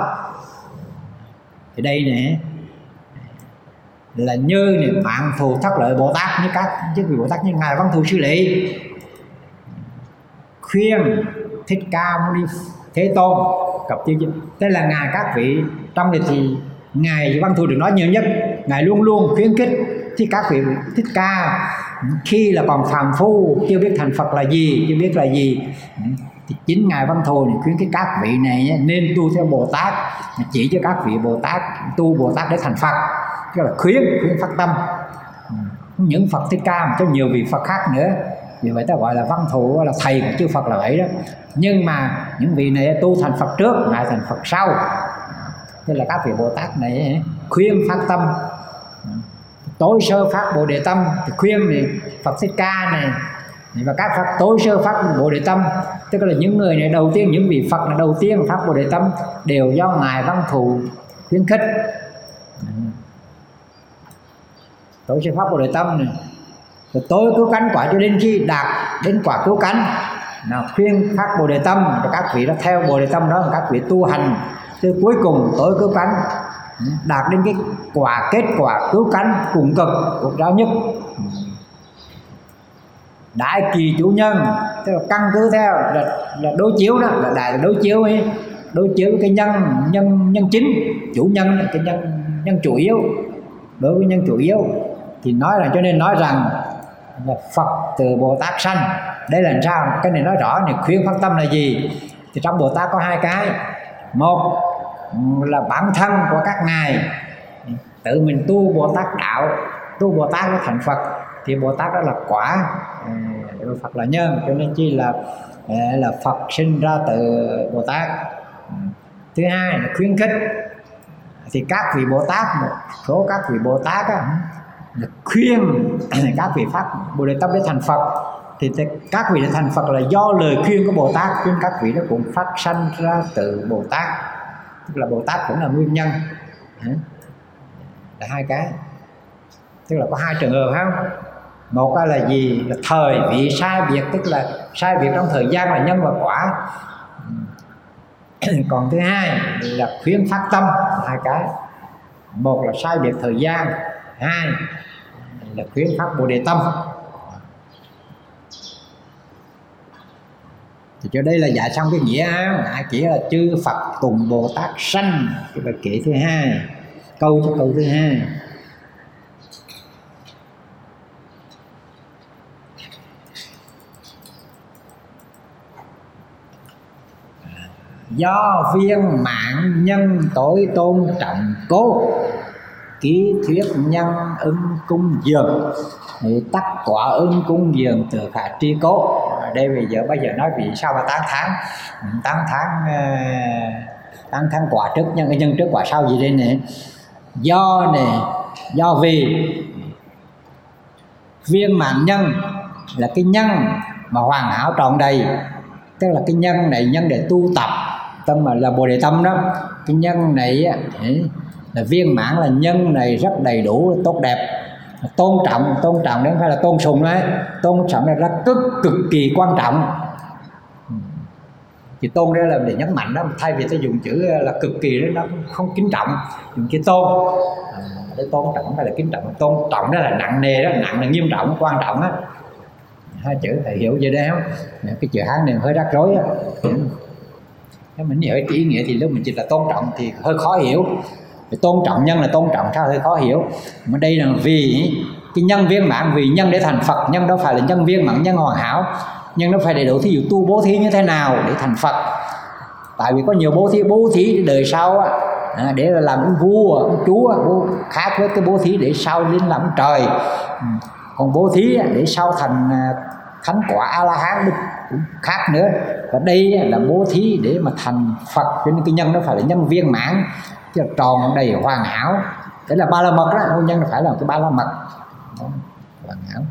Thì đây nè, là như này bạn phù thất lợi Bồ Tát như các chứ vị Bồ Tát như ngài Văn Thù Sư Lợi khuyên thích ca mâu ni thế tôn cập tiêu thế là ngài các vị trong này thì ngài văn thù được nói nhiều nhất. Ngài luôn luôn khuyến khích thì các vị thích ca khi là còn phàm phu chưa biết thành phật là gì chưa biết là gì. Thì chính ngài văn thù khuyến cái các vị này nên tu theo bồ tát chỉ cho các vị bồ tát, tu bồ tát để thành phật. Tức là khuyến khuyến phát tâm. Những phật thích ca mà cho nhiều vị phật khác nữa. Vì vậy ta gọi là văn thù là thầy của chư phật là vậy đó. Nhưng mà những vị này tu thành phật trước, ngài thành phật sau. Tức là các vị bồ tát này khuyên phát tâm tối sơ phát bồ đề tâm, thì khuyên thì phật thích ca này và các phật tối sơ phát bồ đề tâm. Tức là những người này đầu tiên, những vị phật là đầu tiên phát bồ đề tâm đều do ngài văn thù khuyến khích. Tối sơ phát bồ đề tâm này rồi tối cứu cánh quả cho đến khi đạt đến quả cứu cánh, là khuyên phát bồ đề tâm và các vị đã theo bồ đề tâm đó, các vị tu hành. Tới cuối cùng tối cứu cánh đạt đến cái quả kết quả cứu cánh cùng cực của cao nhất. Đại kỳ chủ nhân tức là căn cứ theo là, là đối chiếu đó là đại là đối chiếu ấy. Đối chiếu với cái nhân nhân nhân chính chủ nhân cái nhân nhân chủ yếu. Đối với nhân chủ yếu thì nói là cho nên nói rằng là Phật từ Bồ Tát sanh. Đây là làm sao? Cái này nói rõ này khuyên phát tâm là gì? Thì trong bồ tát có hai cái. Một là bản thân của các ngài. Tự mình tu bồ tát đạo tu bồ tát nó thành phật thì bồ tát đó là quả à, phật là nhân cho nên chi là à, là phật sinh ra từ bồ tát. Thứ hai là khuyến khích. Thì các vị bồ tát một số các vị bồ tát á, là khuyên các vị pháp, bồ đề tâm để thành phật. Thì các vị để thành phật là do lời khuyên của bồ tát khuyên các vị nó cũng phát sanh ra từ bồ tát tức là bồ tát cũng là nguyên nhân. Là hai cái. Tức là có hai trường hợp không? Một là gì? Là thời vị sai biệt, tức là sai biệt trong thời gian là nhân và quả. Ừ. Còn thứ hai là khuyến phát tâm hai cái. Một là sai biệt thời gian. Hai là khuyến phát bồ đề tâm. Thì cho đây là dạy xong cái nghĩa áo chỉ là chư phật cùng bồ tát sanh. Cái bài kệ thứ hai, câu cho câu thứ hai. Do viên mạng nhân tối tôn trọng cố ký thuyết nhân ưng cung dường thì tắc quả ứng cung dường từ khả tri cố. Đây bây giờ bây giờ nói vì sao mà tán tháng ừ, tán tháng ờ, tán tháng quả trước nhân cái nhân trước quả sau gì đây nè? Do nè do vì. Viên mạng nhân là cái nhân mà hoàn hảo trọn đầy. Tức là cái nhân này nhân để tu tập tâm mà là bồ đề tâm đó. Cái nhân này là viên mãn là nhân này rất đầy đủ tốt đẹp tôn trọng tôn trọng đấy không phải là tôn sùng đấy. Tôn trọng này rất cực cực kỳ quan trọng. Thì tôn đây là để nhấn mạnh đó thay vì ta dùng chữ là cực kỳ đó nó không kính trọng. Dùng chữ tôn. À, để tôn trọng hay là kính trọng. Tôn trọng đó là nặng nề đó nặng là nghiêm trọng quan trọng á. Hai chữ thầy hiểu vậy đấy không? Cái chữ hán này hơi rắc rối á. Nếu mình hiểu ý nghĩa thì lúc mình chỉ là tôn trọng thì hơi khó hiểu tôn trọng nhân là tôn trọng sao hơi khó hiểu. Mà đây là vì cái nhân viên mạng vì nhân để thành phật nhân đâu phải là nhân viên mạng nhân hoàn hảo. Nhân nó phải đầy đủ thí dụ tu bố thí như thế nào để thành phật. Tại vì có nhiều bố thí bố thí đời sau á à, để làm ông vua ông chúa bố khác với cái bố thí để sau lên làm trời. Ừ. Còn bố thí để sau thành à, thánh quả a la hán cũng khác nữa. Và đây là bố thí để mà thành phật cho nên cái nhân nó phải là nhân viên mãn chứ là tròn đầy hoàn hảo. Đấy là ba la mật đó, hôn nhân phải là cái ba la mật. Hoàn hảo.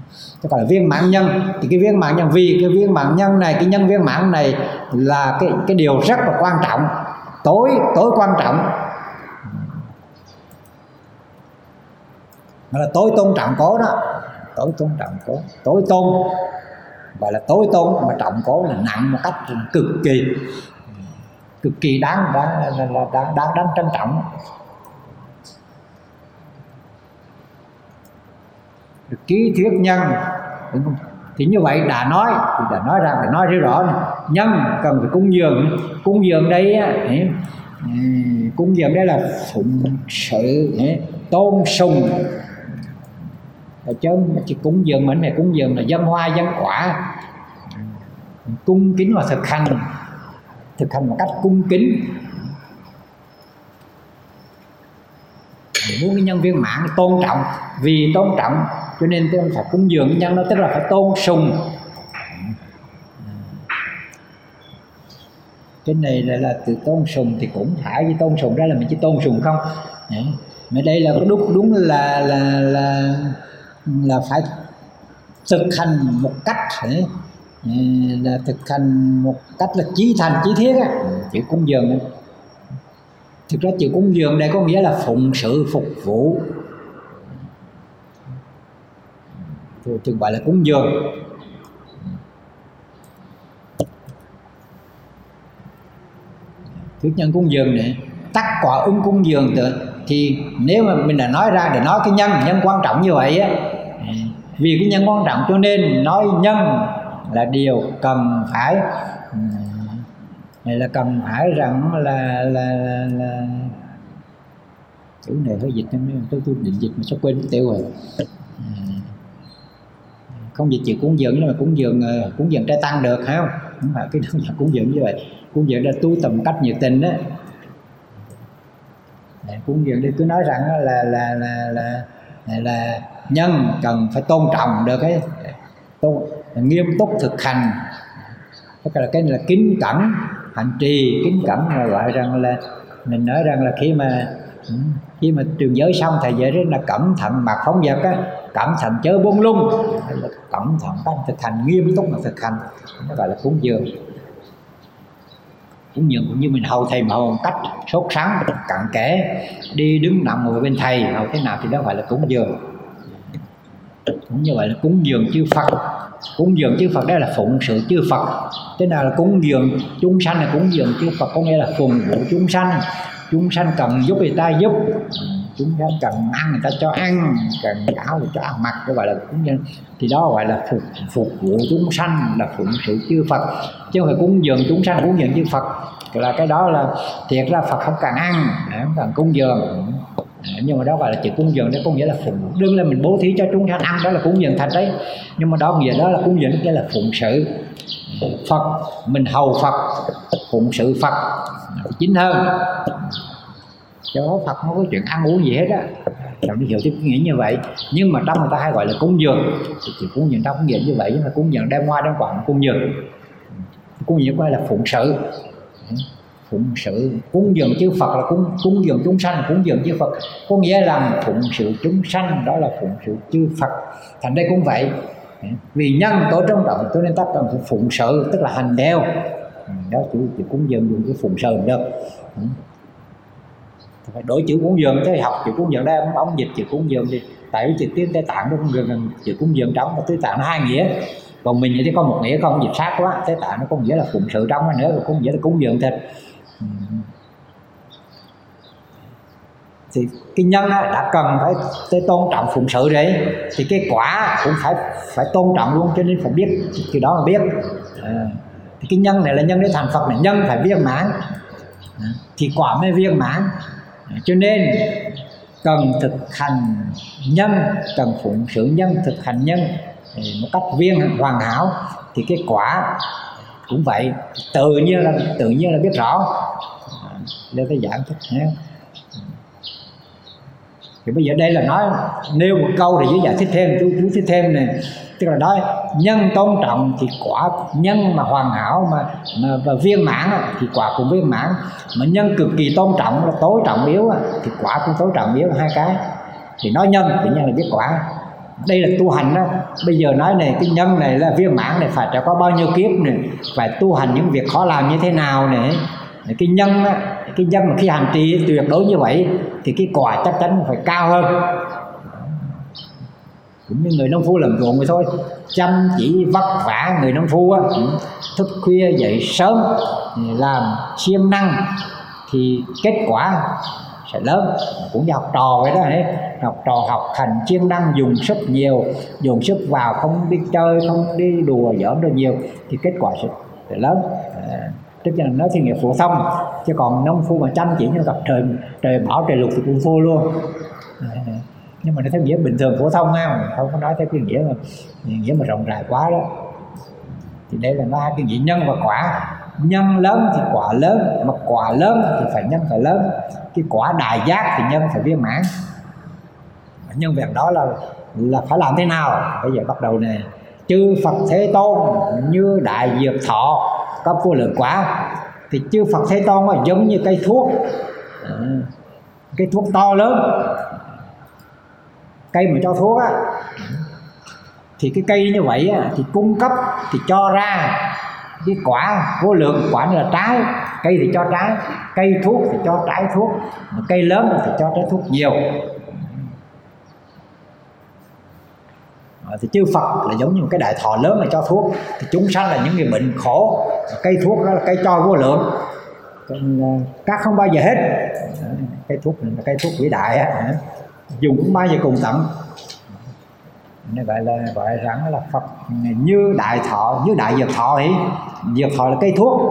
Chứ còn là viên mãn nhân, thì cái viên mãn nhân vì cái viên mãn nhân này, cái nhân viên mãn này là cái cái điều rất là quan trọng. Tối tối quan trọng. Mà là tối tôn trọng cố đó. Tối tôn trọng cố. Tối tôn. Gọi là tối tôn mà trọng cố là nặng một cách cực kỳ cực kỳ đáng đáng đáng đáng, đáng, đáng trân trọng. Được ký thuyết nhân. Thì như vậy đã nói thì đã nói ra phải nói rất rõ này. nhân cần phải cung dường. Cung dường đây cung dường đây là phụng sự tôn sùng. Chứ chỉ cúng dường mình này cúng dường là dân hoa dân quả. Cung kính và thực hành thực hành một cách cung kính. Muốn cái nhân viên mạng tôn trọng vì tôn trọng cho nên tôi phải cúng dường cái nhân đó tức là phải tôn sùng. Cái này là, là từ tôn sùng thì cũng phải với tôn sùng đó là mình chỉ tôn sùng không. Mà đây là đúng đúng là là là là phải thực hành một cách là thực hành một cách là chí thành chí thiết á. Chữ cúng dường thực ra chữ cúng dường đây có nghĩa là phụng sự phục vụ. Thường gọi là cúng dường. Thuyết nhân cúng dường này tắc quả ứng cúng dường thì nếu mà mình đã nói ra để nói cái nhân nhân quan trọng như vậy á vì cái nhân quan trọng cho nên nói nhân là điều cần phải. Ừ. Này là cần phải rằng là là là, là chữ này hơi dịch nên tôi tôi định dịch mà sao quên tiêu rồi. Ừ. Không dịch chữ cúng dường nhưng mà cúng dường cúng dường trai tăng được phải không? Không phải cái đó là cúng dường như vậy. Cúng dường là tu tầm cách nhiệt tình đó cúng dường đi cứ nói rằng là là là là, là, là nhân cần phải tôn trọng được cái tôn nghiêm túc thực hành. Tức là cái này là kính cẩn, hành trì kính cẩn là gọi rằng là, mình nói rằng là khi mà ừ, khi mà trường giới xong thầy dạy rất là cẩn thận mặt phóng vật á, cẩn thận chớ buông lung. Cẩn thận các thực hành, nghiêm túc mà thực hành. Nó gọi là cúng dường. Cúng dường cũng như mình hầu thầy mà hầu một cách sốt sắng cặn kẽ, đi đứng nằm ngồi bên thầy, hầu thế nào thì đó gọi là cúng dường. Cũng như vậy là cúng dường chư Phật cúng dường chư Phật đây là phụng sự chư Phật. Thế nào là cúng dường? Chúng sanh là cúng dường chư Phật, có nghĩa là phụng vụ chúng sanh. Chúng sanh cần giúp người ta giúp. Chúng sanh cần ăn người ta cho ăn, cần áo thì cho ăn mặc, cái gọi là cúng dường. Thì đó gọi là phục phục vụ chúng sanh, là phụng sự chư Phật. Chứ không phải cúng dường chúng sanh, cúng dường chư Phật. Là cái đó là thiệt ra Phật không cần ăn, không cần cúng dường. À, nhưng mà đó gọi là chữ cúng dường, đó có nghĩa là phụng. Đương là mình bố thí cho chúng sanh ăn đó là cúng dường thật đấy. Nhưng mà đó nghĩa đó là cúng dường nghĩa là phụng sự. Phật, mình hầu Phật, phụng sự Phật. Chính hơn. Cho Phật không có chuyện ăn uống gì hết á. Làm đi hiểu tiếp nghĩa như vậy. Nhưng mà trong người ta hay gọi là cúng dường. Thì chỉ cúng dường trong nghĩa dường như vậy, Nhưng mà cúng dường đem hoa đem quặng cúng dường. Cúng dường gọi là phụng sự phụng sự. Cúng dường chư Phật là cúng cúng dường chúng sanh cúng dường chư Phật. Có nghĩa là phụng sự chúng sanh đó là phụng sự chư Phật. Thành đây cũng vậy. Vì nhân tổ trong động tôi nên tác động phụng sự tức là hành theo. Ừ, đó chữ, chữ cúng dường dùng cái phụng sự được. Ừ. Phải đổi chữ cúng dường tới học chữ cúng dường đây ông, ông dịch chữ cúng dường đi. tại vì chữ tiếng tây tạng nó cũng dường chữ cúng dường trong tây tạng nó hai nghĩa. Còn mình thì có một nghĩa không? Dịch sát quá. Tế tạng nó có nghĩa là phụng sự trong nữa cũng nghĩa là cúng dường thịt thì cái nhân đã cần phải tới tôn trọng phụng sự đấy thì cái quả cũng phải phải tôn trọng luôn cho nên phải biết từ đó mà biết. À, thì cái nhân này là nhân để thành phật này nhân phải viên mãn. À, thì quả mới viên mãn. À, cho nên cần thực hành nhân cần phụng sự nhân thực hành nhân một cách viên hoàn hảo thì cái quả cũng vậy tự nhiên là tự nhiên là biết rõ. Nên cái giảng thích nhé. Thì bây giờ đây là nói nêu một câu để dưới giải thích thêm chú chú thích thêm này tức là nói nhân tôn trọng thì quả nhân mà hoàn hảo mà, mà và viên mãn thì quả cũng viên mãn. Mà nhân cực kỳ tôn trọng là tối trọng yếu thì quả cũng tối trọng yếu hai cái. Thì nói nhân thì nhân là biết quả đây là tu hành đó. Bây giờ nói này cái nhân này là viên mãn này phải trải qua bao nhiêu kiếp này phải tu hành những việc khó làm như thế nào này. Cái nhân đó, cái nhân mà khi hành trì tuyệt đối như vậy thì cái quả chắc chắn phải cao hơn. Cũng như người nông phu làm ruộng vậy thôi. Chăm chỉ vất vả người nông phu á, ừ, thức khuya dậy sớm ừ, làm siêng năng thì kết quả sẽ lớn. Cũng như học trò vậy đó ấy học trò học hành chuyên năng dùng sức nhiều dùng sức vào không đi chơi không đi đùa giỡn được nhiều thì kết quả sẽ, lớn. À, Tức là nó thì nghiệp phổ thông chứ còn nông phu mà chăm chỉ như gặp trời trời bão trời lục thì cũng thua luôn. À, nhưng mà nó theo nghĩa bình thường phổ thông ha không có nói theo cái nghĩa mà nghĩa mà rộng rãi quá đó. Thì đây là nó hai cái nghĩa nhân và quả. Nhân lớn thì quả lớn mà quả lớn thì phải nhân phải lớn. Cái quả đại giác thì nhân phải viên mãn nhân việc đó là là phải làm thế nào? Bây giờ bắt đầu nè. Chư Phật Thế Tôn như đại dược thọ có vô lượng quả. Thì chư Phật Thế Tôn là giống như cây thuốc. À, cây thuốc to lớn. Cây mà cho thuốc á. Thì cái cây như vậy á, thì cung cấp thì cho ra cái quả. Vô lượng quả là trái. Cây thì cho trái cây thuốc thì cho trái thuốc. Mà cây lớn thì cho trái thuốc nhiều Ờ, thì chư Phật là giống như một cái đại thọ lớn mà cho thuốc. Thì chúng sanh là những người bệnh khổ, cây thuốc đó là cây cho vô lượng. Còn ờ, các không bao giờ hết. Ờ, cây thuốc là cây thuốc vĩ đại á. Dùng cũng bao giờ cùng tận. Nên vậy là, gọi rằng là Phật như đại thọ, như đại dược thọ ấy. Dược thọ là cây thuốc.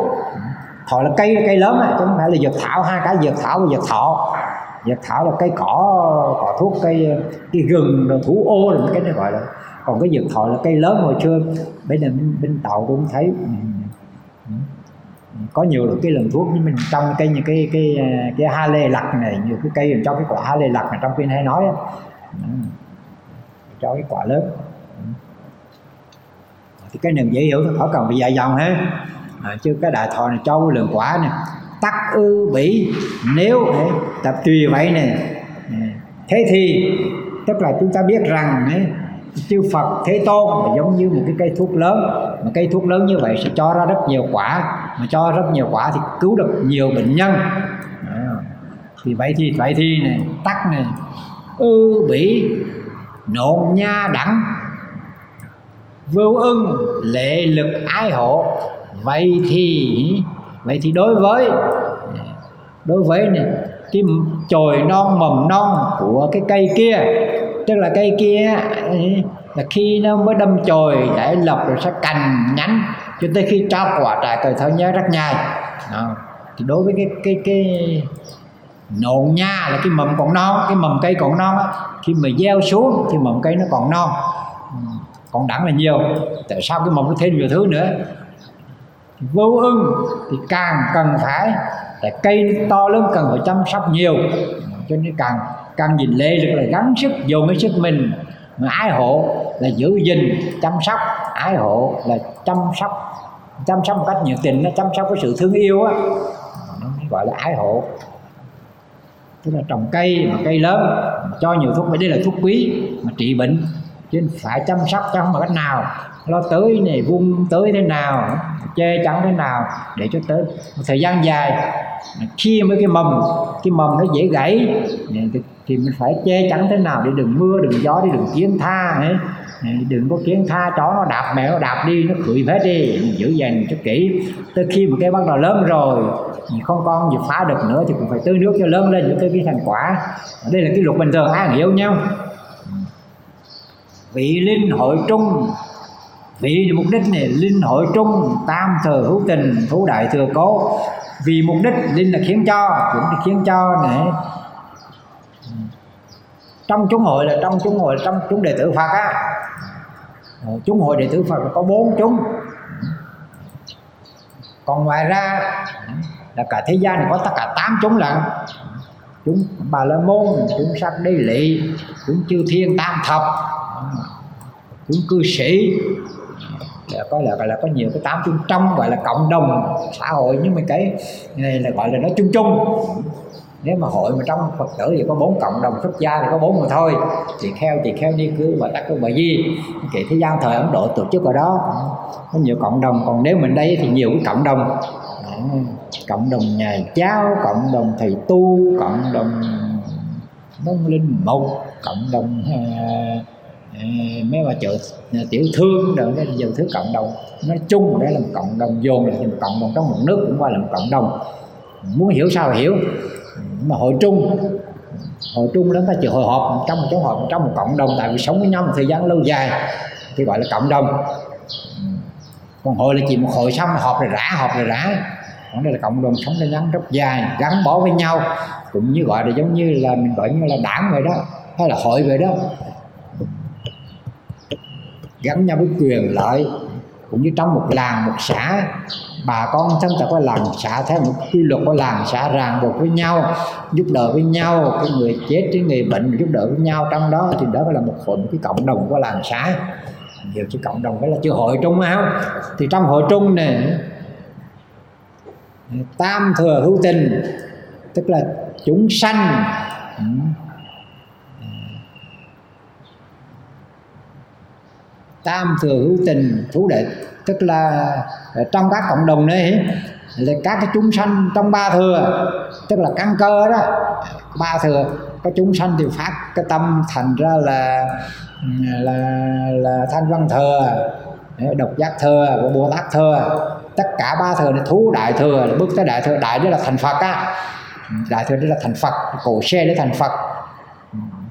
Thọ là cây là cây lớn chứ không phải là dược thảo hai cái dược thảo và dược thọ dược thảo là cây cỏ cỏ thuốc cây cây gừng rồi thủ ô rồi cái này gọi là. Còn cái dược thọ là cây lớn hồi xưa. Bên giờ bên, bên tàu tôi cũng thấy ừ, ừ, có nhiều cái lần thuốc. Nhưng mình trong cây như cái cái cái ha lê lặt này nhiều cái cây trong cái quả ha lê lặt mà trong phim hay nói ừ, cho cái quả lớn. Thì cái này dễ hiểu thôi khỏi cần phải dài dòng hết. À, chứ cái đại thọ này cho cái lượng quả này tắc ư bỉ. Nếu ấy, tập tùy vậy này thế thì tức là chúng ta biết rằng ấy, chư Phật Thế Tôn là giống như một cái cây thuốc lớn. Mà cây thuốc lớn như vậy sẽ cho ra rất nhiều quả. Mà cho rất nhiều quả thì cứu được nhiều bệnh nhân. Thì vậy thì vậy thì này tắc này ư bỉ nộn nha đẳng vô ưng lệ lực ái hộ. Vậy thì vậy thì đối với đối với này, cái chồi non, mầm non của cái cây kia, tức là cây kia ừ, là khi nó mới đâm chồi để lọc rồi sẽ cành nhánh, cho tới khi cho quả trái cây thơ nhớ rất nhai đó. thì đối với cái cái cái nộn nha là cái mầm còn non, cái mầm cây còn non á, khi mà gieo xuống thì mầm cây nó còn non. Ừ, còn đẳng là nhiều. Tại sao cái mầm nó thêm nhiều thứ nữa? Vô ưng thì càng cần phải tại cây to lớn cần phải chăm sóc nhiều. Cho nên càng càng nhìn lê lực là gắng sức dùng cái sức mình. Mà ái hộ là giữ gìn, chăm sóc. Ái hộ là chăm sóc chăm sóc một cách nhiệt tình, nó chăm sóc cái sự thương yêu á. Nó gọi là ái hộ. Tức là trồng cây, mà cây lớn, mà cho nhiều thuốc mới đây là thuốc quý, mà trị bệnh. Chứ phải chăm sóc cho không bằng cách nào lo tới này, vung tới thế nào, che chắn thế nào, để cho tới một thời gian dài. Khi mới cái mầm cái mầm nó dễ gãy, thì mình phải che chắn thế nào để đừng mưa, đừng gió, để đừng kiến tha ấy đừng có kiến tha, chó nó đạp mẹ nó đạp đi, nó cười hết đi, mình giữ dành cho kỹ. Tới khi một cái bắt đầu lớn rồi không con gì phá được nữa, thì cũng phải tưới nước cho lớn lên cho tới cái thành quả. Đây là cái luật bình thường, ai hiểu nhau. Vị linh hội trung vì mục đích này, linh hội trung, tam thừa hữu tình hữu đại thừa cố. Vì mục đích linh là khiến cho, cũng là khiến cho này trong chúng hội là trong chúng hội, trong chúng đệ tử phật á. Ờ, chúng hội đệ tử phật là có bốn chúng. Còn ngoài ra, là cả thế gian này có tất cả tám chúng lận. Chúng bà la môn, chúng sắc đi lị, chúng chư thiên tam thập, chúng cư sĩ là có là gọi là có nhiều cái tám chung trong gọi là cộng đồng xã hội nhưng mà cái này là gọi là nó chung chung. Nếu mà hội mà trong phật tử thì có bốn cộng đồng xuất gia thì có bốn mà thôi. Thì kheo thì kheo ni cứ và tắc cứ bà di. Kể thế gian thời ấn độ tổ chức ở đó có nhiều cộng đồng. Còn nếu mình đây thì nhiều cái cộng đồng. Cộng đồng nhà giáo cộng đồng thầy tu cộng đồng nông linh mục cộng đồng uh, mấy bà chợ à, tiểu thương rồi, cái nhiều thứ cộng đồng. Nói chung đây là một cộng đồng, dồn là một cộng đồng trong một nước cũng qua là một cộng đồng. Muốn hiểu sao hiểu. Mà hội trung hội trung đó ta chỉ hội họp, trong một chỗ họp trong một cộng đồng, tại vì sống với nhau một thời gian lâu dài, thì gọi là cộng đồng. Còn hội là chỉ một hội xong, họp rồi rã, họp rồi rã. Còn đây là cộng đồng sống thời gian rất dài, gắn bó với nhau, cũng như gọi là giống như là mình gọi như là đảng vậy đó, hay là hội vậy đó gắn nhau với quyền lợi, cũng như trong một làng, một xã, bà con trong tập có làng, xã theo một quy luật của làng, xã ràng buộc với nhau, giúp đỡ với nhau, cái người chết cái người bệnh giúp đỡ với nhau. Trong đó thì đó là một hội cái cộng đồng của làng xã. Nhiều chứ cộng đồng đó là chưa hội trung áo thì trong hội trung này, tam thừa hữu tình, tức là chúng sanh tam thừa hữu tình, thủ đệ. Tức là ờ, trong các cộng đồng này, là các cái chúng sanh trong ba thừa, tức là căn cơ đó, ba thừa, có chúng sanh thì phát cái tâm thành ra là là là thanh văn thừa ờ, độc giác thừa và bồ tát thừa. Tất cả ba thừa này, thú đại thừa, bước tới đại thừa, đại đó là thành phật á. Đại thừa đó là thành phật, cổ xe để thành phật.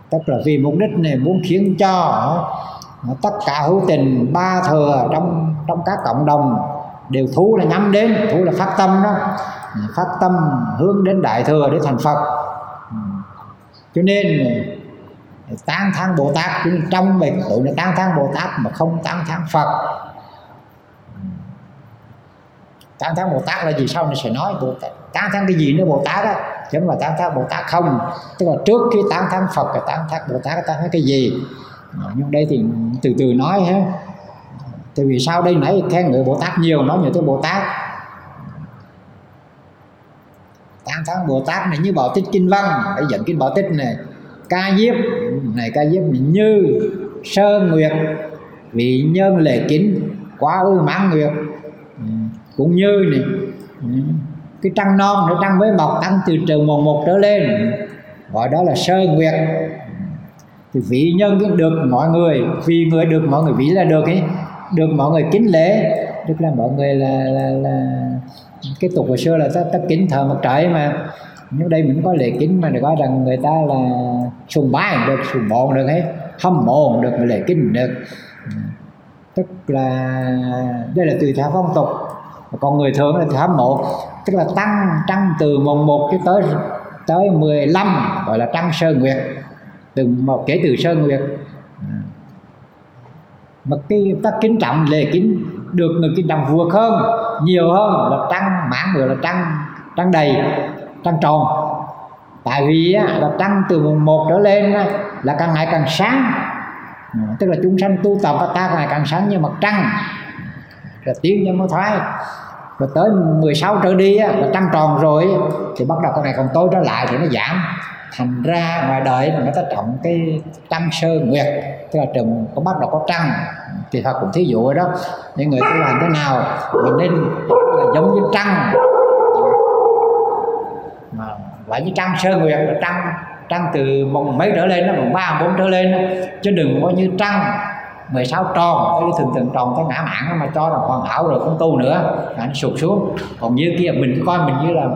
Tức là vì mục đích này muốn khiến cho tất cả hữu tình, ba thừa trong trong các cộng đồng đều thú là nhắm đến, thú là phát tâm đó. Phát tâm hướng đến đại thừa để thành phật. Cho nên, tán thán bồ tát trong mình tụi nó tán thán bồ tát mà không tán thán phật. Tán thán bồ tát là gì? Sau này sẽ nói bồ tát, tán thán cái gì nữa bồ tát á? Chứ mà tán thán bồ tát không. Tức là trước khi tán thán phật là tán thán bồ tát, tán thán cái gì? Ờ, nhưng đây thì từ từ nói ha. Tại vì sau đây nãy khen người bồ tát nhiều, nói nhiều tới bồ tát. Tán thán bồ tát này như bảo tích kinh văn, phải dẫn kinh bảo tích này. Ca diếp này ca diếp như sơn nguyệt, vị nhân lệ kính, quá ư mãn nguyệt. Ừ, cũng như này. Ừ, cái trăng non nó trăng với mọc tăng từ trường mùng một trở lên. Gọi đó là sơ nguyệt thì vị nhân được mọi người vì người được mọi người vĩ là được ấy. Được mọi người kính lễ tức là mọi người là là, là cái tục hồi xưa là ta, ta kính thờ mặt trời mà. Nhưng đây mình có lễ kính mà được nói rằng người ta là sùng bái được sùng mộ được hết hâm mộ được mà lễ kính được. Tức là đây là tùy theo phong tục. Còn người thường là hâm mộ tức là tăng trăng từ mùng 1 cho tới tới 15 gọi là trăng sơ nguyệt từ một kể từ sơ nguyệt. Mà cái ta kính trọng lễ kính được người kính trọng vượt hơn nhiều hơn là trăng mãn người là trăng trăng đầy trăng tròn. Tại vì á, là trăng từ mùng một trở lên á, là càng ngày càng sáng. Tức là chúng sanh tu tập ta càng ngày càng sáng như mặt trăng. Rồi tiến cho mới thoái. Rồi tới 16 trở đi á, là trăng tròn rồi thì bắt đầu cái này còn tối trở lại thì nó giảm thành ra ngoài đời người ta trọng cái trăng sơ nguyệt, tức là trường có bắt đầu có trăng, thì Phật cũng thí dụ đó. Những người tu làm thế nào mình nên là giống như trăng, mà phải như trăng sơ nguyệt, là trăng trăng từ mùng mấy trở lên nó mùng ba bốn trở lên đó. chứ đừng có như trăng 16 tròn, cái thường thường tròn cái ngã mạng mà cho là hoàn hảo rồi không tu nữa, là nó sụt xuống. Còn như kia, mình cứ coi mình như là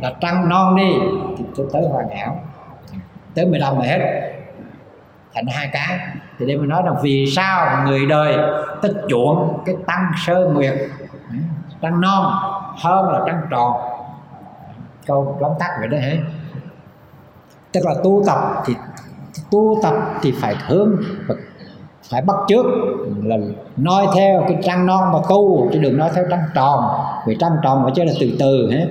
là trăng non đi, thì tới hoàn hảo tới 15 là hết. Thành hai cái. Thì đây mình nói rằng, vì sao người đời tất chuộng cái tăng sơ nguyệt trăng non hơn là trăng tròn? Câu tóm tắt vậy đó hả? Tức là tu tập thì, tu tập thì phải hướng phải bắt trước là nói theo cái trăng non mà tu, chứ đừng nói theo trăng tròn. Vì trăng tròn phải chơi là từ từ hết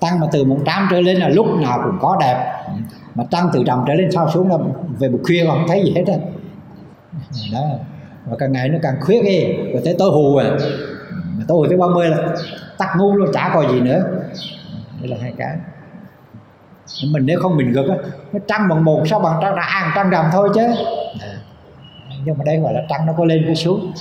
tăng mà từ một trăm trở lên là lúc nào cũng có đẹp mà tăng từ trầm trở lên sao xuống là về một khuya không thấy gì hết á. Đó, và càng ngày nó càng khuyết đi rồi tới tối hù à. Mà tối hù tới 30 là tắt ngu luôn, chả còn gì nữa. Đây là hai cái. Mình nếu không mình gật á, nó trăng bằng một, sao bằng trăng đã ăn, trăng đầm thôi chứ. Nhưng mà đây gọi là trăng nó có lên có xuống.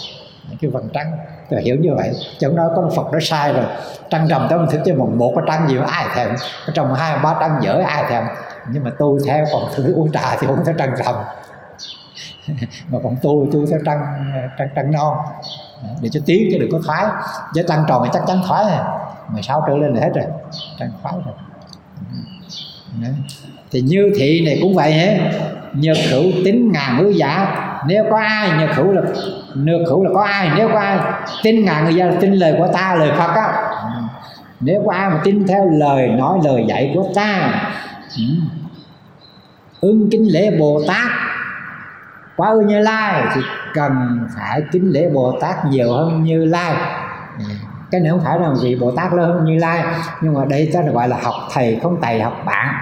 Cái phần trăng. Tôi hiểu như vậy. Chẳng nói có phật nó sai rồi. Trăng rằm tới mình thức cho một một cái trăng gì mà ai thèm. Trong hai, ba trăng dở, ai thèm nhưng mà tu theo còn thử uống trà thì uống theo trăng rằm. Mà còn tu tu theo trăng trăng trăng non. Để cho tiếng chứ đừng có thoái. Với trăng tròn thì chắc chắn thoái rồi. 16 trở lên là hết rồi. Trăng thoái rồi. Đấy. thì như thị này cũng vậy hết. Nhược hữu tính ngàn ngữ giả. Nếu có ai nhược hữu là nhược hữu là có ai? Nếu có ai tin ngàn người giả là tin lời của ta, lời phật á. Nếu có ai mà tin theo lời, nói lời dạy của ta ưng ứng kính lễ bồ tát. Quá ư như lai thì cần phải kính lễ bồ tát nhiều hơn như lai. Cái này không phải là vị bồ tát lớn hơn như lai, nhưng mà đây ta gọi là học thầy không thầy học bạn.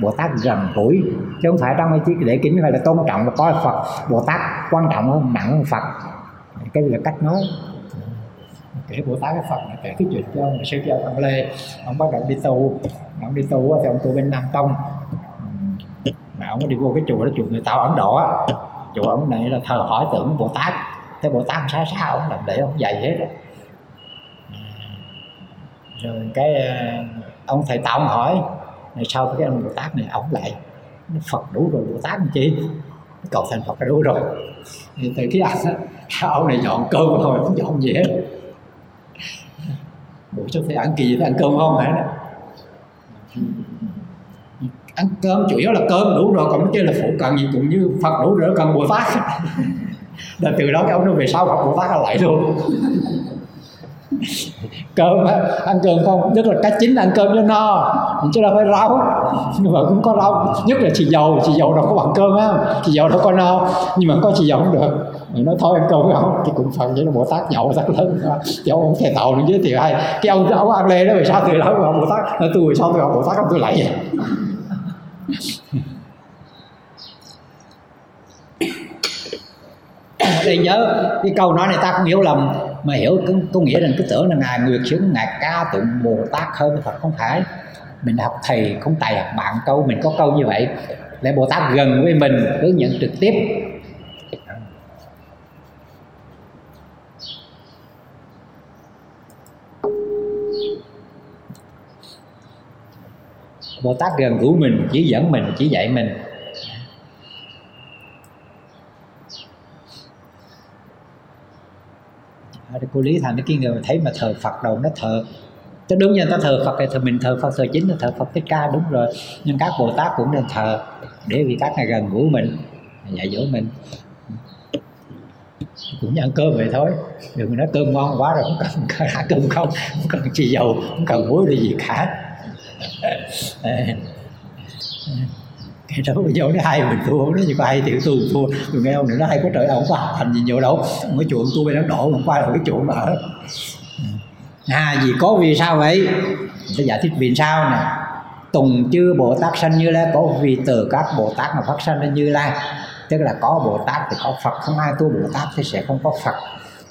Bồ tát gần gũi, chứ không phải trong cái chiếc lễ kính phải là tôn trọng và coi phật. Bồ tát quan trọng hơn nặng hơn phật. Cái là cách nói. Kể bồ tát cái phật kể cái chuyện cho ông sư cho ông lê. Ông bắt đầu đi tu ông đi tu thì ông tu bên nam tông. Mà ông đi vô cái chùa đó, chùa người tao ấn độ á. Chùa ông này là thờ hỏi tưởng bồ tát. Thế bồ tát sao sao ông làm để ông dạy hết đó. rồi cái ờ, ông thầy tạo ông hỏi, này sau cái ông bồ tát này ông lại phật đủ rồi, bồ tát làm chi? Cầu thành phật đủ rồi. Thì từ cái ăn ông này dọn cơm thôi, không dọn gì hết. Buổi sao thấy ăn kỳ gì ăn cơm không hả? Ăn cơm, chủ yếu là cơm đủ rồi, còn cái chơi là phụ cần gì cũng như phật đủ rồi, cần bùa phát. là từ đó cái ông nó về sau học bùa phát là lại luôn. Cơm ăn cơm không? Tức là cái chính là ăn cơm cho no chứ là phải rau. Nhưng mà cũng có rau, nhất là xì dầu xì dầu đâu có bằng cơm á xì dầu đâu có no, nhưng mà có xì dầu không được thì nói thôi ăn cơm không thì cũng phần với nó bồ tát nhậu rất lớn. Chứ ông thầy tàu nó giới thiệu hay cái ông ông ăn lê đó vì sao thầy lâu ông bồ tát nói tôi sao tôi học bồ tát không tôi lại vậy đây nhớ cái câu nói này ta không hiểu lầm mà hiểu có, có nghĩa là cứ tưởng là ngài nguyệt xứng ngài ca tụng bồ tát hơn thật không phải. Mình học thầy không tài học bạn câu mình có câu như vậy. Để bồ tát gần với mình hướng nhận trực tiếp. Bồ tát gần gũi mình, chỉ dẫn mình, chỉ dạy mình. Cô lý thành cái người thấy mà thờ phật đầu nó thờ. Tức đúng như ta thờ Phật thì mình, thờ Phật, thờ chính là thờ Phật Thích Ca, đúng rồi. Nhưng các Bồ Tát cũng nên thờ, để vì các này gần gũi mình, dạy dỗ mình. Cũng như ăn cơm vậy thôi. Đừng nói cơm ngon quá rồi, không cần hạ cơm không không cần chi dầu, không cần muối gì cả cái đó bây giờ nó hay mình thua nó như có hay thì tu thua. Tôi nghe ông nữa nó hay có trời ông có học hành gì nhiều đâu. Ông cái chuộng tôi bên nó đổ mà qua là cái chuộng ở à vì có vì sao vậy? Tôi giải thích vì sao nè. Tùng chư bồ tát sanh như lai có vì từ các bồ tát mà phát sanh ra như lai. Tức là có bồ tát thì có phật không ai tu bồ tát thì sẽ không có phật.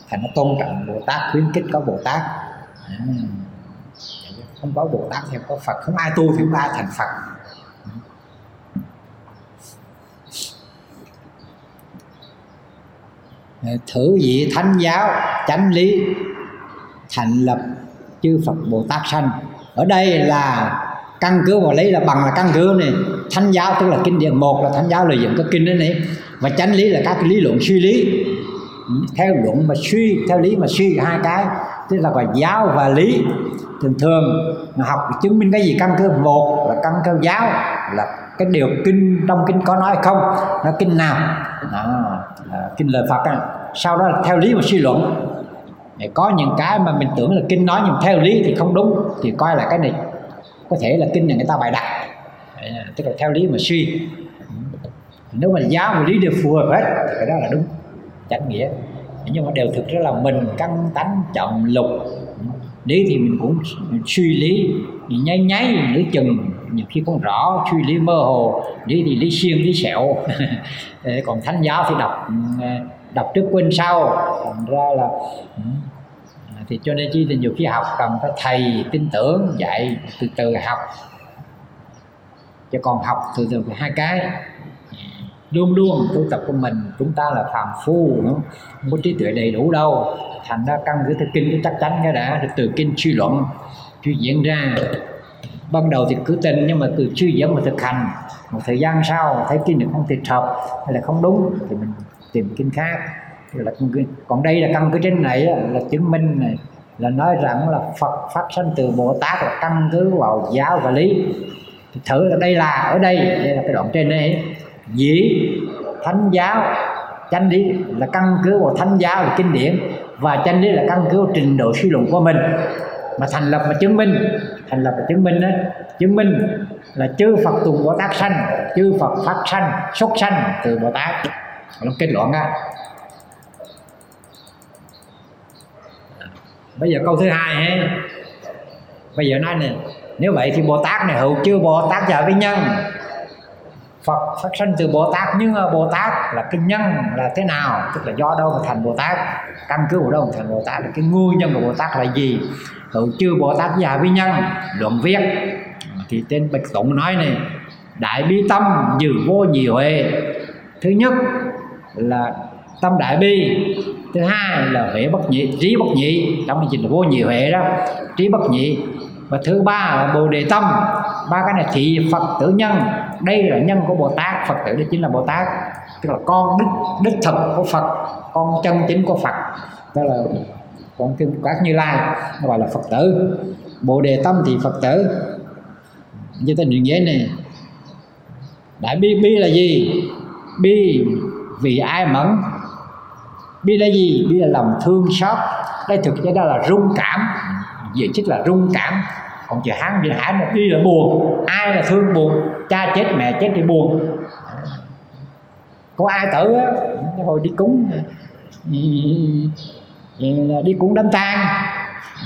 Thành nó tôn trọng bồ tát khuyến khích có bồ tát. À, không có bồ tát thì không có phật. Không ai tu thì không ai thành phật. Thử vị thánh giáo, chánh lý, thành lập chư Phật Bồ Tát sanh. Ở đây là căn cứ vào lấy là bằng là căn cứ này. Thánh giáo tức là kinh điển một là thánh giáo lợi dụng các kinh đó này. Và chánh lý là các cái lý luận suy lý. Ừ, theo luận mà suy, theo lý mà suy hai cái tức là gọi giáo và lý. Thường thường học chứng minh cái gì căn cứ một là căn cứ giáo là cái điều kinh trong kinh có nói không nó kinh nào? Đó, là kinh lời Phật à sau đó là theo lý mà suy luận. Để có những cái mà mình tưởng là kinh nói nhưng theo lý thì không đúng thì coi là cái này có thể là kinh này người ta bày đặt. Tức là theo lý mà suy. Nếu mà giáo và lý đều phù hợp hết thì cái đó là đúng. Chánh nghĩa nhưng mà đều thực ra là mình căng tánh, chậm lục. Lý thì mình cũng suy lý nháy nháy nửa chừng. Nhiều khi không rõ, suy lý mơ hồ. Lý thì lý xuyên lý sẹo. Còn thánh giáo thì đọc ờ, đọc trước quên sau. Thành ra là ừ. thì cho nên chi thì nhiều khi học cần phải thầy, tin tưởng, dạy từ từ học. Chứ còn học từ từ hai cái luôn luôn, tu tập của mình, chúng ta là phàm phu không? Có trí tuệ đầy đủ đâu. Thành ra căn cứ theo kinh cái chắc chắn cái đã từ kinh suy luận, suy diễn ra. Ban đầu thì cứ tin, nhưng mà từ suy diễn mà thực hành, một thời gian sau thấy kinh được không thích hợp hay là không đúng thì mình tìm kinh khác. Là còn đây là căn cứ trên này là chứng minh này, là nói rằng là Phật phát sanh từ Bồ Tát là căn cứ vào giáo và lý. Thử là đây là ở đây đây là cái đoạn trên đây dĩ thánh giáo. Chánh lý là căn cứ vào thánh giáo và kinh điển và chánh lý là căn cứ vào trình độ suy luận của mình. Mà thành lập mà chứng minh, thành lập và chứng minh đó chứng minh là chư Phật tùng Bồ Tát sanh, chư Phật pháp sanh, xuất sanh từ Bồ Tát. Nó kết luận á, bây giờ câu thứ hai ha bây giờ nói này nếu vậy thì bồ tát này hữu chưa bồ tát giờ với nhân phật phát sinh từ bồ tát. Nhưng bồ tát là cái nhân là thế nào? Tức là do đâu mà thành bồ tát? Căn cứ vào đâu mà thành bồ tát? Là cái nguyên nhân của bồ tát là gì? Hữu chư bồ tát già với nhân, luận viết. Thì trên bạch tụng nói này, đại bi tâm dự vô nhị huệ. Thứ nhất là tâm đại bi, thứ hai là huệ bất nhị, trí bất nhị. Trong cái là vô nhị huệ đó, trí bất nhị. Và thứ ba là bồ đề tâm. Ba cái này thị phật tử nhân đây là nhân của bồ tát, phật tử đó chính là bồ tát. Tức là con đích đích thực của phật, con chân chính của phật. Đó là con kim các như lai gọi là phật tử. Bồ đề tâm thì phật tử. Như ta định nghĩa này. Đại bi bi là gì? Bi vì ai mẫn. Bi là gì? Bi là lòng thương xót. Đây thực chất đó là rung cảm. Vậy chính là rung cảm còn chữ hán chữ hải một cái là buồn. Ai là thương buồn? Cha chết, mẹ chết thì buồn. Có ai tử á hồi đi cúng đi cúng đám tang.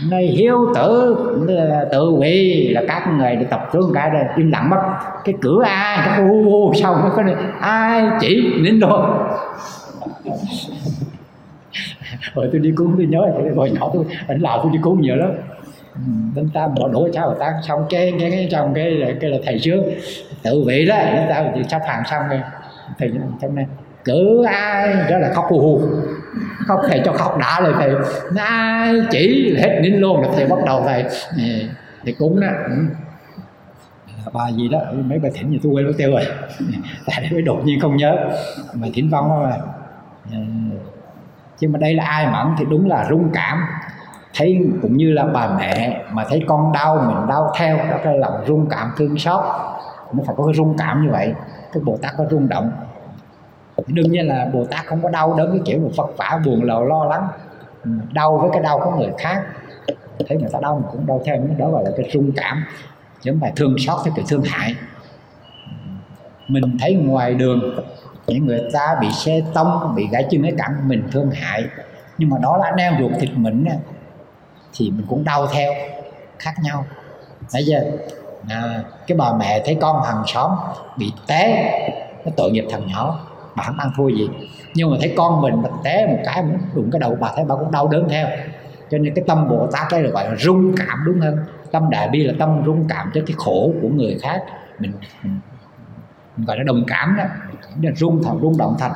Này hiếu tử tự vị là các người đi tập trung cái đây im lặng mất. Cái cửa ai, cái u u sau nó có ai chỉ nín đồ. Rồi tôi đi cúng tôi nhớ, hồi nhỏ tôi anh lào tôi đi cúng nhiều lắm đến ta bỏ đũa cháo ta xong cái cái cái trong cái cái, cái là thầy trước tự vị đó chúng ta thì sắp hàng xong rồi. Thầy trong này cử ai đó là khóc hù hù. Khóc thầy cho khóc đã rồi thầy. Ai chỉ hết nín luôn rồi thầy bắt đầu thầy. Thầy cúng đó ừ. bà gì đó mấy bài thỉnh thì tôi quên mất tiêu rồi. Tại đấy mới đột nhiên không nhớ. Bài thỉnh vong đó mà. Ừ. Chứ mà đây là ai mẫn thì đúng là rung cảm thấy cũng như là bà mẹ mà thấy con đau, mình đau theo đó là lòng rung cảm, thương xót, nó phải có cái rung cảm như vậy, cái bồ tát có rung động. Đương nhiên là bồ tát không có đau đớn cái kiểu mà phật vả, buồn lầu, lo lắng ừ, đau với cái đau của người khác. Thấy người ta đau mình cũng đau theo, đó gọi là cái rung cảm chứ không phải thương xót theo cái thương hại. Mình thấy ngoài đường, những người ta bị xe tông, bị gãy chân cái cảm mình thương hại. Nhưng mà đó là anh em ruột thịt mình thì mình cũng đau theo khác nhau. Thấy chưa à, cái bà mẹ thấy con hàng xóm bị té nó tội nghiệp thằng nhỏ bà không ăn thua gì. Nhưng mà thấy con mình mà té một cái đụng cái đầu bà thấy bà cũng đau đớn theo. Cho nên cái tâm bồ tát cái là gọi là rung cảm đúng hơn tâm đại bi là tâm rung cảm cho cái khổ của người khác. Mình, mình, mình gọi là đồng cảm đó. Là rung thật rung động thật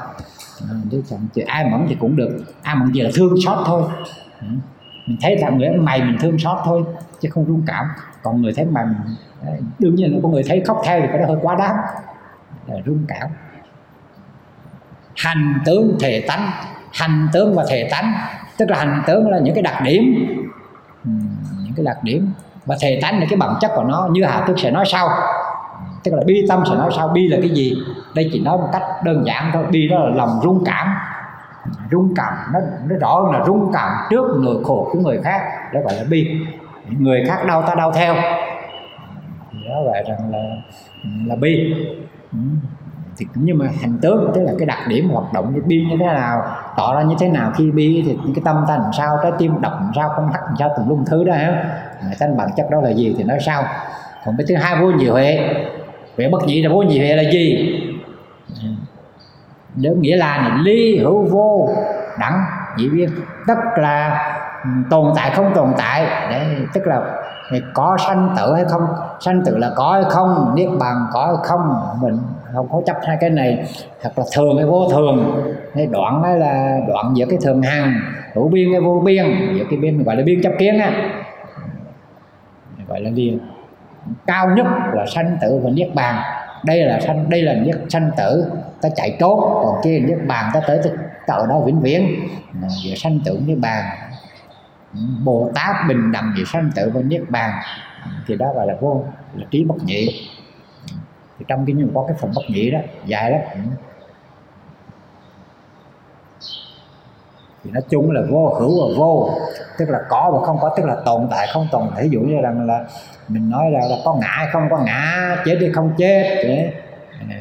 à, ai mẫn thì cũng được. Ai mẫn gì là thương xót thôi. Ừ mình thấy thằng người mày mình thương xót thôi, chứ không rung cảm. Còn người thấy mày ờ, đương nhiên là có người thấy khóc theo thì cái đó hơi quá đáng. Là rung cảm. Hành tướng thể tánh. Hành tướng và thể tánh. Tức là hành tướng là những cái đặc điểm. Ừ, những cái đặc điểm. Và thể tánh là cái bản chất của nó, như hà tức sẽ nói sau. Tức là bi tâm sẽ nói sau. Bi là cái gì? Đây chỉ nói một cách đơn giản thôi. Bi đó là lòng rung cảm rung cảm nó, nó rõ là rung cảm trước nỗi khổ của người khác đó gọi là bi. Người khác đau ta đau theo. Đó gọi rằng là là bi. Ừ. Thì cũng như mà hành tướng tức là cái đặc điểm hoạt động như bi như thế nào tỏ ra như thế nào khi bi thì cái tâm ta làm sao trái tim đập làm sao không hắt làm sao tùm lum thứ đó ha. À, Thanh bản chất đó là gì thì nói sao còn cái thứ hai vô nhiều huệ huệ bất nhị là vô nhị huệ là gì? Đơn nghĩa là ly hữu vô đẳng nhị biên tức là ừ, tồn tại không tồn tại, để, tức là có sanh tử hay không, sanh tử là có hay không, niết bàn có hay không, mình không có chấp hai cái này. Hoặc là thường hay vô thường, hay đoạn đó là đoạn giữa cái thường hằng, hữu biên hay vô biên, giữa cái biên gọi là biên chấp kiến á. Gọi là biên cao nhất là sanh tử và niết bàn. Đây là sanh, đây là niết, sanh tử ta chạy trốn còn kia niết bàn ta tới ta ở đó vĩnh viễn. Về sanh tử niết bàn ừ, bồ tát bình đẳng về sanh tử và niết bàn thì đó gọi là vô là trí bất nhị. Thì trong kinh có cái phần bất nhị đó dài lắm. Ừ. Thì nói chung là vô hữu và vô tức là có và không có tức là tồn tại không tồn tại. Ví dụ như rằng là mình nói là, là có ngã hay không có ngã chết đi không chết vậy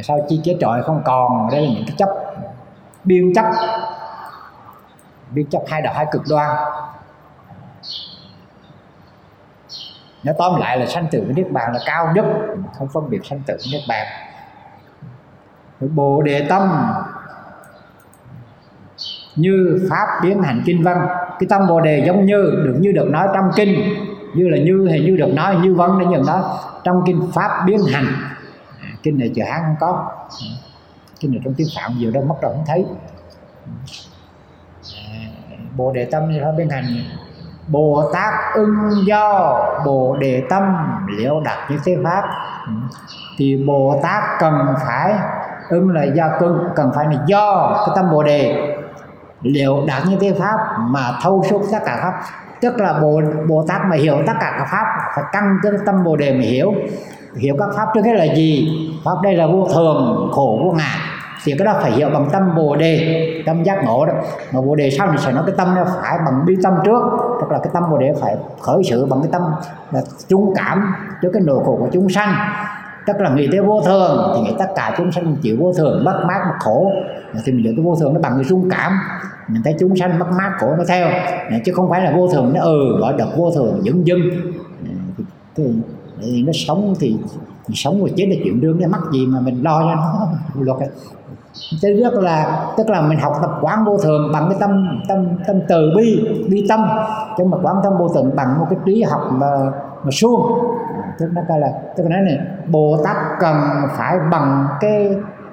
sao chi chế trọi không còn? Đây là những cái chấp. Biên chấp. Biên chấp hai đạo, hai cực đoan. Nó tóm lại là sanh tử với niết bàn là cao nhất. Không phân biệt sanh tử với niết bàn. Bồ đề tâm. Như pháp biến hành kinh văn. Cái tâm bồ đề giống như được như được nói trong kinh. Như là như hay như được nói, như vấn để nhận đó. Trong kinh pháp biến hành kinh này chữ hát không có. Kinh này trong tiếng phạm nhiều đâu, mất đâu không thấy. Bồ đề tâm như pháp biến hành. Bồ tát ưng do, bồ đề tâm liệu đặt những thế pháp. Thì bồ tát cần phải ưng là do cưng cần phải là do cái tâm bồ đề liệu đạt những thế pháp mà thâu suốt tất cả pháp. Tức là bồ bồ tát mà hiểu tất cả các pháp, phải căng cái tâm bồ đề mà hiểu hiểu các pháp trước hết là gì? Pháp đây là vô thường, khổ, vô ngã. Thì cái đó phải hiểu bằng tâm bồ đề, tâm giác ngộ đó. Mà bồ đề sau thì sẽ nói cái tâm nó phải bằng bi tâm trước. Tức là cái tâm bồ đề phải khởi sự bằng cái tâm là trung cảm trước cái nỗi khổ của chúng sanh. Tức là nghĩ tới vô thường thì nghĩ tất cả chúng sanh chịu vô thường, mất mát, mất khổ. Thì mình hiểu cái vô thường nó bằng cái chung cảm. Mình thấy chúng sanh mất mát, khổ nó theo. Chứ không phải là vô thường nó ừ gọi được vô thường, dưng dưng thì, nó sống thì, thì sống và chết là chuyện đương cái mắc gì mà mình lo cho nó luật Thế rất là tức là mình học tập quán vô thường bằng cái tâm tâm tâm từ bi bi tâm. Chứ mà quán tâm vô thường bằng một cái trí học mà mà suông. Tức nó coi là tức là nói này bồ tát cần phải bằng cái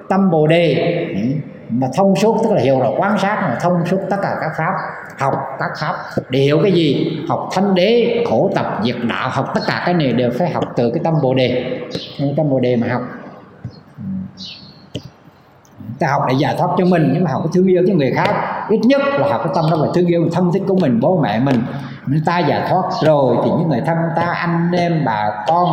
tâm bồ đề mà thông suốt, tức là hiểu là quan sát mà thông suốt tất cả các pháp, học các pháp. Để hiểu cái gì? Học thánh đế, khổ tập, diệt đạo, học tất cả cái này đều phải học từ cái tâm bồ đề. Cái tâm bồ đề mà học. Ta học để giải thoát cho mình, nhưng mà học cái thương yêu cho người khác. Ít nhất là học cái tâm đó là thương yêu thân thích của mình, bố mẹ mình. Người ta giải thoát rồi thì những người thân ta, anh em, bà con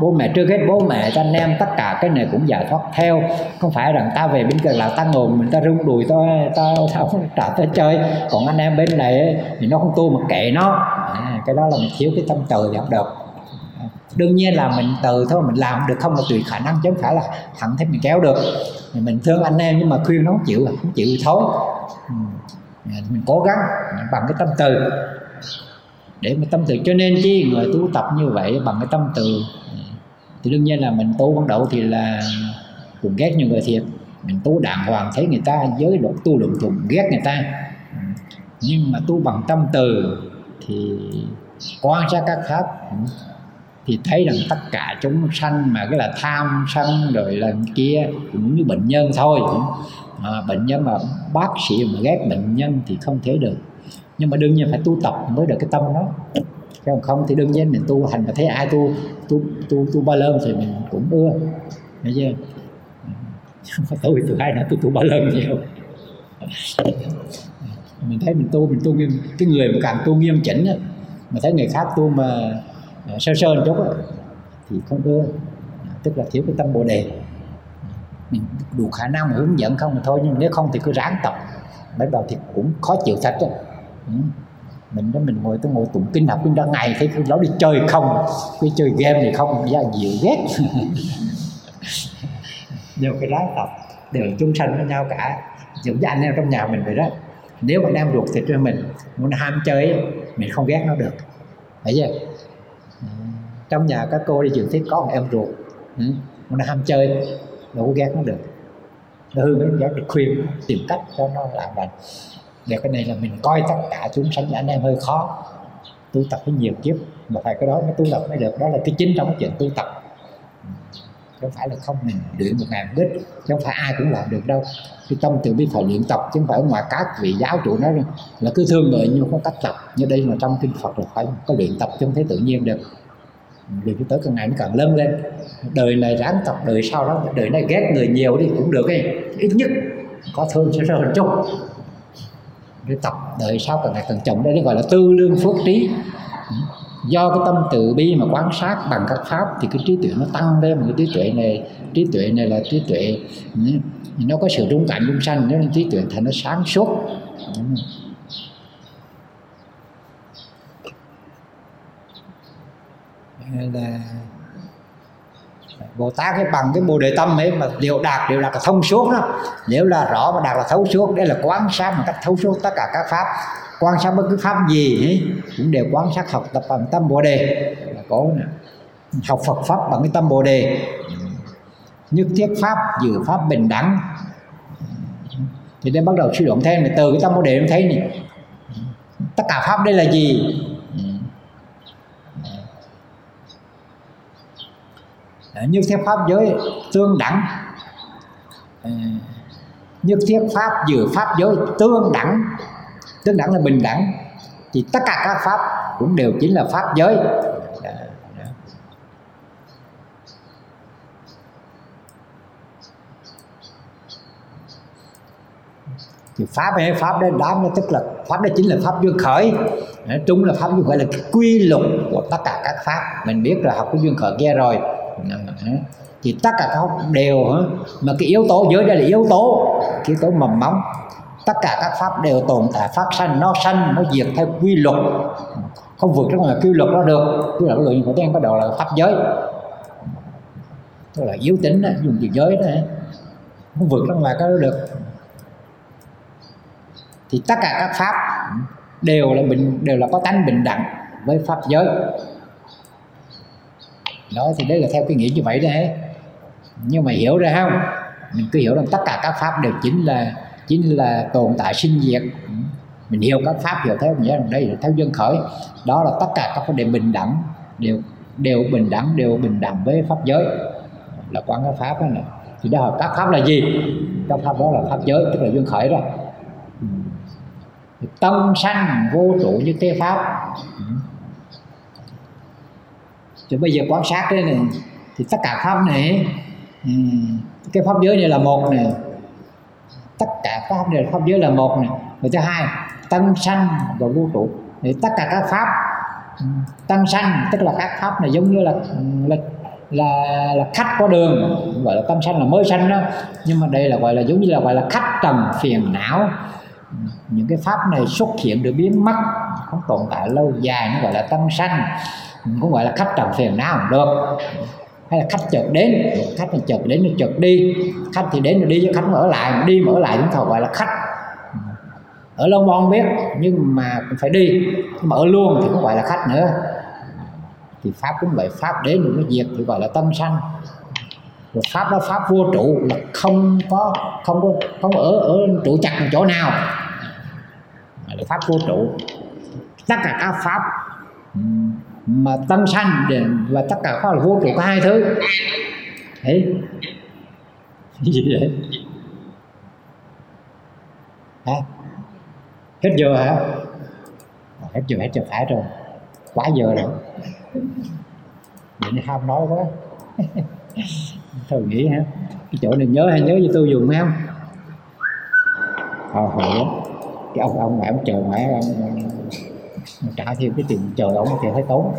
bố mẹ trước hết bố mẹ cho anh em tất cả cái này cũng giải thoát theo. Không phải rằng ta về bên kia là ta ngồi mình ta rung đùi tôi ta tao trả ta chơi. Còn anh em bên này thì nó không tu mà kệ nó. À, cái đó là mình thiếu cái tâm từ thì không được. Đương nhiên là mình từ thôi mình làm được không là tùy khả năng chứ không phải là thẳng thế mình kéo được. Mình thương anh em nhưng mà khuyên nó không chịu không chịu thì thôi. Ừ, mình cố gắng bằng cái tâm từ. Để mà tâm từ. Cho nên chi người tu tập như vậy bằng cái tâm từ thì đương nhiên là mình tu ban đầu thì là cũng ghét nhiều người thiệt. Mình tu đàng hoàng thấy người ta giới độ tu lượng thùng ghét người ta. Nhưng mà tu bằng tâm từ thì quan sát các pháp thì thấy rằng tất cả chúng sanh mà cái là tham sân rồi là kia cũng như bệnh nhân thôi. À, bệnh nhân mà bác sĩ mà ghét bệnh nhân thì không thể được. Nhưng mà đương nhiên phải tu tập mới được cái tâm đó còn không thì đương nhiên mình tu hành mà thấy ai tu tu tu tu ba lơn thì mình cũng ưa. Thấy chưa? Tôi từ hai nữa tôi tu ba lơn nhiều mình thấy mình tu mình tu nghiêm cái người mà càng tu nghiêm chỉnh á, mà thấy người khác tu mà à, sơ sơ một chút á, thì không ưa. Tức là thiếu cái tâm bồ đề. Mình đủ khả năng mà hướng dẫn không thì thôi nhưng nếu không thì cứ ráng tập. Bắt đầu thì cũng khó chịu thật đó. Mình đó mình ngồi, tôi ngồi tụng kinh học, kinh đã ngày, thấy nó đi chơi không? Cái chơi game thì không? Dạ, Ra dịu ghét. Nhiều cái lá tập. Đều chung sanh với nhau cả. Giống như anh em trong nhà mình vậy đó. Nếu mà đang ruột thịt cho mình, muốn ham chơi mình không ghét nó được. Thấy chưa? Trong nhà các cô đi trường thiết có một em ruột ừ. ham chơi, đâu có ghét nó được. Hư, nó ghét được khuyên, tìm cách cho nó làm lành để cái này là mình coi tất cả chúng sanh anh em hơi khó. Tu tập với nhiều kiếp mà phải cái đó mới tu tập mới được. Đó là cái chính trong cái chuyện tu tập. Chứ không phải là không mình luyện một ngày đích, chứ không phải ai cũng làm được đâu. Cái tâm từ bi phải luyện tập chứ không phải ở ngoài các vị giáo chủ nói là cứ thương người nhưng không cách tập. Như đây mà trong kinh Phật là phải có luyện tập chứ không thấy tự nhiên được. Vì cái tới càng ngày nó càng lớn lên. Đời này ráng tập đời sau đó đời này ghét người nhiều đi cũng được ấy. Ít nhất có thương sẽ hơn chút để tập đợi sau càng ngày càng trọng đây gọi là tư lương phước trí. Do cái tâm từ bi mà quan sát bằng các pháp thì cái trí tuệ nó tăng lên cái trí tuệ này, trí tuệ này là trí tuệ, nó có sự trung cảnh trung sanh nên trí tuệ thành nó sáng suốt. Là Bồ Tát cái bằng cái bồ đề tâm ấy mà đều đạt đều là cái thông suốt đó. Nếu là rõ mà đạt là thấu suốt đây là quan sát một cách thấu suốt tất cả các pháp. Quan sát bất cứ pháp gì ấy, cũng đều quan sát học tập bằng tâm bồ đề. Là có học Phật pháp bằng cái tâm bồ đề. Nhất thiết pháp dự pháp bình đẳng. Thì đây bắt đầu suy luận thêm này từ cái tâm bồ đề em thấy này. Tất cả pháp đây là gì? Ờ, như thiết pháp giới tương đẳng. Ờ, như thiết pháp giữa pháp giới tương đẳng tương đẳng là bình đẳng, thì tất cả các pháp cũng đều chính là pháp giới. Dạ, dạ. Thì pháp hay pháp đó đó nó tức là pháp đó chính là pháp duyên khởi. Trung là pháp duyên khởi là cái quy luật của tất cả các pháp. Mình biết là học cái duyên khởi kia rồi. Dạ. thì tất cả các đều mà cái yếu tố dưới đây là yếu tố cái yếu tố mầm móng. Tất cả các pháp đều tồn tại phát sanh nó sanh nó diệt theo quy luật. Không vượt ra ngoài quy luật đó được. Quy luật lượng của tiên bắt đầu là pháp giới. Tức là yếu tính đó, dùng từ giới đó không vượt ra ngoài cái đó được. Thì tất cả các pháp đều là bình đều là có tánh bình đẳng với pháp giới đó, thì đấy là theo cái nghĩa như vậy đấy nhưng mà hiểu ra không? Mình cứ hiểu rằng tất cả các pháp đều chính là chính là tồn tại sinh diệt. Mình hiểu các pháp, hiểu theo nghĩa rằng đây là theo dân khởi. Đó là tất cả các vấn đề bình đẳng, đều đều bình đẳng, đều bình đẳng với pháp giới. Là quán các pháp này thì đó là các pháp là gì? Các pháp đó là pháp giới, tức là duyên khởi rồi tâm sanh vô trụ như thế pháp thì bây giờ quan sát đây này thì tất cả pháp này ừ, cái pháp giới này là một này. Tất cả các pháp này pháp giới là một này. Người thứ hai tăng sanh và vô trụ. Thì tất cả các pháp ừ, tăng sanh tức là các pháp này giống như là là là, là khách qua đường. Gọi là tăng sanh là mới sanh đó. Nhưng mà đây là gọi là giống như là gọi là khách trần phiền não. Những cái pháp này xuất hiện được biến mất không tồn tại lâu dài nó gọi là tăng sanh cũng gọi là khách trần phiền não không được. Hay là khách chợt đến. Khách thì chợt đến rồi chợt đi. Khách thì đến rồi đi, chứ khách mở lại, đi mở lại chúng ta gọi là khách. Ở lâu bon biết, nhưng mà cũng phải đi. Nhưng mà ở luôn thì cũng gọi là khách nữa. Thì pháp cũng vậy, pháp đến rồi nó diệt, thì gọi là tâm sanh. Rồi pháp đó, pháp vô trụ là không có không có, không ở ở trụ chặt chỗ nào. Là pháp vô trụ. Tất cả các pháp mà tâm sanh và tất cả khoa là vô trụ có hai thứ. Đấy. Gì vậy? Hả? Hết giờ hả? Hết giờ hết giờ phải rồi. Quá giờ rồi. Vậy ham nói quá. Thôi nghĩ hả? Cái chỗ này nhớ hay nhớ cho tôi dùng không hồi hồi cái ông ông ngoại ông chờ ngoại ông, mà trả thêm cái tiền chờ ông thì thấy tốn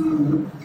Thank you.